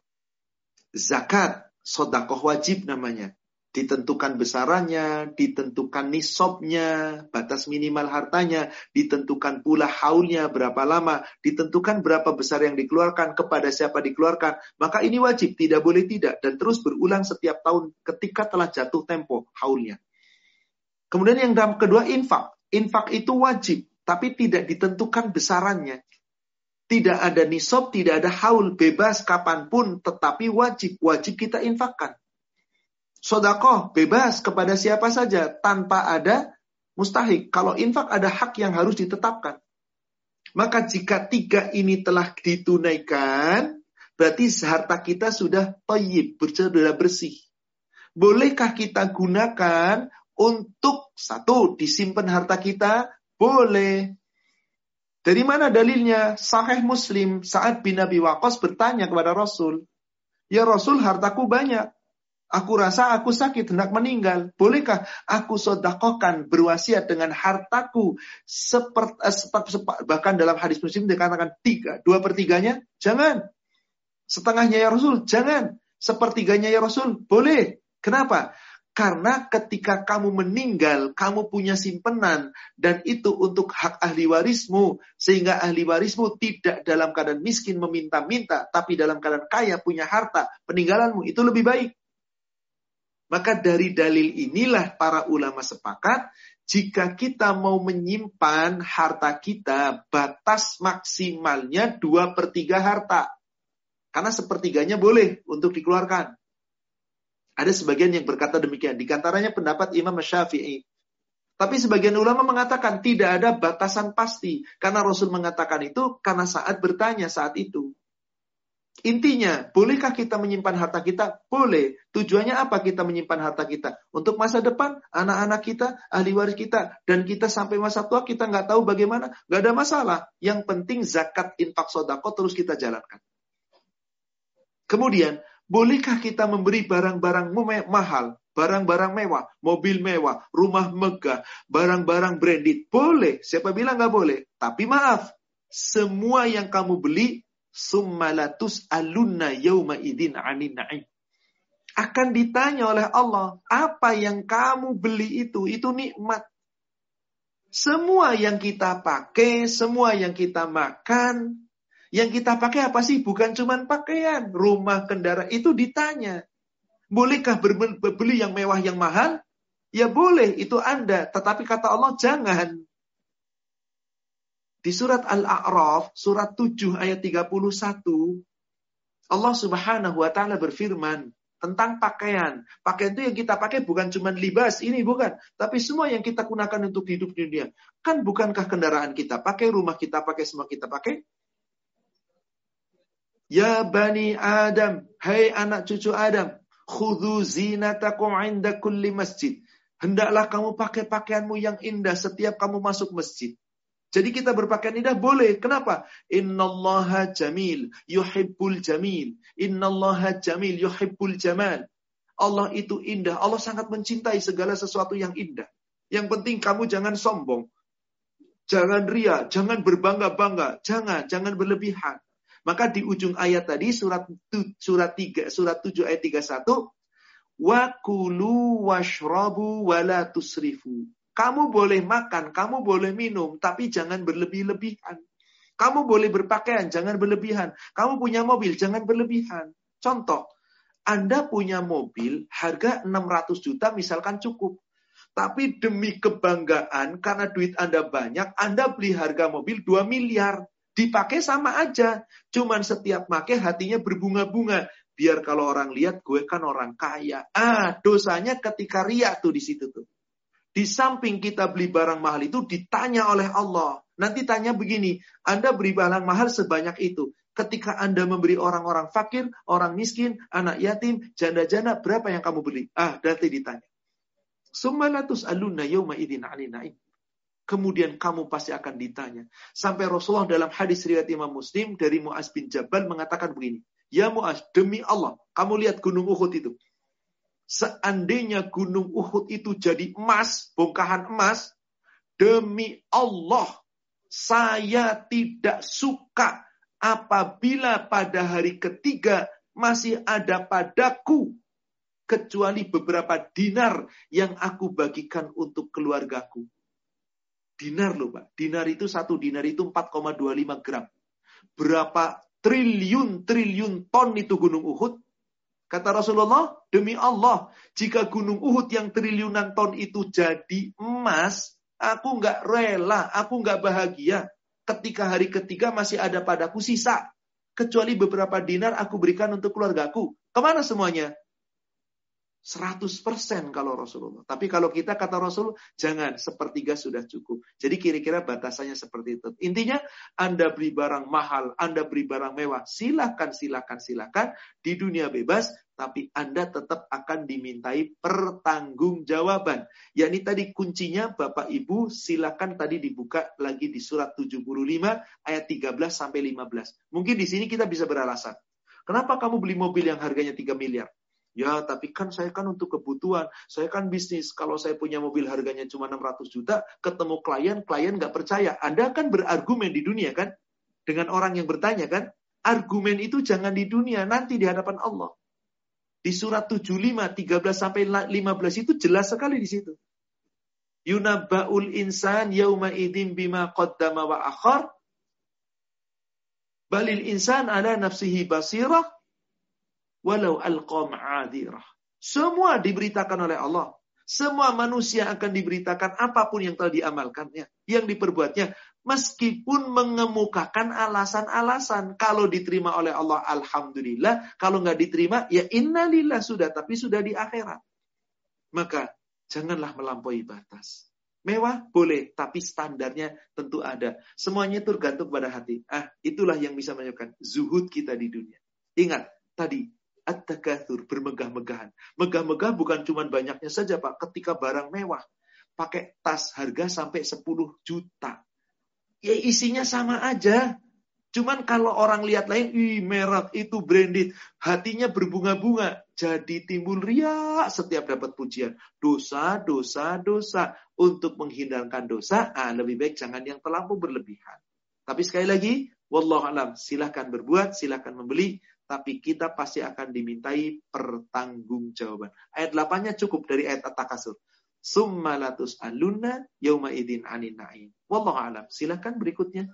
Zakat, sodakoh wajib namanya. Ditentukan besarannya, ditentukan nisabnya, batas minimal hartanya, ditentukan pula haulnya berapa lama, ditentukan berapa besar yang dikeluarkan, kepada siapa dikeluarkan. Maka ini wajib, tidak boleh tidak. Dan terus berulang setiap tahun ketika telah jatuh tempo haulnya. Kemudian yang kedua infak. Infak itu wajib, tapi tidak ditentukan besarannya. Tidak ada nisab, tidak ada haul, bebas kapan pun, tetapi wajib. Wajib kita infakkan. Sodakoh bebas kepada siapa saja tanpa ada mustahik. Kalau infak ada hak yang harus ditetapkan. Maka jika tiga ini telah ditunaikan, berarti harta kita sudah toyib, sudah bersih. Bolehkah kita gunakan untuk satu, disimpan harta kita? Boleh. Dari mana dalilnya? Sahih Muslim, saat bin Waqqas bertanya kepada Rasul, Ya Rasul, hartaku banyak. Aku rasa aku sakit, hendak meninggal. Bolehkah aku sodakokan berwasiat dengan hartaku seperti eh, bahkan dalam hadis muslim dikatakan tiga, dua pertiganya? Jangan. Setengahnya ya Rasul? Jangan. Sepertiganya ya Rasul? Boleh. Kenapa? Karena ketika kamu meninggal, kamu punya simpenan dan itu untuk hak ahli warismu sehingga ahli warismu tidak dalam keadaan miskin meminta-minta tapi dalam keadaan kaya punya harta peninggalanmu itu lebih baik. Maka dari dalil inilah para ulama sepakat, jika kita mau menyimpan harta kita, batas maksimalnya dua per 3 harta. Karena sepertiganya boleh untuk dikeluarkan. Ada sebagian yang berkata demikian. Di antaranya pendapat Imam Syafi'i. Tapi sebagian ulama mengatakan tidak ada batasan pasti. Karena Rasul mengatakan itu karena saat bertanya saat itu. Intinya, bolehkah kita menyimpan harta kita? Boleh. Tujuannya apa kita menyimpan harta kita? Untuk masa depan, anak-anak kita, ahli waris kita, dan kita sampai masa tua kita nggak tahu bagaimana, nggak ada masalah. Yang penting zakat infak sodako terus kita jalankan. Kemudian, bolehkah kita memberi barang-barang mahal, barang-barang mewah, mobil mewah, rumah megah, barang-barang branded? Boleh. Siapa bilang nggak boleh? Tapi maaf, semua yang kamu beli Summalatus alunna yauma idin anin na'im. Akan ditanya oleh Allah, apa yang kamu beli itu? Itu nikmat. Semua yang kita pakai, semua yang kita makan, yang kita pakai apa sih? Bukan cuma pakaian, rumah, kendaraan, itu ditanya. Bolehkah berbeli yang mewah, yang mahal? Ya boleh, itu Anda. Tetapi kata Allah, jangan. Di surat Al-A'raf, surat 7 ayat 31, Allah Subhanahu wa taala berfirman tentang pakaian. Pakaian itu yang kita pakai bukan cuma libas, ini bukan, tapi semua yang kita gunakan untuk hidup di dunia. Kan bukankah kendaraan kita pakai, rumah kita pakai, semua kita pakai? Ya Bani Adam, hai anak cucu Adam, khudhu zinatakum inda kulli masjid. Hendaklah kamu pakai pakaianmu yang indah setiap kamu masuk masjid. Jadi kita berpakaian indah boleh. Kenapa? Innallaha jamil, yuhibbul jamil. Innallaha jamil, yuhibbul jamal. Allah itu indah. Allah sangat mencintai segala sesuatu yang indah. Yang penting kamu jangan sombong. Jangan ria, jangan berbangga-bangga, jangan, jangan berlebihan. Maka di ujung ayat tadi surat surat 3 surat 7 ayat 31 wa kulu washrabu wala tusrifu. Kamu boleh makan, kamu boleh minum, tapi jangan berlebih-lebihan. Kamu boleh berpakaian, jangan berlebihan. Kamu punya mobil, jangan berlebihan. Contoh, Anda punya mobil harga 600 juta misalkan cukup. Tapi demi kebanggaan, karena duit Anda banyak, Anda beli harga mobil 2 miliar. Dipakai sama aja. Cuman setiap pakai hatinya berbunga-bunga. Biar kalau orang lihat, gue kan orang kaya. Ah, dosanya ketika riak tuh di situ tuh. Di samping kita beli barang mahal itu ditanya oleh Allah. Nanti tanya begini, Anda beri barang mahal sebanyak itu. Ketika Anda memberi orang-orang fakir, orang miskin, anak yatim, janda-janda, berapa yang kamu beli? Ah, nanti ditanya. Sumalatus alunna yawma idin. Kemudian kamu pasti akan ditanya. Sampai Rasulullah dalam hadis riwayat Imam Muslim dari Muaz bin Jabal mengatakan begini. Ya Muaz, demi Allah, kamu lihat gunung Uhud itu. Seandainya gunung Uhud itu jadi emas, bongkahan emas, demi Allah, saya tidak suka apabila pada hari ketiga masih ada padaku kecuali beberapa dinar yang aku bagikan untuk keluargaku. Dinar loh Pak. Dinar itu satu dinar itu 4,25 gram. Berapa triliun-triliun ton itu gunung Uhud? Kata Rasulullah, demi Allah, jika gunung Uhud yang triliunan ton itu jadi emas, aku nggak rela, aku nggak bahagia. Ketika hari ketiga masih ada padaku sisa. Kecuali beberapa dinar aku berikan untuk keluargaku. Ke mana semuanya? 100% kalau Rasulullah. Tapi kalau kita kata Rasul, jangan sepertiga sudah cukup. Jadi kira-kira batasannya seperti itu. Intinya, Anda beli barang mahal, Anda beli barang mewah, silakan, silakan, silakan. Di dunia bebas, tapi Anda tetap akan dimintai pertanggungjawaban. Yakni tadi kuncinya Bapak Ibu silakan tadi dibuka lagi di surat 75 ayat 13 sampai 15. Mungkin di sini kita bisa beralasan. Kenapa kamu beli mobil yang harganya 3 miliar? Ya, tapi kan saya kan untuk kebutuhan. Saya kan bisnis. Kalau saya punya mobil harganya cuma 600 juta, ketemu klien, klien nggak percaya. Anda kan berargumen di dunia kan? Dengan orang yang bertanya kan? Argumen itu jangan di dunia, nanti di hadapan Allah. Di surat 75, 13 sampai 15 itu jelas sekali di situ. Yunabba'ul insan yauma idim bima qaddama wa akhar. Balil insan ala nafsihi basirah walau alqam adirah. Semua diberitakan oleh Allah. Semua manusia akan diberitakan apa pun yang telah diamalkannya, yang diperbuatnya, meskipun mengemukakan alasan-alasan. Kalau diterima oleh Allah, alhamdulillah. Kalau nggak diterima, ya innalillah sudah, tapi sudah di akhirat. Maka janganlah melampaui batas. Mewah boleh, tapi standarnya tentu ada. Semuanya tergantung pada hati. Ah, itulah yang bisa menyebabkan zuhud kita di dunia. Ingat, tadi At-takathur, bermegah-megahan. Megah-megah bukan cuma banyaknya saja Pak. Ketika barang mewah, pakai tas harga sampai 10 juta. Ya isinya sama aja. Cuman kalau orang lihat lain, ih merek itu branded, hatinya berbunga-bunga, jadi timbul ria setiap dapat pujian. Dosa, dosa, dosa. Untuk menghindarkan dosa, ah, lebih baik jangan yang terlampau berlebihan. Tapi sekali lagi, wallahu alam, silahkan berbuat, silahkan membeli, tapi kita pasti akan dimintai pertanggungjawaban. Ayat 8-nya cukup dari ayat At-Takasur. Summa latus aluna yauma idin anin na'im. Wallahu alam. Silakan berikutnya.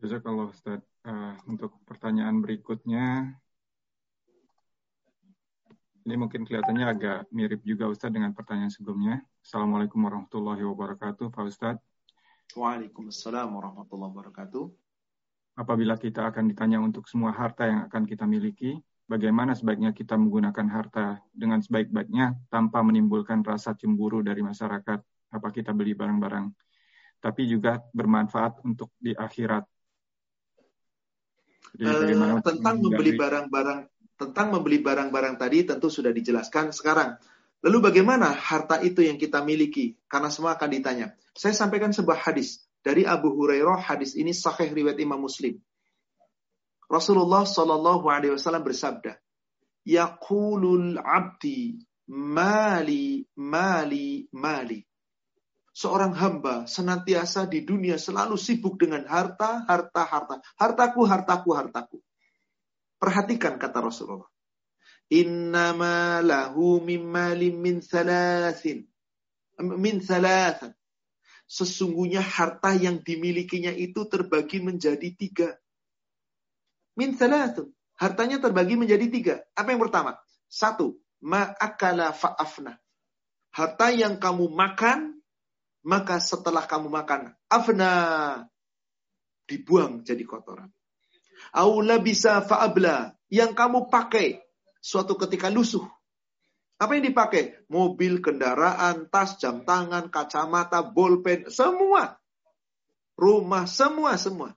kalau Ustaz. Uh, untuk pertanyaan berikutnya, ini mungkin kelihatannya agak mirip juga Ustaz dengan pertanyaan sebelumnya. Assalamualaikum warahmatullahi wabarakatuh, Pak Ustaz. Waalaikumsalam warahmatullahi wabarakatuh apabila kita akan ditanya untuk semua harta yang akan kita miliki, bagaimana sebaiknya kita menggunakan harta dengan sebaik-baiknya tanpa menimbulkan rasa cemburu dari masyarakat, apa kita beli barang-barang, tapi juga bermanfaat untuk di akhirat. Jadi, uh, tentang membeli barang-barang tentang membeli barang-barang tadi tentu sudah dijelaskan sekarang. Lalu bagaimana harta itu yang kita miliki? Karena semua akan ditanya. Saya sampaikan sebuah hadis dari Abu Hurairah hadis ini sahih riwayat Imam Muslim. Rasulullah Shallallahu Alaihi Wasallam bersabda, Yaqulul abdi mali mali mali. Seorang hamba senantiasa di dunia selalu sibuk dengan harta, harta, harta. Hartaku, hartaku, hartaku. Perhatikan kata Rasulullah. Innama lahu min mali min thalathin. Min thalathan sesungguhnya harta yang dimilikinya itu terbagi menjadi tiga. Min salatu. Hartanya terbagi menjadi tiga. Apa yang pertama? Satu, ma'akala fa'afna. Harta yang kamu makan, maka setelah kamu makan, afna, dibuang jadi kotoran. Aula bisa fa'abla, yang kamu pakai suatu ketika lusuh, apa yang dipakai? Mobil, kendaraan, tas, jam tangan, kacamata, bolpen, semua. Rumah, semua, semua.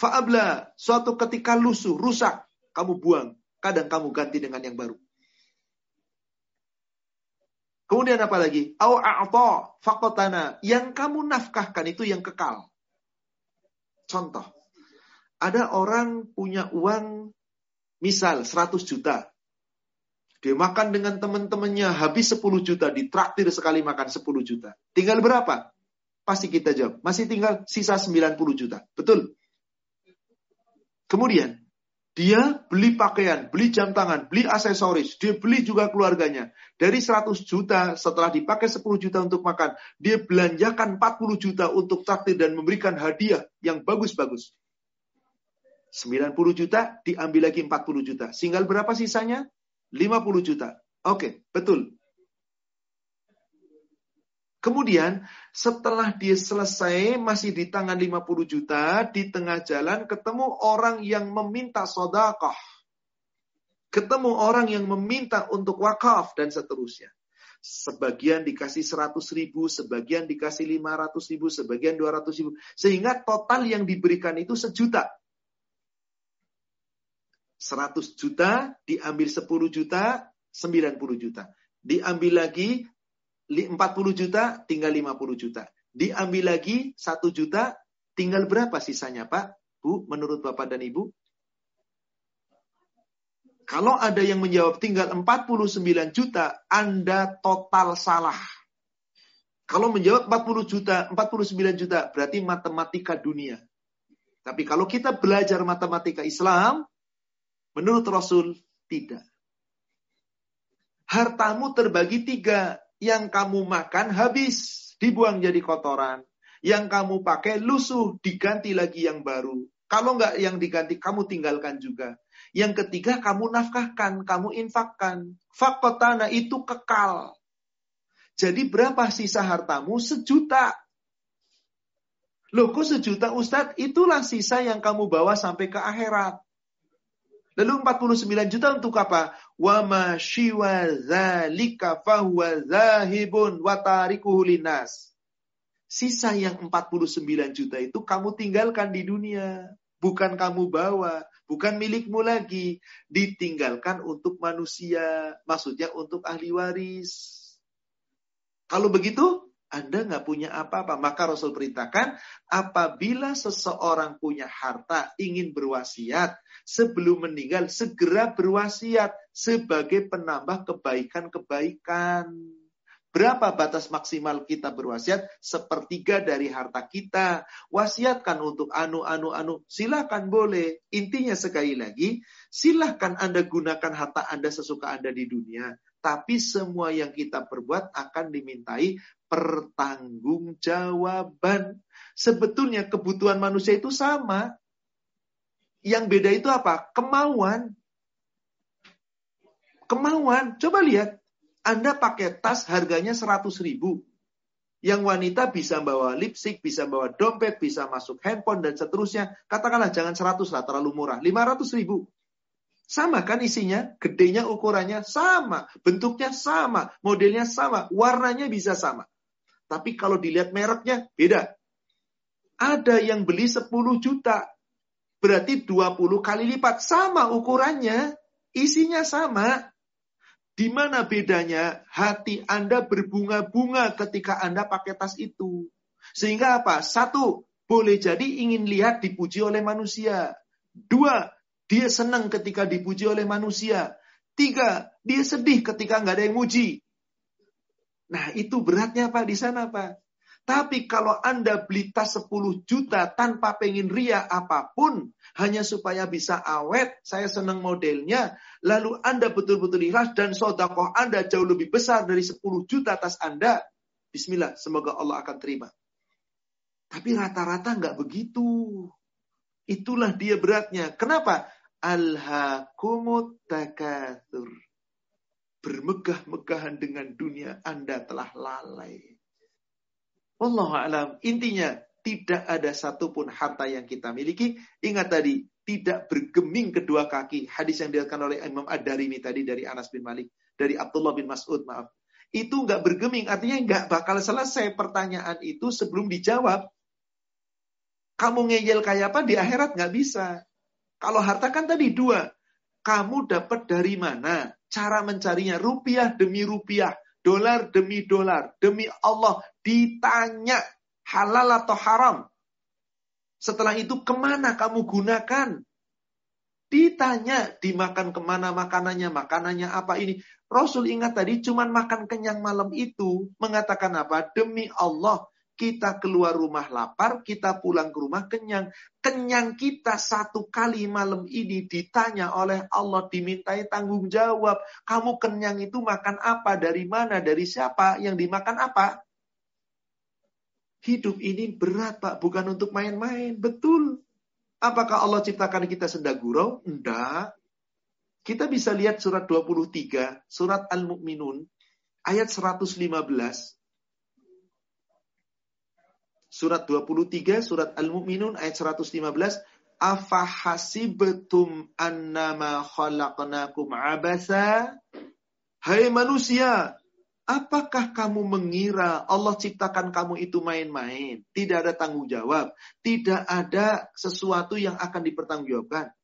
Fa'abla, suatu ketika lusuh, rusak, kamu buang. Kadang kamu ganti dengan yang baru. Kemudian apa lagi? Au fakotana. Yang kamu nafkahkan itu yang kekal. Contoh. Ada orang punya uang misal 100 juta. Dia makan dengan teman-temannya habis 10 juta, ditraktir sekali makan 10 juta. Tinggal berapa? Pasti kita jawab, masih tinggal sisa 90 juta. Betul? Kemudian, Dia beli pakaian, beli jam tangan, beli aksesoris, dia beli juga keluarganya. Dari 100 juta setelah dipakai 10 juta untuk makan, dia belanjakan 40 juta untuk traktir dan memberikan hadiah yang bagus-bagus. 90 juta diambil lagi 40 juta. Singgal berapa sisanya? 50 juta. Oke, betul. Kemudian setelah dia selesai masih di tangan 50 juta, di tengah jalan ketemu orang yang meminta sodakoh. Ketemu orang yang meminta untuk wakaf dan seterusnya. Sebagian dikasih 100 ribu, sebagian dikasih 500 ribu, sebagian 200 ribu. Sehingga total yang diberikan itu sejuta. 100 juta, diambil 10 juta, 90 juta. Diambil lagi 40 juta, tinggal 50 juta. Diambil lagi 1 juta, tinggal berapa sisanya Pak? Bu, menurut Bapak dan Ibu? Kalau ada yang menjawab tinggal 49 juta, Anda total salah. Kalau menjawab 40 juta, 49 juta, berarti matematika dunia. Tapi kalau kita belajar matematika Islam, menurut Rasul, tidak. Hartamu terbagi tiga. Yang kamu makan habis, dibuang jadi kotoran. Yang kamu pakai lusuh, diganti lagi yang baru. Kalau nggak yang diganti, kamu tinggalkan juga. Yang ketiga, kamu nafkahkan, kamu infakkan. Fakotana itu kekal. Jadi berapa sisa hartamu? Sejuta. Loh kok sejuta Ustadz? Itulah sisa yang kamu bawa sampai ke akhirat. Lalu 49 juta untuk apa? Wa ma shiwa dzalika fahuwa zahibun wa tarikuhu linas. Sisa yang 49 juta itu kamu tinggalkan di dunia, bukan kamu bawa, bukan milikmu lagi, ditinggalkan untuk manusia, maksudnya untuk ahli waris. Kalau begitu, anda nggak punya apa-apa. Maka Rasul perintahkan, apabila seseorang punya harta, ingin berwasiat, sebelum meninggal, segera berwasiat sebagai penambah kebaikan-kebaikan. Berapa batas maksimal kita berwasiat? Sepertiga dari harta kita. Wasiatkan untuk anu, anu, anu. Silahkan boleh. Intinya sekali lagi, silahkan Anda gunakan harta Anda sesuka Anda di dunia. Tapi semua yang kita perbuat akan dimintai pertanggungjawaban. Sebetulnya kebutuhan manusia itu sama. Yang beda itu apa? Kemauan. Kemauan. Coba lihat. Anda pakai tas harganya 100 ribu. Yang wanita bisa bawa lipstick, bisa bawa dompet, bisa masuk handphone, dan seterusnya. Katakanlah jangan 100 lah, terlalu murah. 500 ribu. Sama kan isinya? Gedenya ukurannya sama. Bentuknya sama. Modelnya sama. Warnanya bisa sama. Tapi kalau dilihat mereknya, beda. Ada yang beli 10 juta. Berarti 20 kali lipat. Sama ukurannya. Isinya sama. Di mana bedanya? Hati Anda berbunga-bunga ketika Anda pakai tas itu. Sehingga apa? Satu, boleh jadi ingin lihat dipuji oleh manusia. Dua, dia senang ketika dipuji oleh manusia. Tiga, dia sedih ketika nggak ada yang muji. Nah, itu beratnya Pak di sana Pak. Tapi kalau Anda beli tas 10 juta tanpa pengen ria apa pun, hanya supaya bisa awet, saya senang modelnya, lalu Anda betul-betul ikhlas dan sodakoh Anda jauh lebih besar dari 10 juta tas Anda, Bismillah, semoga Allah akan terima. Tapi rata-rata nggak begitu. Itulah dia beratnya. Kenapa? Alhaakumut takatsur bermegah-megahan dengan dunia, Anda telah lalai. Allah alam, intinya tidak ada satupun harta yang kita miliki. Ingat tadi, tidak bergeming kedua kaki. Hadis yang dikatakan oleh Imam Ad-Darimi tadi dari Anas bin Malik, dari Abdullah bin Mas'ud, maaf. Itu nggak bergeming, artinya nggak bakal selesai pertanyaan itu sebelum dijawab. Kamu ngeyel kayak apa di akhirat nggak bisa. Kalau harta kan tadi dua. Kamu dapat dari mana? cara mencarinya rupiah demi rupiah, dolar demi dolar, demi Allah ditanya halal atau haram. Setelah itu ke mana kamu gunakan? Ditanya dimakan ke mana makanannya, makanannya apa ini. Rasul ingat tadi cuman makan kenyang malam itu mengatakan apa? Demi Allah kita keluar rumah lapar, kita pulang ke rumah kenyang. Kenyang kita satu kali malam ini ditanya oleh Allah, dimintai tanggung jawab. Kamu kenyang itu makan apa, dari mana, dari siapa, yang dimakan apa? Hidup ini berat Pak, bukan untuk main-main. Betul. Apakah Allah ciptakan kita sendagurau? Enggak. Kita bisa lihat surat 23, surat Al-Mu'minun, ayat 115. Surat 23, surat Al-Mu'minun ayat 115. Afahasibetum annama khalaqnakum abasa. Hai manusia, apakah kamu mengira Allah ciptakan kamu itu main-main? Tidak ada tanggung jawab. Tidak ada sesuatu yang akan dipertanggungjawabkan.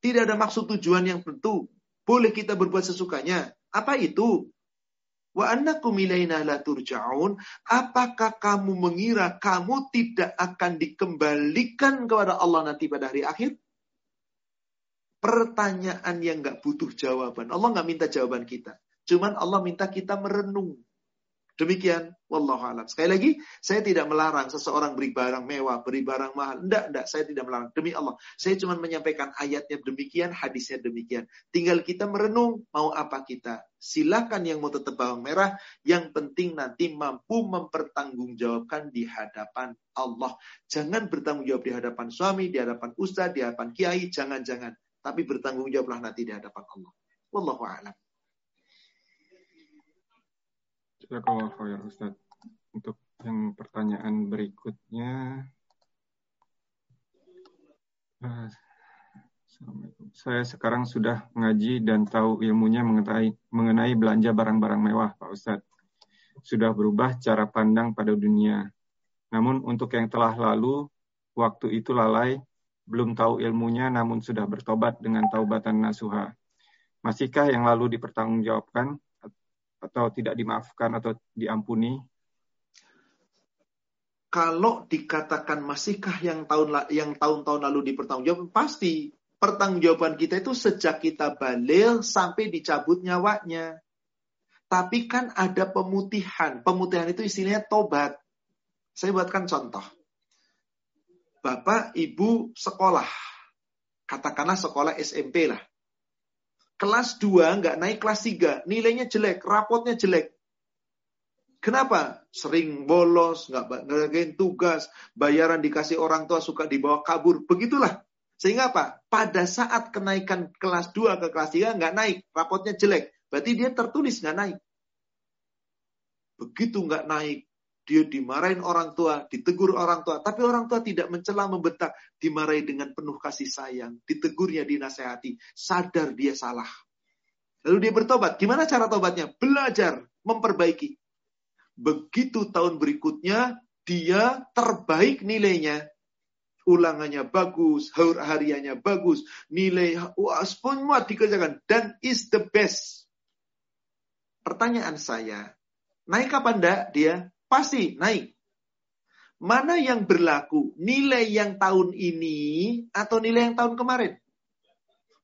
Tidak ada maksud tujuan yang tentu. Boleh kita berbuat sesukanya. Apa itu? Wa annakum ilaina la turja'un. Apakah kamu mengira kamu tidak akan dikembalikan kepada Allah nanti pada hari akhir? Pertanyaan yang nggak butuh jawaban. Allah nggak minta jawaban kita. Cuman Allah minta kita merenung. Demikian, wallahu alam. Sekali lagi, saya tidak melarang seseorang beri barang mewah, beri barang mahal. Enggak, enggak, saya tidak melarang. Demi Allah, saya cuma menyampaikan ayatnya demikian, hadisnya demikian. Tinggal kita merenung, mau apa kita. Silakan yang mau tetap bawang merah, yang penting nanti mampu mempertanggungjawabkan di hadapan Allah. Jangan bertanggung jawab di hadapan suami, di hadapan ustaz, di hadapan kiai, jangan-jangan. Tapi bertanggung jawablah nanti di hadapan Allah. Wallahu a'lam. Jazakallah khair Ustaz. Untuk yang pertanyaan berikutnya. Uh, Saya sekarang sudah mengaji dan tahu ilmunya mengenai, mengenai belanja barang-barang mewah, Pak Ustadz. Sudah berubah cara pandang pada dunia. Namun untuk yang telah lalu, waktu itu lalai, belum tahu ilmunya namun sudah bertobat dengan taubatan nasuha. Masihkah yang lalu dipertanggungjawabkan atau tidak dimaafkan atau diampuni? Kalau dikatakan masihkah yang tahun yang tahun-tahun lalu dipertanggungjawabkan pasti pertanggungjawaban kita itu sejak kita balik sampai dicabut nyawanya. Tapi kan ada pemutihan. Pemutihan itu istilahnya tobat. Saya buatkan contoh. Bapak, Ibu sekolah. Katakanlah sekolah SMP lah kelas 2 nggak naik kelas 3, nilainya jelek, rapotnya jelek. Kenapa? Sering bolos, nggak ngerjain tugas, bayaran dikasih orang tua suka dibawa kabur. Begitulah. Sehingga apa? Pada saat kenaikan kelas 2 ke kelas 3 nggak naik, rapotnya jelek. Berarti dia tertulis nggak naik. Begitu nggak naik, dia dimarahin orang tua, ditegur orang tua, tapi orang tua tidak mencela membentak, dimarahi dengan penuh kasih sayang, ditegurnya, dinasehati, sadar dia salah. Lalu dia bertobat. Gimana cara tobatnya? Belajar, memperbaiki. Begitu tahun berikutnya, dia terbaik nilainya. Ulangannya bagus, hariannya bagus, nilai wah, semua dikerjakan dan is the best. Pertanyaan saya, naik apa enggak dia? Pasti naik. Mana yang berlaku? Nilai yang tahun ini atau nilai yang tahun kemarin?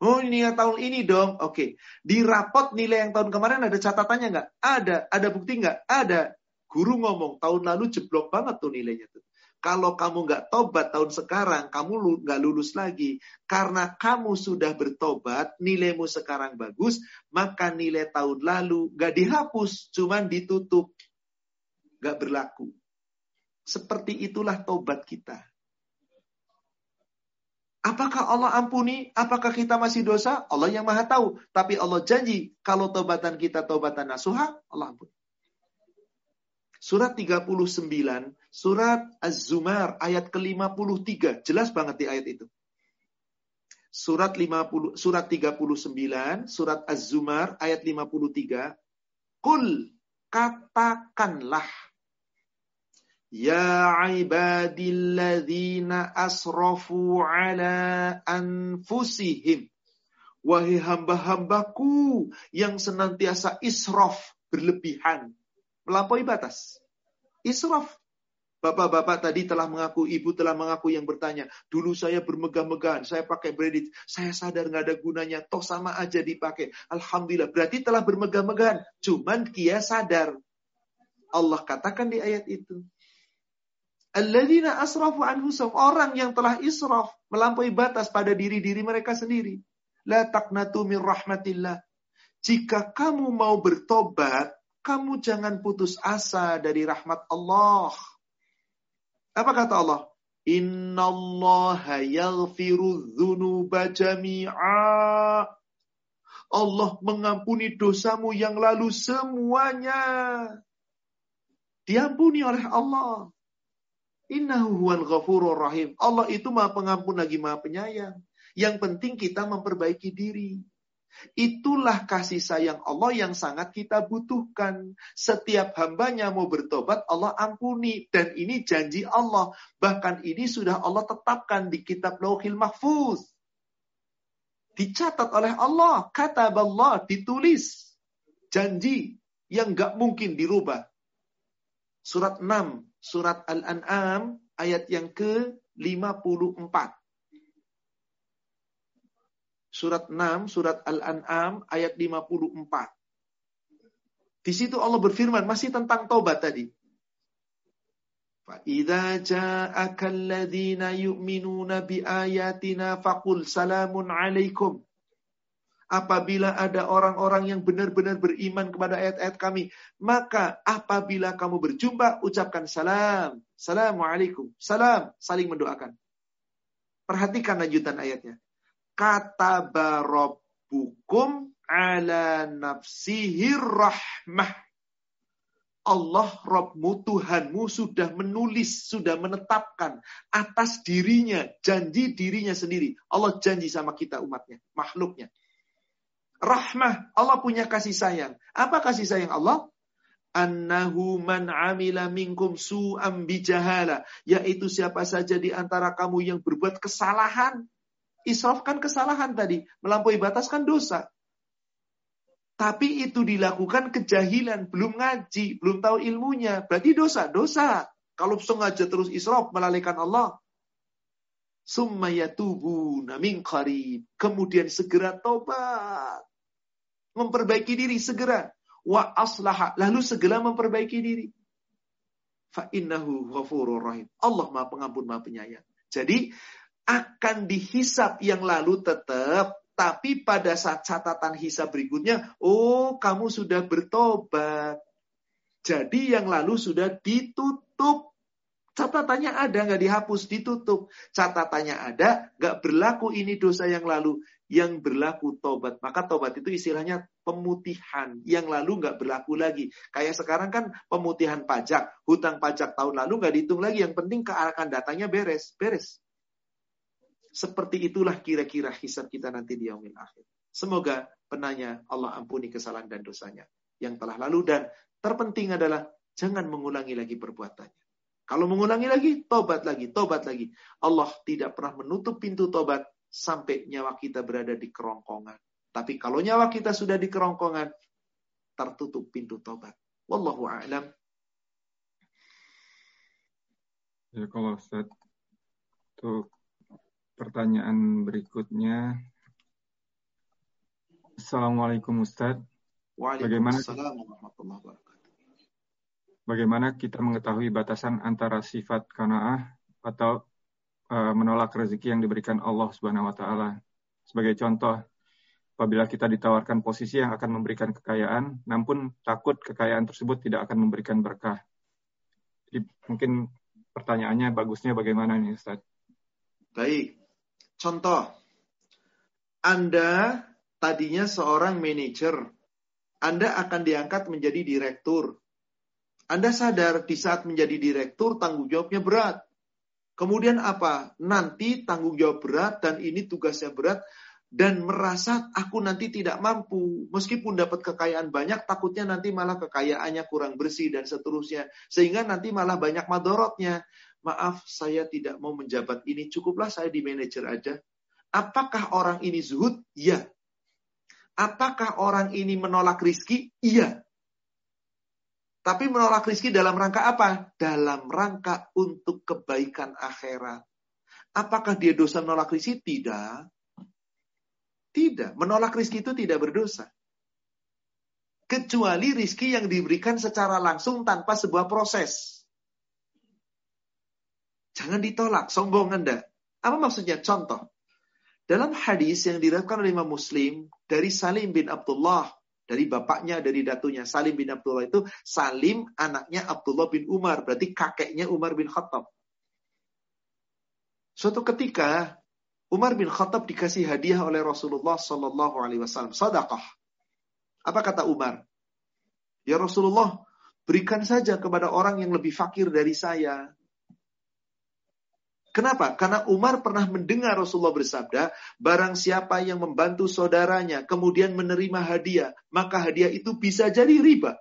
Oh ini yang tahun ini dong. Oke. Di rapot nilai yang tahun kemarin ada catatannya nggak? Ada. Ada bukti nggak? Ada. Guru ngomong tahun lalu jeblok banget tuh nilainya tuh. Kalau kamu nggak tobat tahun sekarang, kamu nggak lulus lagi. Karena kamu sudah bertobat, nilaimu sekarang bagus, maka nilai tahun lalu nggak dihapus, cuman ditutup gak berlaku. Seperti itulah tobat kita. Apakah Allah ampuni? Apakah kita masih dosa? Allah yang maha tahu. Tapi Allah janji, kalau tobatan kita tobatan nasuha, Allah ampuni. Surat 39, surat Az-Zumar ayat ke-53. Jelas banget di ayat itu. Surat 50 surat 39, surat Az-Zumar ayat 53. Kul katakanlah Ya ibadilladzina asrafu ala anfusihim. Wahai hamba-hambaku yang senantiasa israf, berlebihan, melampaui batas. Israf. Bapak-bapak tadi telah mengaku, ibu telah mengaku yang bertanya, dulu saya bermegah-megahan, saya pakai kredit, saya sadar nggak ada gunanya, toh sama aja dipakai. Alhamdulillah, berarti telah bermegah-megahan. Cuman kia sadar. Allah katakan di ayat itu, Alladzina asrafu anhusum. Orang yang telah israf. Melampaui batas pada diri-diri mereka sendiri. La taqnatu min rahmatillah. Jika kamu mau bertobat, kamu jangan putus asa dari rahmat Allah. Apa kata Allah? Inna Allah yaghfiru dhunuba jami'a. Allah mengampuni dosamu yang lalu semuanya. Diampuni oleh Allah. Innahu huwal rahim. Allah itu maha pengampun lagi maha penyayang. Yang penting kita memperbaiki diri. Itulah kasih sayang Allah yang sangat kita butuhkan. Setiap hambanya mau bertobat, Allah ampuni. Dan ini janji Allah. Bahkan ini sudah Allah tetapkan di kitab Lauhil Mahfuz. Dicatat oleh Allah. Kata Allah, ditulis. Janji yang gak mungkin dirubah. Surat 6, surat Al-An'am, ayat yang ke-54 surat 6, surat Al-An'am ayat 54. Di situ Allah berfirman masih tentang taubat tadi. فَإِذَا جَاءَكَ الَّذِينَ يُؤْمِنُونَ بِآيَاتِنَا فَقُلْ سَلَامٌ عَلَيْكُمْ Apabila ada orang-orang yang benar-benar beriman kepada ayat-ayat kami, maka apabila kamu berjumpa, ucapkan salam. Assalamualaikum. Salam. Saling mendoakan. Perhatikan lanjutan ayatnya kata barabbukum ala nafsihir rahmah. Allah Rabbmu Tuhanmu sudah menulis, sudah menetapkan atas dirinya, janji dirinya sendiri. Allah janji sama kita umatnya, makhluknya. Rahmah, Allah punya kasih sayang. Apa kasih sayang Allah? Annahu man amila minkum su'am bijahala. Yaitu siapa saja di antara kamu yang berbuat kesalahan Israf kan kesalahan tadi. Melampaui batas kan dosa. Tapi itu dilakukan kejahilan. Belum ngaji. Belum tahu ilmunya. Berarti dosa. Dosa. Kalau sengaja terus israf melalaikan Allah. Summa yatubu min qarib. Kemudian segera tobat. Memperbaiki diri segera. Wa aslaha. Lalu segera memperbaiki diri. Fa innahu ghafurur rahim. Allah maha pengampun, maha penyayang. Jadi akan dihisap yang lalu tetap, tapi pada saat catatan hisap berikutnya, oh kamu sudah bertobat. Jadi yang lalu sudah ditutup. Catatannya ada, nggak dihapus, ditutup. Catatannya ada, nggak berlaku ini dosa yang lalu. Yang berlaku tobat. Maka tobat itu istilahnya pemutihan. Yang lalu nggak berlaku lagi. Kayak sekarang kan pemutihan pajak. Hutang pajak tahun lalu nggak dihitung lagi. Yang penting kearahkan datanya beres. Beres. Seperti itulah kira-kira hisab kita nanti di yaumil akhir. Semoga penanya Allah ampuni kesalahan dan dosanya yang telah lalu dan terpenting adalah jangan mengulangi lagi perbuatannya. Kalau mengulangi lagi, tobat lagi, tobat lagi. Allah tidak pernah menutup pintu tobat sampai nyawa kita berada di kerongkongan. Tapi kalau nyawa kita sudah di kerongkongan, tertutup pintu tobat. Wallahu a'lam. Ya kalau Ustaz, untuk pertanyaan berikutnya. Assalamualaikum Ustaz. Bagaimana Bagaimana kita mengetahui batasan antara sifat kanaah atau uh, menolak rezeki yang diberikan Allah Subhanahu wa taala? Sebagai contoh, apabila kita ditawarkan posisi yang akan memberikan kekayaan, namun takut kekayaan tersebut tidak akan memberikan berkah. Jadi mungkin pertanyaannya bagusnya bagaimana nih Ustaz? Baik. Contoh, Anda tadinya seorang manajer, Anda akan diangkat menjadi direktur. Anda sadar di saat menjadi direktur tanggung jawabnya berat. Kemudian apa? Nanti tanggung jawab berat dan ini tugasnya berat dan merasa aku nanti tidak mampu. Meskipun dapat kekayaan banyak, takutnya nanti malah kekayaannya kurang bersih dan seterusnya. Sehingga nanti malah banyak madorotnya maaf saya tidak mau menjabat ini, cukuplah saya di manajer aja. Apakah orang ini zuhud? Iya. Apakah orang ini menolak rizki? Iya. Tapi menolak rizki dalam rangka apa? Dalam rangka untuk kebaikan akhirat. Apakah dia dosa menolak rizki? Tidak. Tidak. Menolak rizki itu tidak berdosa. Kecuali rizki yang diberikan secara langsung tanpa sebuah proses. Jangan ditolak, sombong Anda. Apa maksudnya? Contoh. Dalam hadis yang diriwayatkan oleh Imam Muslim dari Salim bin Abdullah, dari bapaknya, dari datunya. Salim bin Abdullah itu Salim anaknya Abdullah bin Umar, berarti kakeknya Umar bin Khattab. Suatu ketika Umar bin Khattab dikasih hadiah oleh Rasulullah Sallallahu Alaihi Wasallam, sadaqah. Apa kata Umar? Ya Rasulullah, berikan saja kepada orang yang lebih fakir dari saya. Kenapa? Karena Umar pernah mendengar Rasulullah bersabda, barang siapa yang membantu saudaranya kemudian menerima hadiah, maka hadiah itu bisa jadi riba.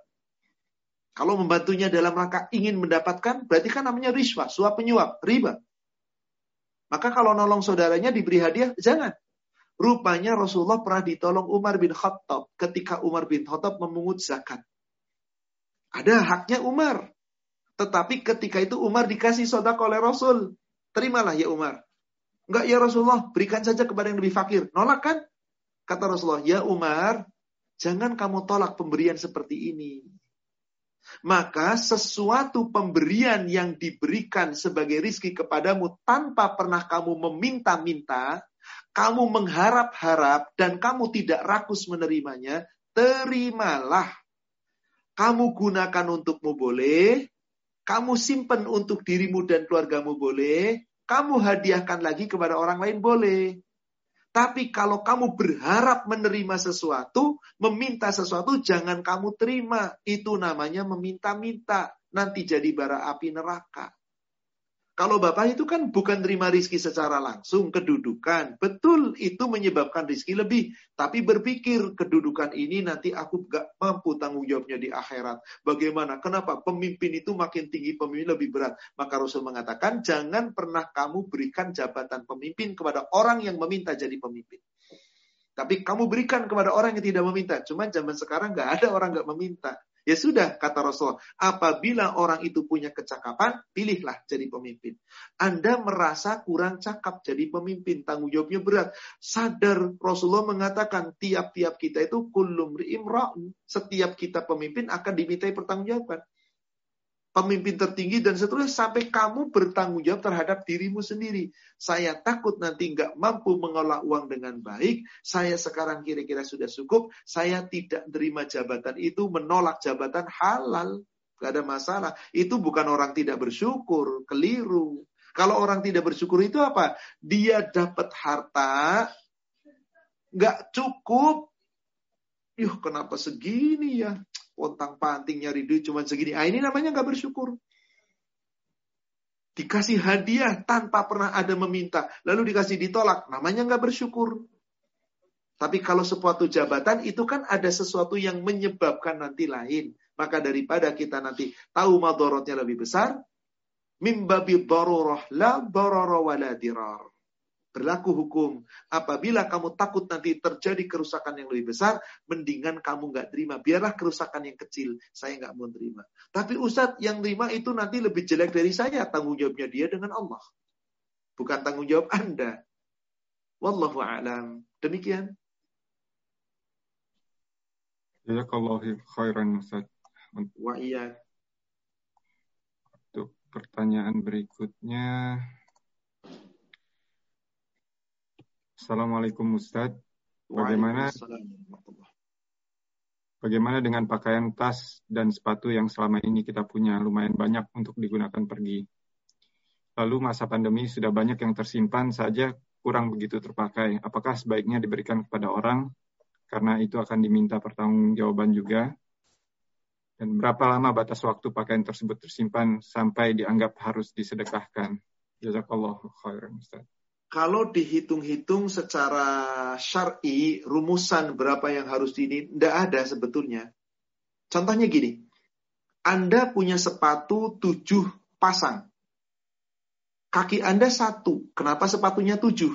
Kalau membantunya dalam rangka ingin mendapatkan, berarti kan namanya riswa, suap penyuap, riba. Maka kalau nolong saudaranya diberi hadiah, jangan. Rupanya Rasulullah pernah ditolong Umar bin Khattab ketika Umar bin Khattab memungut zakat. Ada haknya Umar. Tetapi ketika itu Umar dikasih sodak oleh Rasul. Terimalah ya Umar. Enggak ya Rasulullah, berikan saja kepada yang lebih fakir. Nolak kan? Kata Rasulullah, ya Umar, jangan kamu tolak pemberian seperti ini. Maka sesuatu pemberian yang diberikan sebagai rizki kepadamu tanpa pernah kamu meminta-minta, kamu mengharap-harap, dan kamu tidak rakus menerimanya, terimalah. Kamu gunakan untukmu boleh, kamu simpen untuk dirimu dan keluargamu boleh. Kamu hadiahkan lagi kepada orang lain boleh. Tapi kalau kamu berharap menerima sesuatu, meminta sesuatu, jangan kamu terima. Itu namanya meminta-minta. Nanti jadi bara api neraka. Kalau Bapak itu kan bukan terima rizki secara langsung, kedudukan. Betul, itu menyebabkan rizki lebih. Tapi berpikir, kedudukan ini nanti aku gak mampu tanggung jawabnya di akhirat. Bagaimana? Kenapa? Pemimpin itu makin tinggi, pemimpin lebih berat. Maka Rasul mengatakan, jangan pernah kamu berikan jabatan pemimpin kepada orang yang meminta jadi pemimpin. Tapi kamu berikan kepada orang yang tidak meminta. Cuma zaman sekarang gak ada orang gak meminta. Ya sudah, kata Rasul, apabila orang itu punya kecakapan, pilihlah jadi pemimpin. Anda merasa kurang cakap jadi pemimpin, tanggung jawabnya berat. Sadar Rasulullah mengatakan, tiap-tiap kita itu kulum ri'imra'un. Setiap kita pemimpin akan dimintai pertanggungjawaban pemimpin tertinggi dan seterusnya sampai kamu bertanggung jawab terhadap dirimu sendiri. Saya takut nanti nggak mampu mengolah uang dengan baik. Saya sekarang kira-kira sudah cukup. Saya tidak terima jabatan itu, menolak jabatan halal. Gak ada masalah. Itu bukan orang tidak bersyukur, keliru. Kalau orang tidak bersyukur itu apa? Dia dapat harta, nggak cukup. Yuh, kenapa segini ya? Pontang panting nyari duit cuma segini. Ah ini namanya nggak bersyukur. Dikasih hadiah tanpa pernah ada meminta. Lalu dikasih ditolak. Namanya nggak bersyukur. Tapi kalau suatu jabatan itu kan ada sesuatu yang menyebabkan nanti lain. Maka daripada kita nanti tahu madorotnya lebih besar. Mimbabi darurah la darara dirar berlaku hukum. Apabila kamu takut nanti terjadi kerusakan yang lebih besar, mendingan kamu nggak terima. Biarlah kerusakan yang kecil, saya nggak mau terima. Tapi Ustadz yang terima itu nanti lebih jelek dari saya. Tanggung jawabnya dia dengan Allah. Bukan tanggung jawab Anda. Wallahu a'lam. Demikian. kalau khairan Ustaz. Wa iya. Untuk pertanyaan berikutnya. Assalamualaikum Ustaz. Bagaimana Bagaimana dengan pakaian tas dan sepatu yang selama ini kita punya lumayan banyak untuk digunakan pergi? Lalu masa pandemi sudah banyak yang tersimpan saja kurang begitu terpakai. Apakah sebaiknya diberikan kepada orang karena itu akan diminta pertanggungjawaban juga? Dan berapa lama batas waktu pakaian tersebut tersimpan sampai dianggap harus disedekahkan? Jazakallah khairan Ustaz kalau dihitung-hitung secara syar'i rumusan berapa yang harus ini tidak ada sebetulnya. Contohnya gini, Anda punya sepatu tujuh pasang. Kaki Anda satu, kenapa sepatunya tujuh?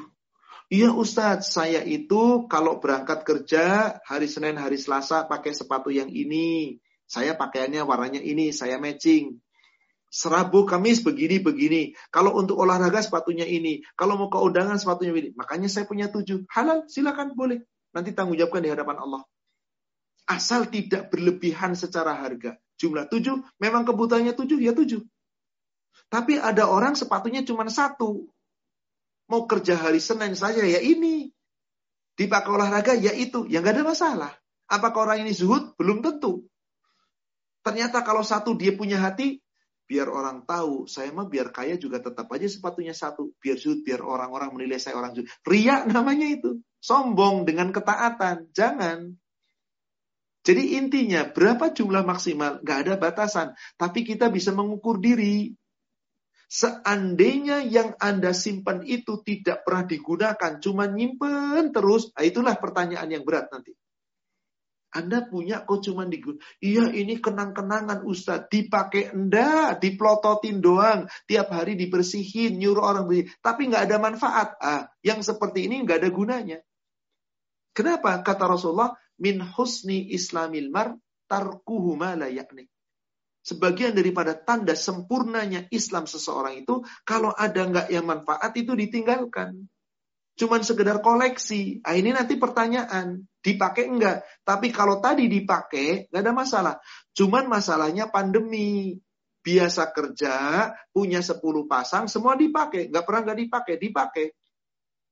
Iya Ustadz, saya itu kalau berangkat kerja hari Senin, hari Selasa pakai sepatu yang ini. Saya pakaiannya warnanya ini, saya matching. Serabu Kamis begini-begini. Kalau untuk olahraga sepatunya ini. Kalau mau ke undangan sepatunya ini. Makanya saya punya tujuh. Halal, silakan boleh. Nanti tanggung jawabkan di hadapan Allah. Asal tidak berlebihan secara harga. Jumlah tujuh, memang kebutuhannya tujuh, ya tujuh. Tapi ada orang sepatunya cuma satu. Mau kerja hari Senin saja ya ini. Dipakai olahraga ya itu. Ya nggak ada masalah. Apakah orang ini zuhud? Belum tentu. Ternyata kalau satu dia punya hati, biar orang tahu, saya mah biar kaya juga tetap aja sepatunya satu. Biar zuhud, biar orang-orang menilai saya orang zuhud. Ria namanya itu. Sombong dengan ketaatan. Jangan. Jadi intinya berapa jumlah maksimal? Gak ada batasan. Tapi kita bisa mengukur diri. Seandainya yang Anda simpan itu tidak pernah digunakan, cuma nyimpen terus, nah itulah pertanyaan yang berat nanti. Anda punya kok cuma digunakan. Iya ini kenang-kenangan Ustaz. Dipakai enggak, diplototin doang. Tiap hari dibersihin, nyuruh orang bersih. Tapi nggak ada manfaat. Ah, yang seperti ini nggak ada gunanya. Kenapa? Kata Rasulullah, min husni islamil mar tarkuhu ma la yakni. Sebagian daripada tanda sempurnanya Islam seseorang itu, kalau ada nggak yang manfaat itu ditinggalkan. Cuman sekedar koleksi. Ah, ini nanti pertanyaan, dipakai enggak? Tapi kalau tadi dipakai, nggak ada masalah. Cuman masalahnya pandemi. Biasa kerja, punya 10 pasang, semua dipakai. Nggak pernah nggak dipakai, dipakai.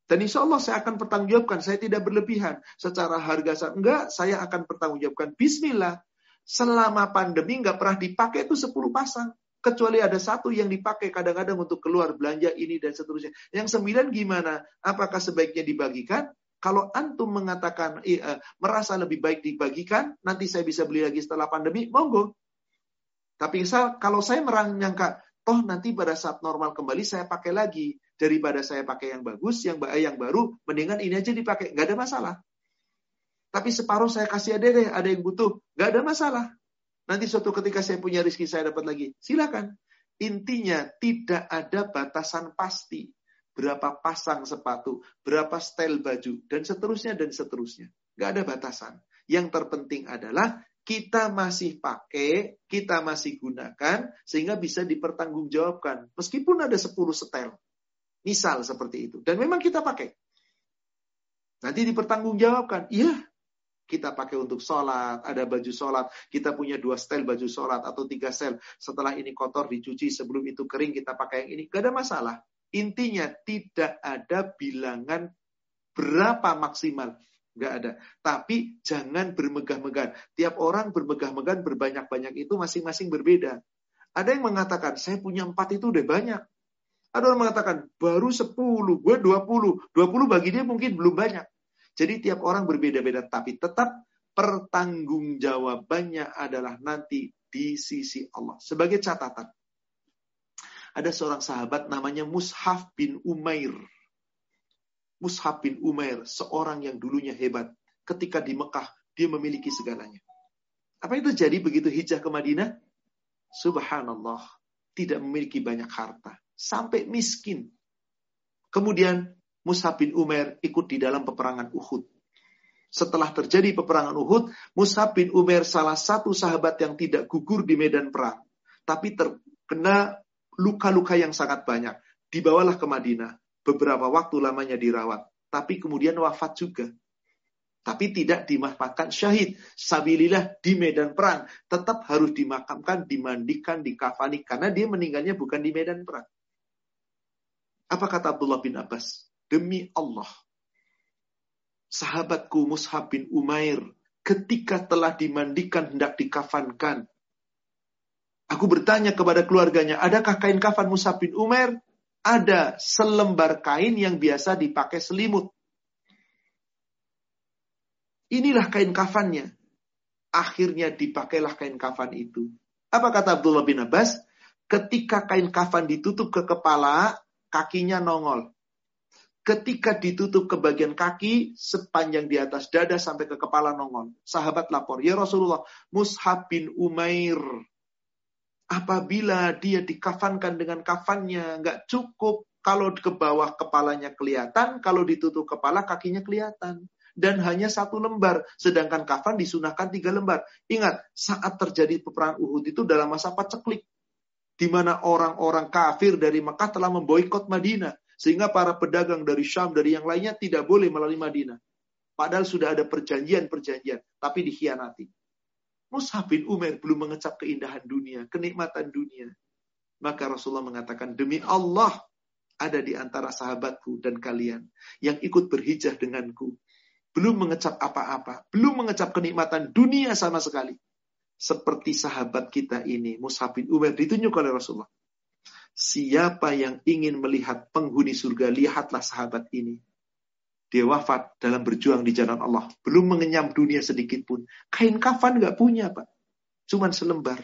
Dan insya Allah saya akan pertanggungjawabkan. Saya tidak berlebihan. Secara harga, enggak, saya akan pertanggungjawabkan. Bismillah selama pandemi nggak pernah dipakai itu 10 pasang. Kecuali ada satu yang dipakai kadang-kadang untuk keluar belanja ini dan seterusnya. Yang sembilan gimana? Apakah sebaiknya dibagikan? Kalau antum mengatakan uh, merasa lebih baik dibagikan, nanti saya bisa beli lagi setelah pandemi, monggo. Tapi misal kalau saya menyangka, toh nanti pada saat normal kembali saya pakai lagi daripada saya pakai yang bagus, yang yang baru, mendingan ini aja dipakai, nggak ada masalah. Tapi separuh saya kasih ada deh, ada yang butuh. Gak ada masalah. Nanti suatu ketika saya punya rezeki saya dapat lagi. Silakan. Intinya tidak ada batasan pasti. Berapa pasang sepatu, berapa style baju, dan seterusnya, dan seterusnya. Gak ada batasan. Yang terpenting adalah kita masih pakai, kita masih gunakan, sehingga bisa dipertanggungjawabkan. Meskipun ada 10 style. Misal seperti itu. Dan memang kita pakai. Nanti dipertanggungjawabkan. Iya, kita pakai untuk sholat, ada baju sholat, kita punya dua style baju sholat atau tiga style. Setelah ini kotor dicuci, sebelum itu kering kita pakai yang ini. Gak ada masalah. Intinya tidak ada bilangan berapa maksimal. Gak ada. Tapi jangan bermegah-megah. Tiap orang bermegah-megah berbanyak-banyak itu masing-masing berbeda. Ada yang mengatakan, saya punya empat itu udah banyak. Ada orang mengatakan, baru sepuluh, gue dua puluh. Dua puluh bagi dia mungkin belum banyak. Jadi tiap orang berbeda-beda, tapi tetap pertanggungjawabannya adalah nanti di sisi Allah. Sebagai catatan, ada seorang sahabat namanya Mushaf bin Umair. Mushaf bin Umair, seorang yang dulunya hebat. Ketika di Mekah, dia memiliki segalanya. Apa itu jadi begitu hijrah ke Madinah? Subhanallah, tidak memiliki banyak harta. Sampai miskin. Kemudian Mus'ab bin Umair ikut di dalam peperangan Uhud. Setelah terjadi peperangan Uhud, Mus'ab bin Umair salah satu sahabat yang tidak gugur di medan perang. Tapi terkena luka-luka yang sangat banyak. Dibawalah ke Madinah. Beberapa waktu lamanya dirawat. Tapi kemudian wafat juga. Tapi tidak dimakamkan syahid. Sabilillah di medan perang. Tetap harus dimakamkan, dimandikan, dikafani. Karena dia meninggalnya bukan di medan perang. Apa kata Abdullah bin Abbas? Demi Allah. Sahabatku Mushab bin Umair ketika telah dimandikan hendak dikafankan. Aku bertanya kepada keluarganya, adakah kain kafan Mushab bin Umair? Ada selembar kain yang biasa dipakai selimut. Inilah kain kafannya. Akhirnya dipakailah kain kafan itu. Apa kata Abdullah bin Abbas? Ketika kain kafan ditutup ke kepala, kakinya nongol. Ketika ditutup ke bagian kaki, sepanjang di atas dada sampai ke kepala nongol. Sahabat lapor, ya Rasulullah, Mushab bin Umair. Apabila dia dikafankan dengan kafannya, nggak cukup kalau ke bawah kepalanya kelihatan, kalau ditutup kepala kakinya kelihatan. Dan hanya satu lembar, sedangkan kafan disunahkan tiga lembar. Ingat, saat terjadi peperangan Uhud itu dalam masa paceklik. Di mana orang-orang kafir dari Mekah telah memboikot Madinah sehingga para pedagang dari Syam, dari yang lainnya tidak boleh melalui Madinah. Padahal sudah ada perjanjian-perjanjian, tapi dikhianati. Mus'ab bin Umar belum mengecap keindahan dunia, kenikmatan dunia. Maka Rasulullah mengatakan, demi Allah, ada di antara sahabatku dan kalian yang ikut berhijrah denganku. Belum mengecap apa-apa, belum mengecap kenikmatan dunia sama sekali. Seperti sahabat kita ini, Mus'ab bin Umar, ditunjuk oleh Rasulullah. Siapa yang ingin melihat penghuni surga, lihatlah sahabat ini. Dia wafat dalam berjuang di jalan Allah. Belum mengenyam dunia sedikit pun. Kain kafan nggak punya, Pak. Cuman selembar.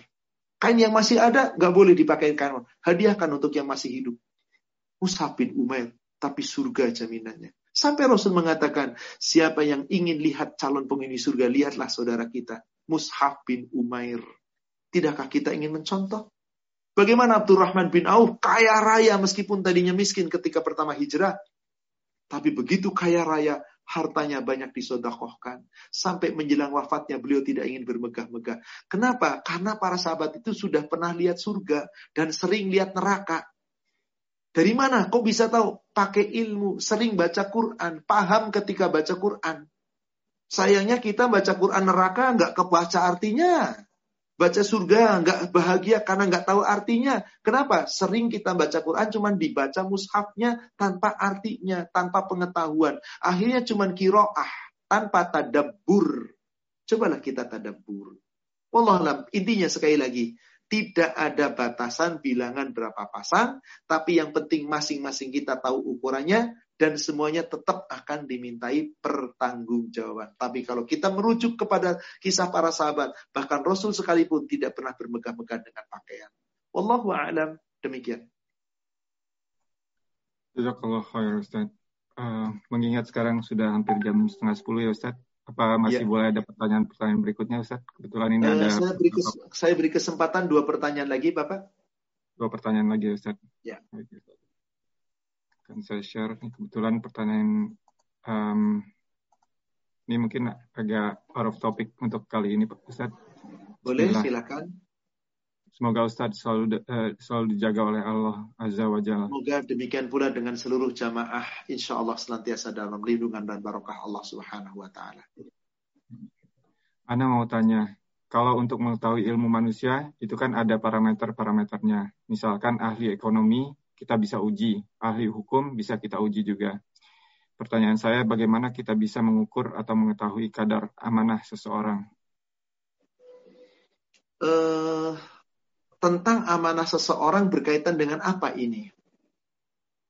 Kain yang masih ada nggak boleh dipakai kain. Hadiahkan untuk yang masih hidup. Mus'ab bin Umair. Tapi surga jaminannya. Sampai Rasul mengatakan, siapa yang ingin lihat calon penghuni surga, lihatlah saudara kita. Mus'ab bin Umair. Tidakkah kita ingin mencontoh? Bagaimana Abdurrahman bin Auf kaya raya meskipun tadinya miskin ketika pertama hijrah. Tapi begitu kaya raya, hartanya banyak disodakohkan. Sampai menjelang wafatnya beliau tidak ingin bermegah-megah. Kenapa? Karena para sahabat itu sudah pernah lihat surga dan sering lihat neraka. Dari mana? Kok bisa tahu? Pakai ilmu, sering baca Quran, paham ketika baca Quran. Sayangnya kita baca Quran neraka nggak kebaca artinya baca surga nggak bahagia karena nggak tahu artinya. Kenapa? Sering kita baca Quran cuman dibaca mushafnya tanpa artinya, tanpa pengetahuan. Akhirnya cuman kiroah tanpa tadabbur. Cobalah kita tadabbur. Wallahualam, intinya sekali lagi, tidak ada batasan bilangan berapa pasang, tapi yang penting masing-masing kita tahu ukurannya, dan semuanya tetap akan dimintai pertanggungjawaban. Tapi kalau kita merujuk kepada kisah para sahabat, bahkan Rasul sekalipun tidak pernah bermegah-megah dengan pakaian. Wallahu a'lam. Demikian. Jazakallah khair Ustaz. Uh, mengingat sekarang sudah hampir jam setengah sepuluh ya Ustaz. Apa masih ya. boleh ada pertanyaan-pertanyaan berikutnya Ustaz? Kebetulan ini uh, ada... Saya beri, saya beri kesempatan dua pertanyaan lagi Bapak. Dua pertanyaan lagi Ustaz. Ya akan saya share kebetulan pertanyaan um, ini mungkin agak out of topic untuk kali ini Pak Ustaz. Boleh Bismillah. silakan. Semoga Ustaz selalu uh, selalu dijaga oleh Allah Azza wa Jalla. Semoga demikian pula dengan seluruh jamaah insya Allah senantiasa dalam lindungan dan barokah Allah Subhanahu wa taala. Ana mau tanya, kalau untuk mengetahui ilmu manusia itu kan ada parameter-parameternya. Misalkan ahli ekonomi kita bisa uji. Ahli hukum bisa kita uji juga. Pertanyaan saya, bagaimana kita bisa mengukur atau mengetahui kadar amanah seseorang? Uh, tentang amanah seseorang berkaitan dengan apa ini?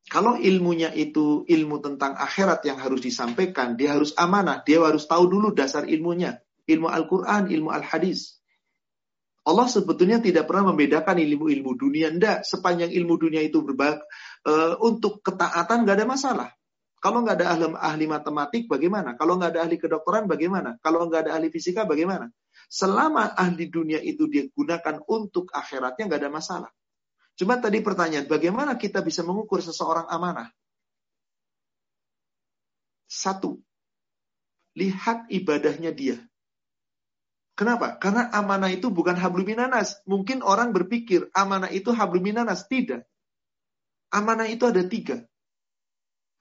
Kalau ilmunya itu ilmu tentang akhirat yang harus disampaikan, dia harus amanah, dia harus tahu dulu dasar ilmunya. Ilmu Al-Quran, ilmu Al-Hadis. Allah sebetulnya tidak pernah membedakan ilmu-ilmu dunia. Tidak, sepanjang ilmu dunia itu berbag, uh, untuk ketaatan nggak ada masalah. Kalau nggak ada ahli, ahli matematik, bagaimana? Kalau nggak ada ahli kedokteran, bagaimana? Kalau nggak ada ahli fisika, bagaimana? Selama ahli dunia itu dia gunakan untuk akhiratnya, nggak ada masalah. Cuma tadi pertanyaan, bagaimana kita bisa mengukur seseorang amanah? Satu, lihat ibadahnya dia. Kenapa? Karena amanah itu bukan habluminanas. Mungkin orang berpikir amanah itu habluminanas. Tidak. Amanah itu ada tiga.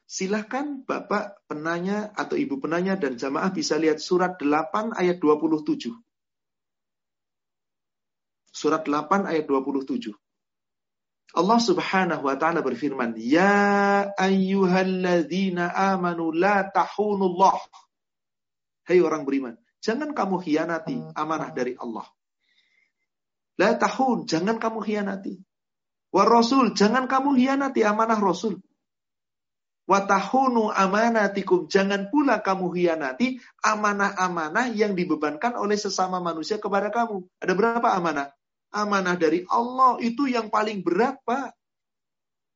Silahkan Bapak penanya atau Ibu penanya dan jamaah bisa lihat surat 8 ayat 27. Surat 8 ayat 27. Allah Subhanahu wa taala berfirman, "Ya ayyuhalladzina amanu la tahunullah." Hey orang beriman, Jangan kamu hianati hmm. amanah dari Allah. La tahun, jangan kamu hianati. Wa rasul, jangan kamu hianati amanah rasul. Wa tahunu amanatikum, jangan pula kamu hianati amanah-amanah yang dibebankan oleh sesama manusia kepada kamu. Ada berapa amanah? Amanah dari Allah itu yang paling berat, Pak.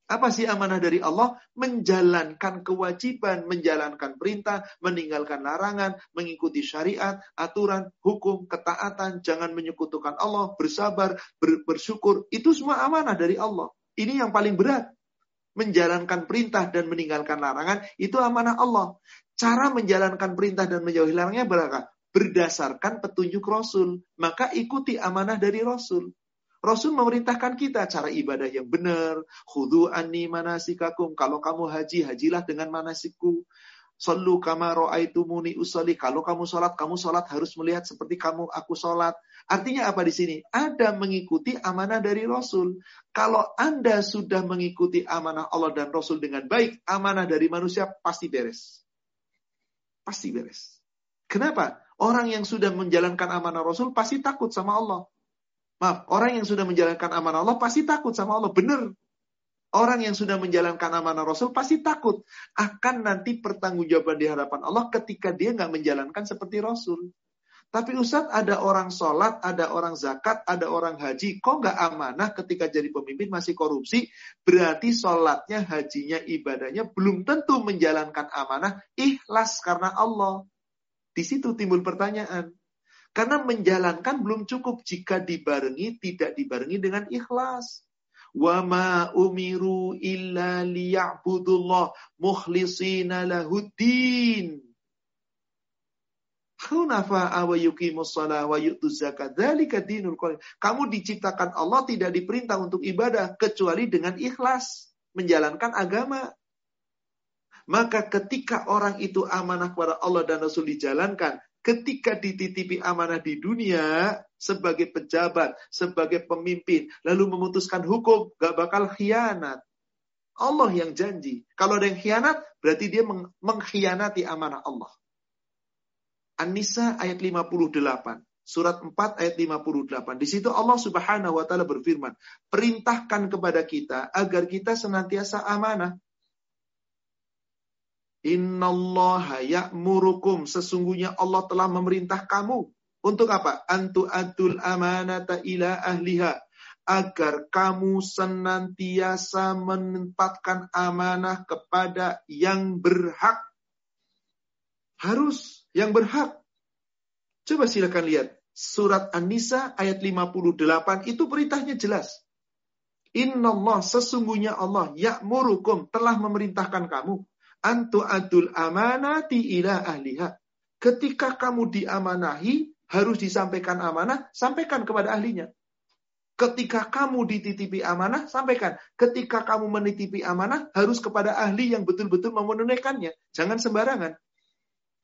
Apa sih amanah dari Allah? Menjalankan kewajiban, menjalankan perintah, meninggalkan larangan, mengikuti syariat, aturan, hukum, ketaatan, jangan menyekutukan Allah, bersabar, ber, bersyukur. Itu semua amanah dari Allah. Ini yang paling berat. Menjalankan perintah dan meninggalkan larangan, itu amanah Allah. Cara menjalankan perintah dan menjauhi larangannya berapa? Berdasarkan petunjuk Rasul. Maka ikuti amanah dari Rasul. Rasul memerintahkan kita cara ibadah yang benar. Khudu anni manasikakum. Kalau kamu haji, hajilah dengan manasikku. Sallu kama ra'aitumuni usolli. Kalau kamu sholat, kamu sholat harus melihat seperti kamu aku sholat. Artinya apa di sini? Ada mengikuti amanah dari Rasul. Kalau Anda sudah mengikuti amanah Allah dan Rasul dengan baik, amanah dari manusia pasti beres. Pasti beres. Kenapa? Orang yang sudah menjalankan amanah Rasul pasti takut sama Allah. Maaf, orang yang sudah menjalankan amanah Allah pasti takut sama Allah. Benar. Orang yang sudah menjalankan amanah Rasul pasti takut akan nanti pertanggungjawaban di hadapan Allah ketika dia nggak menjalankan seperti Rasul. Tapi Ustadz ada orang sholat, ada orang zakat, ada orang haji. Kok nggak amanah ketika jadi pemimpin masih korupsi? Berarti sholatnya, hajinya, ibadahnya belum tentu menjalankan amanah ikhlas karena Allah. Di situ timbul pertanyaan. Karena menjalankan belum cukup jika dibarengi, tidak dibarengi dengan ikhlas. Wa ma umiru illa liya'budullah mukhlisina lahuddin. Kamu diciptakan Allah tidak diperintah untuk ibadah kecuali dengan ikhlas menjalankan agama. Maka ketika orang itu amanah kepada Allah dan Rasul dijalankan, ketika dititipi amanah di dunia sebagai pejabat, sebagai pemimpin, lalu memutuskan hukum, gak bakal khianat. Allah yang janji. Kalau ada yang khianat, berarti dia mengkhianati amanah Allah. An-Nisa ayat 58. Surat 4 ayat 58. Di situ Allah Subhanahu wa taala berfirman, "Perintahkan kepada kita agar kita senantiasa amanah." Innallaha ya'murukum. Sesungguhnya Allah telah memerintah kamu. Untuk apa? Antu adul amanata ila ahliha. Agar kamu senantiasa menempatkan amanah kepada yang berhak. Harus yang berhak. Coba silakan lihat. Surat An-Nisa ayat 58 itu perintahnya jelas. Inna Allah sesungguhnya Allah ya'murukum telah memerintahkan kamu antu adul amanati ila ahliha. Ketika kamu diamanahi, harus disampaikan amanah, sampaikan kepada ahlinya. Ketika kamu dititipi amanah, sampaikan. Ketika kamu menitipi amanah, harus kepada ahli yang betul-betul menunaikannya. Jangan sembarangan.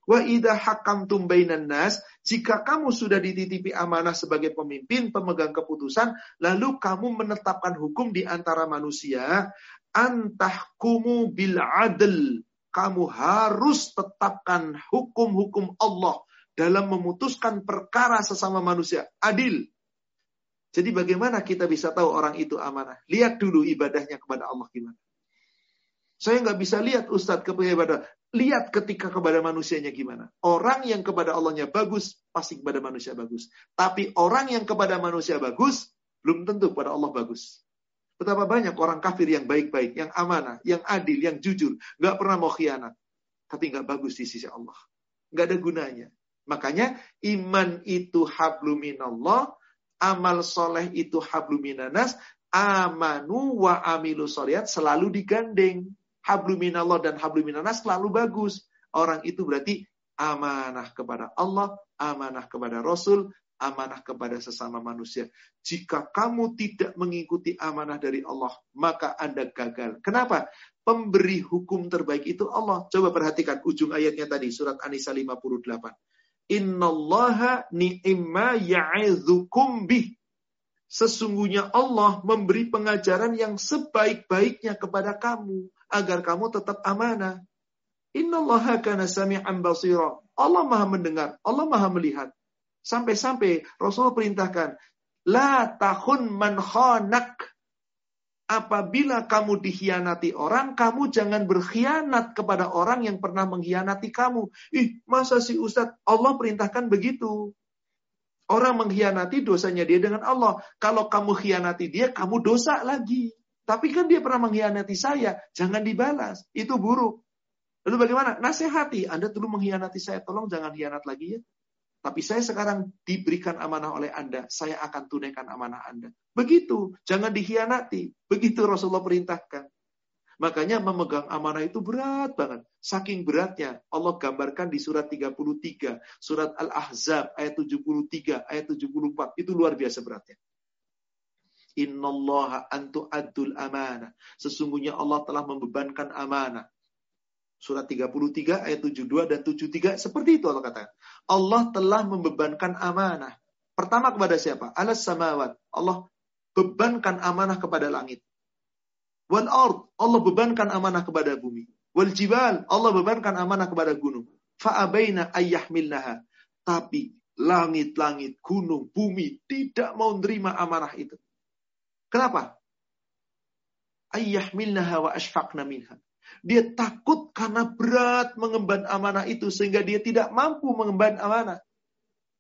Wa idha hakamtum bainan nas, jika kamu sudah dititipi amanah sebagai pemimpin, pemegang keputusan, lalu kamu menetapkan hukum di antara manusia, antahkumu bil adl. Kamu harus tetapkan hukum-hukum Allah dalam memutuskan perkara sesama manusia. Adil. Jadi bagaimana kita bisa tahu orang itu amanah? Lihat dulu ibadahnya kepada Allah gimana. Saya nggak bisa lihat Ustadz kepada ibadah. Lihat ketika kepada manusianya gimana. Orang yang kepada Allahnya bagus, pasti kepada manusia bagus. Tapi orang yang kepada manusia bagus, belum tentu kepada Allah bagus. Betapa banyak orang kafir yang baik-baik, yang amanah, yang adil, yang jujur. Nggak pernah mau khianat. Tapi nggak bagus di sisi Allah. Nggak ada gunanya. Makanya iman itu habluminallah, amal soleh itu habluminanas, amanu wa amilu soliat selalu digandeng. Habluminallah dan habluminanas selalu bagus. Orang itu berarti amanah kepada Allah, amanah kepada Rasul, amanah kepada sesama manusia. Jika kamu tidak mengikuti amanah dari Allah, maka Anda gagal. Kenapa? Pemberi hukum terbaik itu Allah. Coba perhatikan ujung ayatnya tadi, surat An-Nisa 58. Innallaha ni'imma ya'idhukum bih. Sesungguhnya Allah memberi pengajaran yang sebaik-baiknya kepada kamu agar kamu tetap amanah. Innallaha kana sami'an basira. Allah Maha mendengar, Allah Maha melihat. Sampai-sampai Rasul perintahkan, La tahun man khonak. Apabila kamu dikhianati orang, kamu jangan berkhianat kepada orang yang pernah mengkhianati kamu. Ih, masa sih Ustadz? Allah perintahkan begitu. Orang mengkhianati dosanya dia dengan Allah. Kalau kamu khianati dia, kamu dosa lagi. Tapi kan dia pernah mengkhianati saya. Jangan dibalas. Itu buruk. Lalu bagaimana? Nasihati. Anda dulu mengkhianati saya. Tolong jangan khianat lagi ya. Tapi saya sekarang diberikan amanah oleh Anda, saya akan tunaikan amanah Anda. Begitu, jangan dikhianati. Begitu Rasulullah perintahkan. Makanya memegang amanah itu berat banget. Saking beratnya, Allah gambarkan di surat 33, surat Al-Ahzab ayat 73, ayat 74. Itu luar biasa beratnya. Innallaha antu adul amanah. Sesungguhnya Allah telah membebankan amanah. Surat 33 ayat 72 dan 73 seperti itu Allah katakan. Allah telah membebankan amanah. Pertama kepada siapa? Alas samawat. Allah bebankan amanah kepada langit. Wal ard. Allah bebankan amanah kepada bumi. Wal jibal. Allah bebankan amanah kepada gunung. Fa'abaina ayyahmilnaha. Tapi langit-langit, gunung, bumi tidak mau menerima amanah itu. Kenapa? Ayyahmilnaha wa ashfaqna minha. Dia takut karena berat mengemban amanah itu sehingga dia tidak mampu mengemban amanah.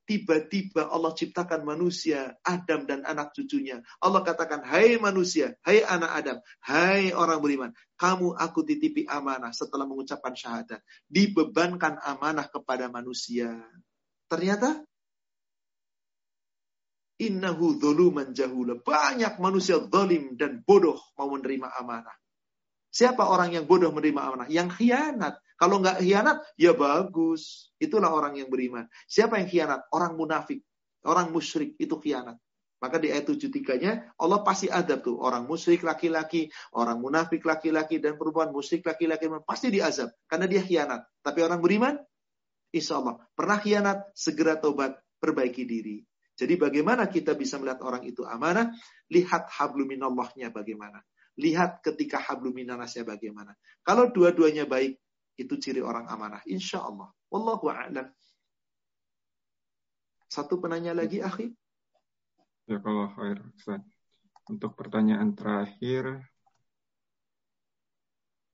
Tiba-tiba Allah ciptakan manusia, Adam dan anak cucunya. Allah katakan, hai manusia, hai anak Adam, hai orang beriman. Kamu aku titipi amanah setelah mengucapkan syahadat. Dibebankan amanah kepada manusia. Ternyata Innahu dhuluman jahula. Banyak manusia zalim dan bodoh mau menerima amanah. Siapa orang yang bodoh menerima amanah? Yang khianat. Kalau nggak khianat, ya bagus. Itulah orang yang beriman. Siapa yang khianat? Orang munafik. Orang musyrik itu khianat. Maka di ayat 73-nya Allah pasti adab tuh. Orang musyrik laki-laki, orang munafik laki-laki, dan perempuan musyrik laki-laki. Pasti diazab. Karena dia khianat. Tapi orang beriman, insya Allah. Pernah khianat, segera tobat, perbaiki diri. Jadi bagaimana kita bisa melihat orang itu amanah? Lihat habluminallahnya bagaimana. Lihat ketika habluminanasnya bagaimana. Kalau dua-duanya baik, itu ciri orang amanah. Insya Allah. Wallahu a'lam. Satu penanya lagi, akhi. Ya kalau khair, Ustaz. Untuk pertanyaan terakhir,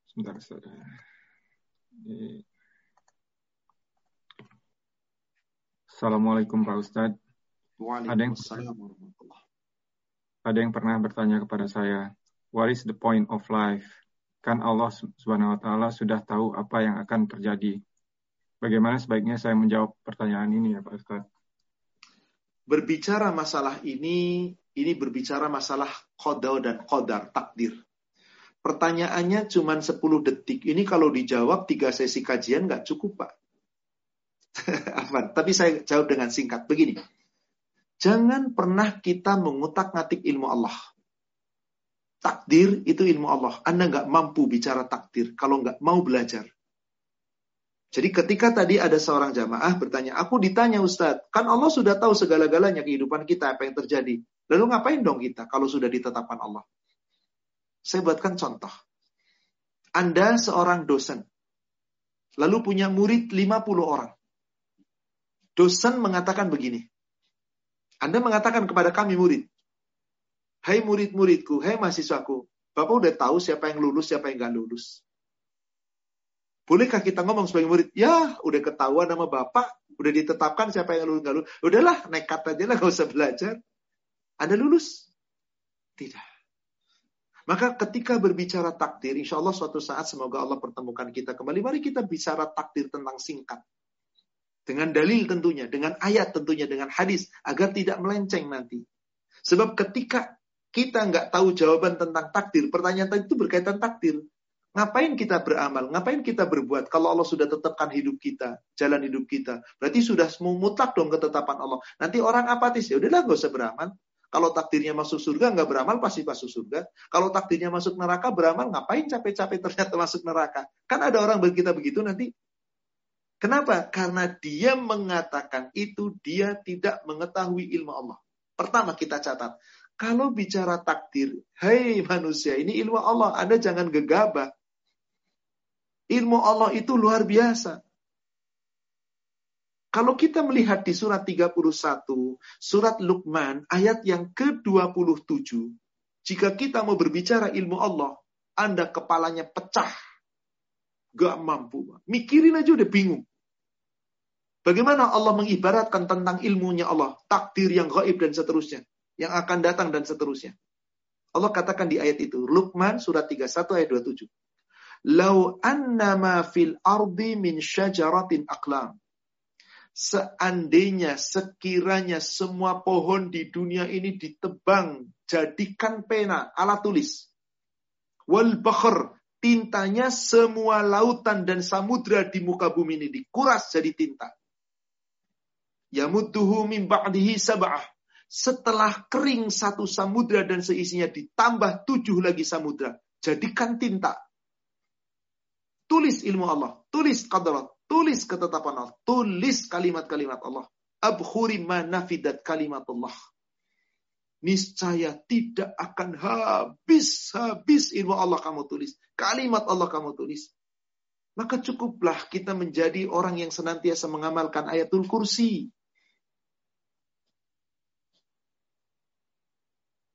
sebentar Ustaz. Assalamualaikum Pak Ustadz. Ada yang, ada yang pernah bertanya kepada saya, what is the point of life? Kan Allah Subhanahu wa taala sudah tahu apa yang akan terjadi. Bagaimana sebaiknya saya menjawab pertanyaan ini ya Pak Ustaz? Berbicara masalah ini, ini berbicara masalah qada dan qadar, takdir. Pertanyaannya cuma 10 detik. Ini kalau dijawab tiga sesi kajian nggak cukup, Pak. Tapi saya jawab dengan singkat. Begini. Jangan pernah kita mengutak-ngatik ilmu Allah. Takdir itu ilmu Allah. Anda nggak mampu bicara takdir kalau nggak mau belajar. Jadi ketika tadi ada seorang jamaah bertanya, aku ditanya Ustadz, kan Allah sudah tahu segala-galanya kehidupan kita, apa yang terjadi. Lalu ngapain dong kita kalau sudah ditetapkan Allah? Saya buatkan contoh. Anda seorang dosen, lalu punya murid 50 orang. Dosen mengatakan begini, anda mengatakan kepada kami murid, Hai murid-muridku, hai mahasiswaku, Bapak udah tahu siapa yang lulus, siapa yang gak lulus. Bolehkah kita ngomong sebagai murid? Ya, udah ketahuan nama Bapak, udah ditetapkan siapa yang lulus, gak lulus. Udahlah, nekat aja lah, gak usah belajar. Anda lulus? Tidak. Maka ketika berbicara takdir, insya Allah suatu saat semoga Allah pertemukan kita kembali. Mari kita bicara takdir tentang singkat. Dengan dalil tentunya, dengan ayat tentunya, dengan hadis, agar tidak melenceng nanti. Sebab ketika kita nggak tahu jawaban tentang takdir, pertanyaan tadi itu berkaitan takdir. Ngapain kita beramal? Ngapain kita berbuat? Kalau Allah sudah tetapkan hidup kita, jalan hidup kita, berarti sudah mutlak dong ketetapan Allah. Nanti orang apatis ya udahlah nggak usah beramal. Kalau takdirnya masuk surga nggak beramal pasti masuk surga. Kalau takdirnya masuk neraka beramal ngapain capek-capek ternyata masuk neraka? Kan ada orang kita begitu nanti Kenapa? Karena dia mengatakan itu dia tidak mengetahui ilmu Allah. Pertama kita catat, kalau bicara takdir, hei manusia, ini ilmu Allah, Anda jangan gegabah. Ilmu Allah itu luar biasa. Kalau kita melihat di surat 31, surat Luqman, ayat yang ke-27, jika kita mau berbicara ilmu Allah, Anda kepalanya pecah. Gak mampu. Mikirin aja udah bingung. Bagaimana Allah mengibaratkan tentang ilmunya Allah, takdir yang gaib dan seterusnya, yang akan datang dan seterusnya. Allah katakan di ayat itu, Luqman surat 31 ayat 27. Lau annama fil ardi min syajaratin aklam. Seandainya, sekiranya semua pohon di dunia ini ditebang, jadikan pena, alat tulis. Wal bakhr, tintanya semua lautan dan samudra di muka bumi ini dikuras jadi tinta. Yamudduhu min sab'ah. Setelah kering satu samudra dan seisinya ditambah tujuh lagi samudra. Jadikan tinta. Tulis ilmu Allah, tulis qadarat, tulis ketetapan Allah, tulis kalimat-kalimat Allah. Abkhuri ma nafidat kalimat Allah. Niscaya tidak akan habis-habis ilmu Allah kamu tulis. Kalimat Allah kamu tulis. Maka cukuplah kita menjadi orang yang senantiasa mengamalkan ayatul kursi.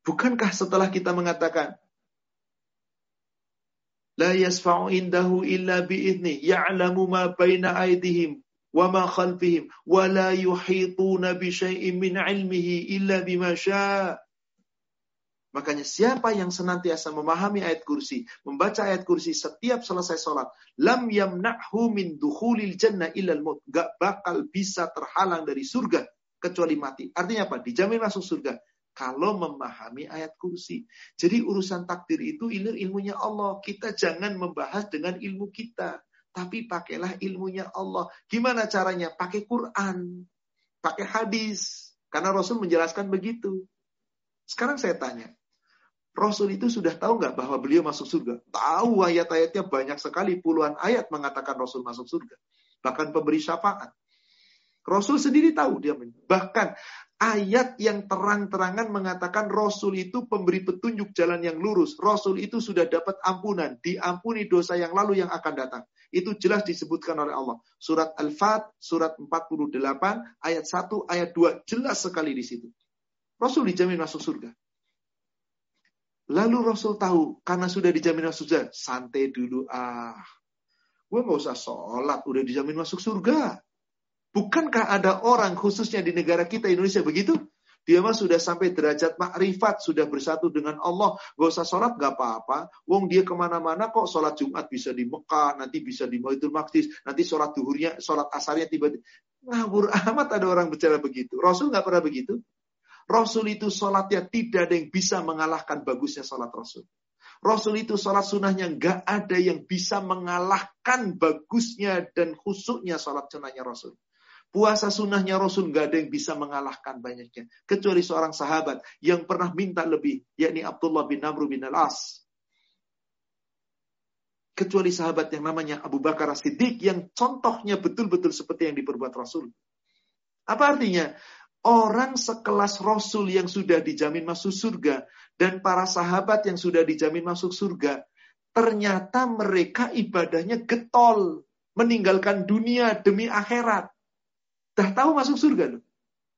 Bukankah setelah kita mengatakan La yasfa'u indahu illa bi'idni. Ya'lamu ma baina aydihim wa ma khalfihim. Wa la yuhituna bi syai'in min ilmihi illa bima syaa. Makanya siapa yang senantiasa memahami ayat kursi, membaca ayat kursi setiap selesai sholat, lam yamna'hu min dukhulil jannah illal maut. Gak bakal bisa terhalang dari surga kecuali mati. Artinya apa? Dijamin masuk surga kalau memahami ayat kursi. Jadi urusan takdir itu ilmu ilmunya Allah. Kita jangan membahas dengan ilmu kita. Tapi pakailah ilmunya Allah. Gimana caranya? Pakai Quran. Pakai hadis. Karena Rasul menjelaskan begitu. Sekarang saya tanya. Rasul itu sudah tahu nggak bahwa beliau masuk surga? Tahu ayat-ayatnya banyak sekali. Puluhan ayat mengatakan Rasul masuk surga. Bahkan pemberi syafaat. Rasul sendiri tahu dia. Bahkan ayat yang terang-terangan mengatakan Rasul itu pemberi petunjuk jalan yang lurus. Rasul itu sudah dapat ampunan, diampuni dosa yang lalu yang akan datang. Itu jelas disebutkan oleh Allah. Surat Al-Fat, surat 48, ayat 1, ayat 2. Jelas sekali di situ. Rasul dijamin masuk surga. Lalu Rasul tahu, karena sudah dijamin masuk surga, santai dulu ah. Gue gak usah sholat, udah dijamin masuk surga. Bukankah ada orang khususnya di negara kita Indonesia begitu? Dia mah sudah sampai derajat makrifat, sudah bersatu dengan Allah. Gak usah sholat, gak apa-apa. Wong dia ke mana-mana kok sholat Jumat bisa di Mekah, nanti bisa di Baitul Maqdis, nanti sholat duhurnya, sholat asarnya tiba-tiba. Ngawur amat ada orang bicara begitu. Rasul gak pernah begitu. Rasul itu sholatnya tidak ada yang bisa mengalahkan bagusnya sholat Rasul. Rasul itu sholat sunnahnya gak ada yang bisa mengalahkan bagusnya dan khusuknya sholat sunnahnya Rasul. Puasa sunnahnya Rasul nggak ada yang bisa mengalahkan banyaknya. Kecuali seorang sahabat yang pernah minta lebih, yakni Abdullah bin Amr bin Al-As. Kecuali sahabat yang namanya Abu Bakar As-Siddiq yang contohnya betul-betul seperti yang diperbuat Rasul. Apa artinya? Orang sekelas Rasul yang sudah dijamin masuk surga dan para sahabat yang sudah dijamin masuk surga, ternyata mereka ibadahnya getol, meninggalkan dunia demi akhirat. Dah tahu masuk surga loh.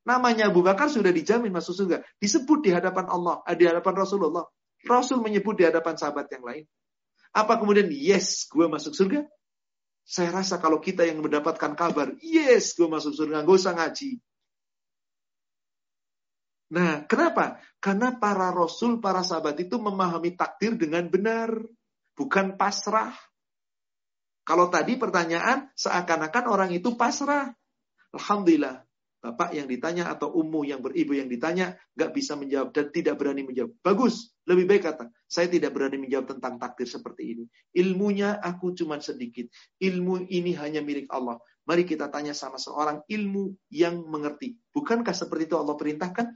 Namanya Abu Bakar sudah dijamin masuk surga. Disebut di hadapan Allah, di hadapan Rasulullah. Rasul menyebut di hadapan sahabat yang lain. Apa kemudian, yes, gue masuk surga? Saya rasa kalau kita yang mendapatkan kabar, yes, gue masuk surga, gak usah ngaji. Nah, kenapa? Karena para rasul, para sahabat itu memahami takdir dengan benar, bukan pasrah. Kalau tadi pertanyaan, seakan-akan orang itu pasrah. Alhamdulillah, bapak yang ditanya atau ummu yang beribu yang ditanya nggak bisa menjawab dan tidak berani menjawab. Bagus, lebih baik kata, saya tidak berani menjawab tentang takdir seperti ini. Ilmunya aku cuma sedikit. Ilmu ini hanya milik Allah. Mari kita tanya sama seorang ilmu yang mengerti. Bukankah seperti itu Allah perintahkan?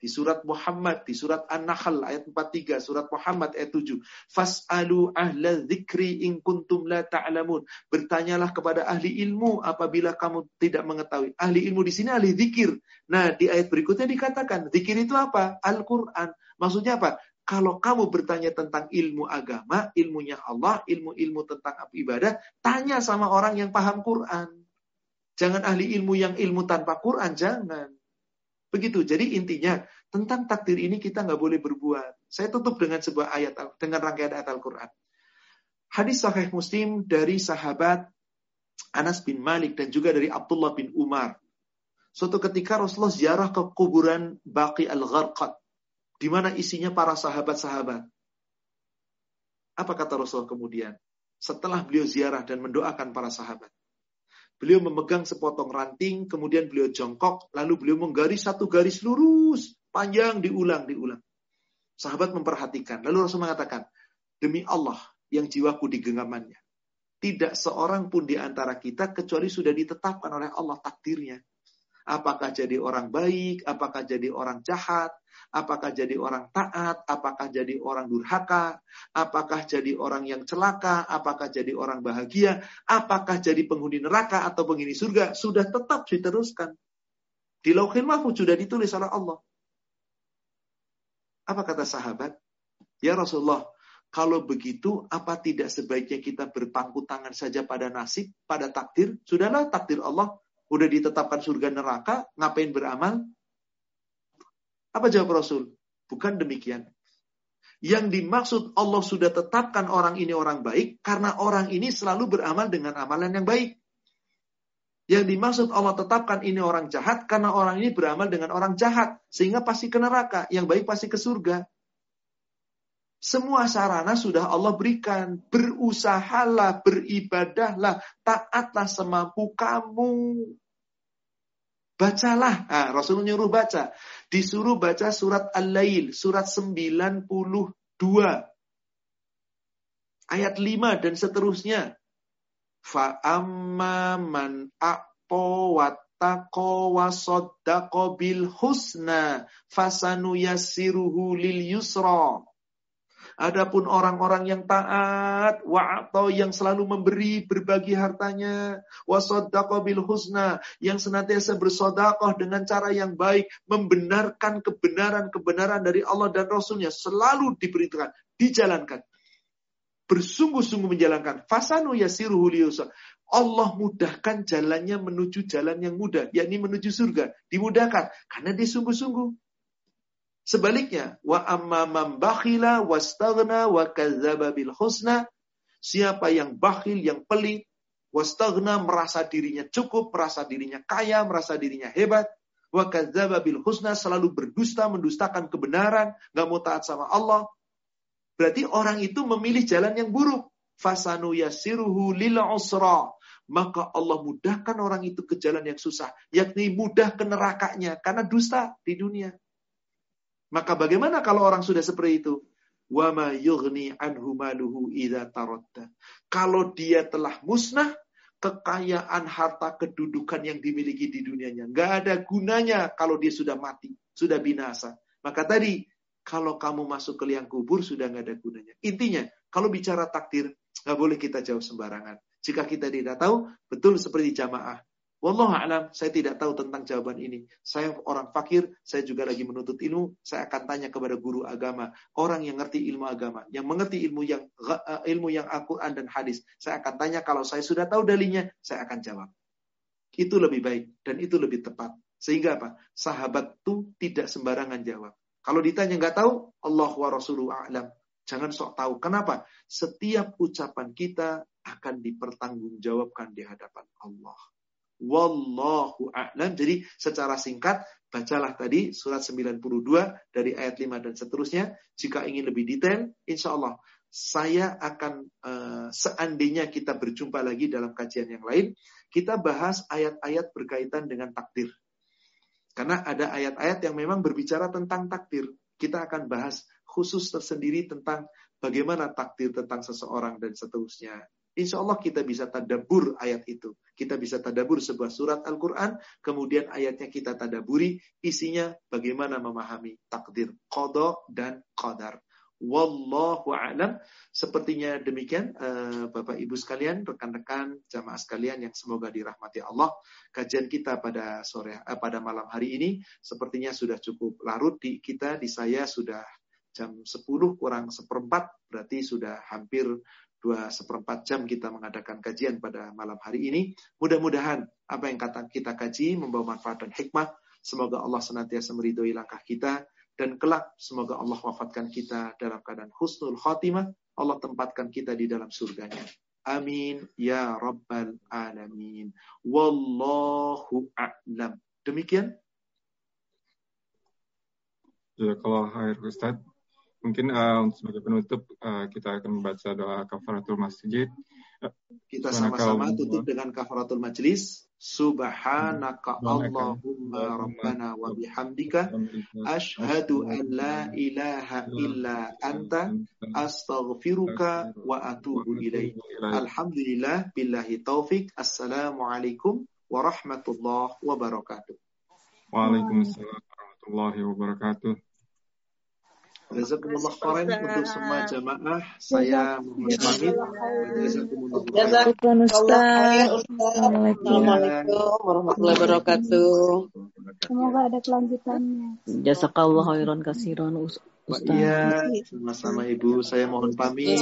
Di surat Muhammad, di surat An-Nahl ayat 43, surat Muhammad ayat 7. Fas'alu ahla dzikri in kuntum la ta'lamun. Bertanyalah kepada ahli ilmu apabila kamu tidak mengetahui. Ahli ilmu di sini ahli zikir. Nah, di ayat berikutnya dikatakan, zikir itu apa? Al-Qur'an. Maksudnya apa? Kalau kamu bertanya tentang ilmu agama, ilmunya Allah, ilmu-ilmu tentang ibadah, tanya sama orang yang paham Quran. Jangan ahli ilmu yang ilmu tanpa Quran, jangan. Begitu. Jadi intinya tentang takdir ini kita nggak boleh berbuat. Saya tutup dengan sebuah ayat dengan rangkaian ayat Al-Quran. Hadis Sahih Muslim dari sahabat Anas bin Malik dan juga dari Abdullah bin Umar. Suatu ketika Rasulullah ziarah ke kuburan Baqi al-Gharqad di mana isinya para sahabat-sahabat. Apa kata Rasulullah kemudian? Setelah beliau ziarah dan mendoakan para sahabat. Beliau memegang sepotong ranting, kemudian beliau jongkok, lalu beliau menggaris satu garis lurus, panjang, diulang, diulang. Sahabat memperhatikan. Lalu Rasul mengatakan, demi Allah yang jiwaku di genggamannya. Tidak seorang pun di antara kita kecuali sudah ditetapkan oleh Allah takdirnya. Apakah jadi orang baik, apakah jadi orang jahat, apakah jadi orang taat, apakah jadi orang durhaka, apakah jadi orang yang celaka, apakah jadi orang bahagia, apakah jadi penghuni neraka atau penghuni surga, sudah tetap diteruskan. Di lauhin mahfud sudah ditulis oleh Allah. Apa kata sahabat? Ya Rasulullah, kalau begitu, apa tidak sebaiknya kita berpangku tangan saja pada nasib, pada takdir? Sudahlah takdir Allah, udah ditetapkan surga neraka, ngapain beramal? Apa jawab Rasul? Bukan demikian. Yang dimaksud Allah sudah tetapkan orang ini orang baik, karena orang ini selalu beramal dengan amalan yang baik. Yang dimaksud Allah tetapkan ini orang jahat, karena orang ini beramal dengan orang jahat. Sehingga pasti ke neraka, yang baik pasti ke surga. Semua sarana sudah Allah berikan. Berusahalah, beribadahlah, taatlah semampu kamu. Bacalah. Nah, Rasul nyuruh baca. Disuruh baca surat Al-Lail, surat 92. Ayat 5 dan seterusnya. Fa'amma man a'po wattaqo wa bil husna fasanu yassiruhu lil yusra. Adapun orang-orang yang taat, wa atau yang selalu memberi, berbagi hartanya, wa bil husna, yang senantiasa bersodakoh dengan cara yang baik, membenarkan kebenaran-kebenaran dari Allah dan Rasulnya, selalu diberitakan, dijalankan. Bersungguh-sungguh menjalankan. Fasanu yasiruhu liyusa. Allah mudahkan jalannya menuju jalan yang mudah, yakni menuju surga. Dimudahkan, karena dia sungguh-sungguh. Sebaliknya, wa amma man bakhila wastaghna wa kadzdzaba bil husna, siapa yang bakhil, yang pelit, wastaghna merasa dirinya cukup, merasa dirinya kaya, merasa dirinya hebat, wa kadzdzaba bil husna selalu berdusta, mendustakan kebenaran, nggak mau taat sama Allah. Berarti orang itu memilih jalan yang buruk. Fasanu yasiruhu lil usra. Maka Allah mudahkan orang itu ke jalan yang susah. Yakni mudah ke nerakanya. Karena dusta di dunia. Maka bagaimana kalau orang sudah seperti itu? Wama yughni anhu maluhu tarotta. Kalau dia telah musnah, kekayaan harta kedudukan yang dimiliki di dunianya. Nggak ada gunanya kalau dia sudah mati, sudah binasa. Maka tadi, kalau kamu masuk ke liang kubur, sudah nggak ada gunanya. Intinya, kalau bicara takdir, nggak boleh kita jauh sembarangan. Jika kita tidak tahu, betul seperti jamaah. Wallahu alam, saya tidak tahu tentang jawaban ini. Saya orang fakir, saya juga lagi menuntut ilmu, saya akan tanya kepada guru agama, orang yang ngerti ilmu agama, yang mengerti ilmu yang uh, ilmu yang Al-Qur'an dan hadis. Saya akan tanya kalau saya sudah tahu dalinya, saya akan jawab. Itu lebih baik dan itu lebih tepat. Sehingga apa? Sahabat itu tidak sembarangan jawab. Kalau ditanya nggak tahu, Allah wa Rasuluhu a'lam. Jangan sok tahu. Kenapa? Setiap ucapan kita akan dipertanggungjawabkan di hadapan Allah. Wallahu a'lam. Jadi secara singkat bacalah tadi surat 92 dari ayat 5 dan seterusnya. Jika ingin lebih detail, insya Allah saya akan uh, seandainya kita berjumpa lagi dalam kajian yang lain, kita bahas ayat-ayat berkaitan dengan takdir. Karena ada ayat-ayat yang memang berbicara tentang takdir. Kita akan bahas khusus tersendiri tentang bagaimana takdir tentang seseorang dan seterusnya. Insya Allah kita bisa tadabur ayat itu. Kita bisa tadabur sebuah surat Al-Quran, kemudian ayatnya kita tadaburi, isinya bagaimana memahami takdir, kodo dan qadar. Wallahu a'lam. Sepertinya demikian uh, Bapak Ibu sekalian, rekan-rekan jamaah sekalian yang semoga dirahmati Allah. Kajian kita pada sore uh, pada malam hari ini sepertinya sudah cukup larut di kita di saya sudah jam 10 kurang seperempat berarti sudah hampir dua seperempat jam kita mengadakan kajian pada malam hari ini. Mudah-mudahan apa yang kata kita kaji membawa manfaat dan hikmah. Semoga Allah senantiasa meridhoi langkah kita dan kelak semoga Allah wafatkan kita dalam keadaan husnul khotimah. Allah tempatkan kita di dalam surganya. Amin ya rabbal alamin. Wallahu a'lam. Demikian. Ya kalau akhir Ustaz, Mungkin uh, sebagai penutup uh, kita akan membaca doa kafaratul masjid. Kita sama-sama tutup dengan kafaratul majlis. Subhanaka Allahumma rabbana wa bihamdika ashhadu an la ilaha illa anta astaghfiruka wa atubu ilaih. Alhamdulillah billahi taufik. Assalamualaikum warahmatullahi wabarakatuh. Waalaikumsalam warahmatullahi wabarakatuh. Jazakumullah khairan untuk semua jamaah. Saya mohon pamit. Jazakumullah. Assalamualaikum warahmatullahi wabarakatuh. Semoga ada kelanjutannya. Jazakallah khairan kasiran Ustaz. Iya, sama-sama Ibu. Saya mohon pamit.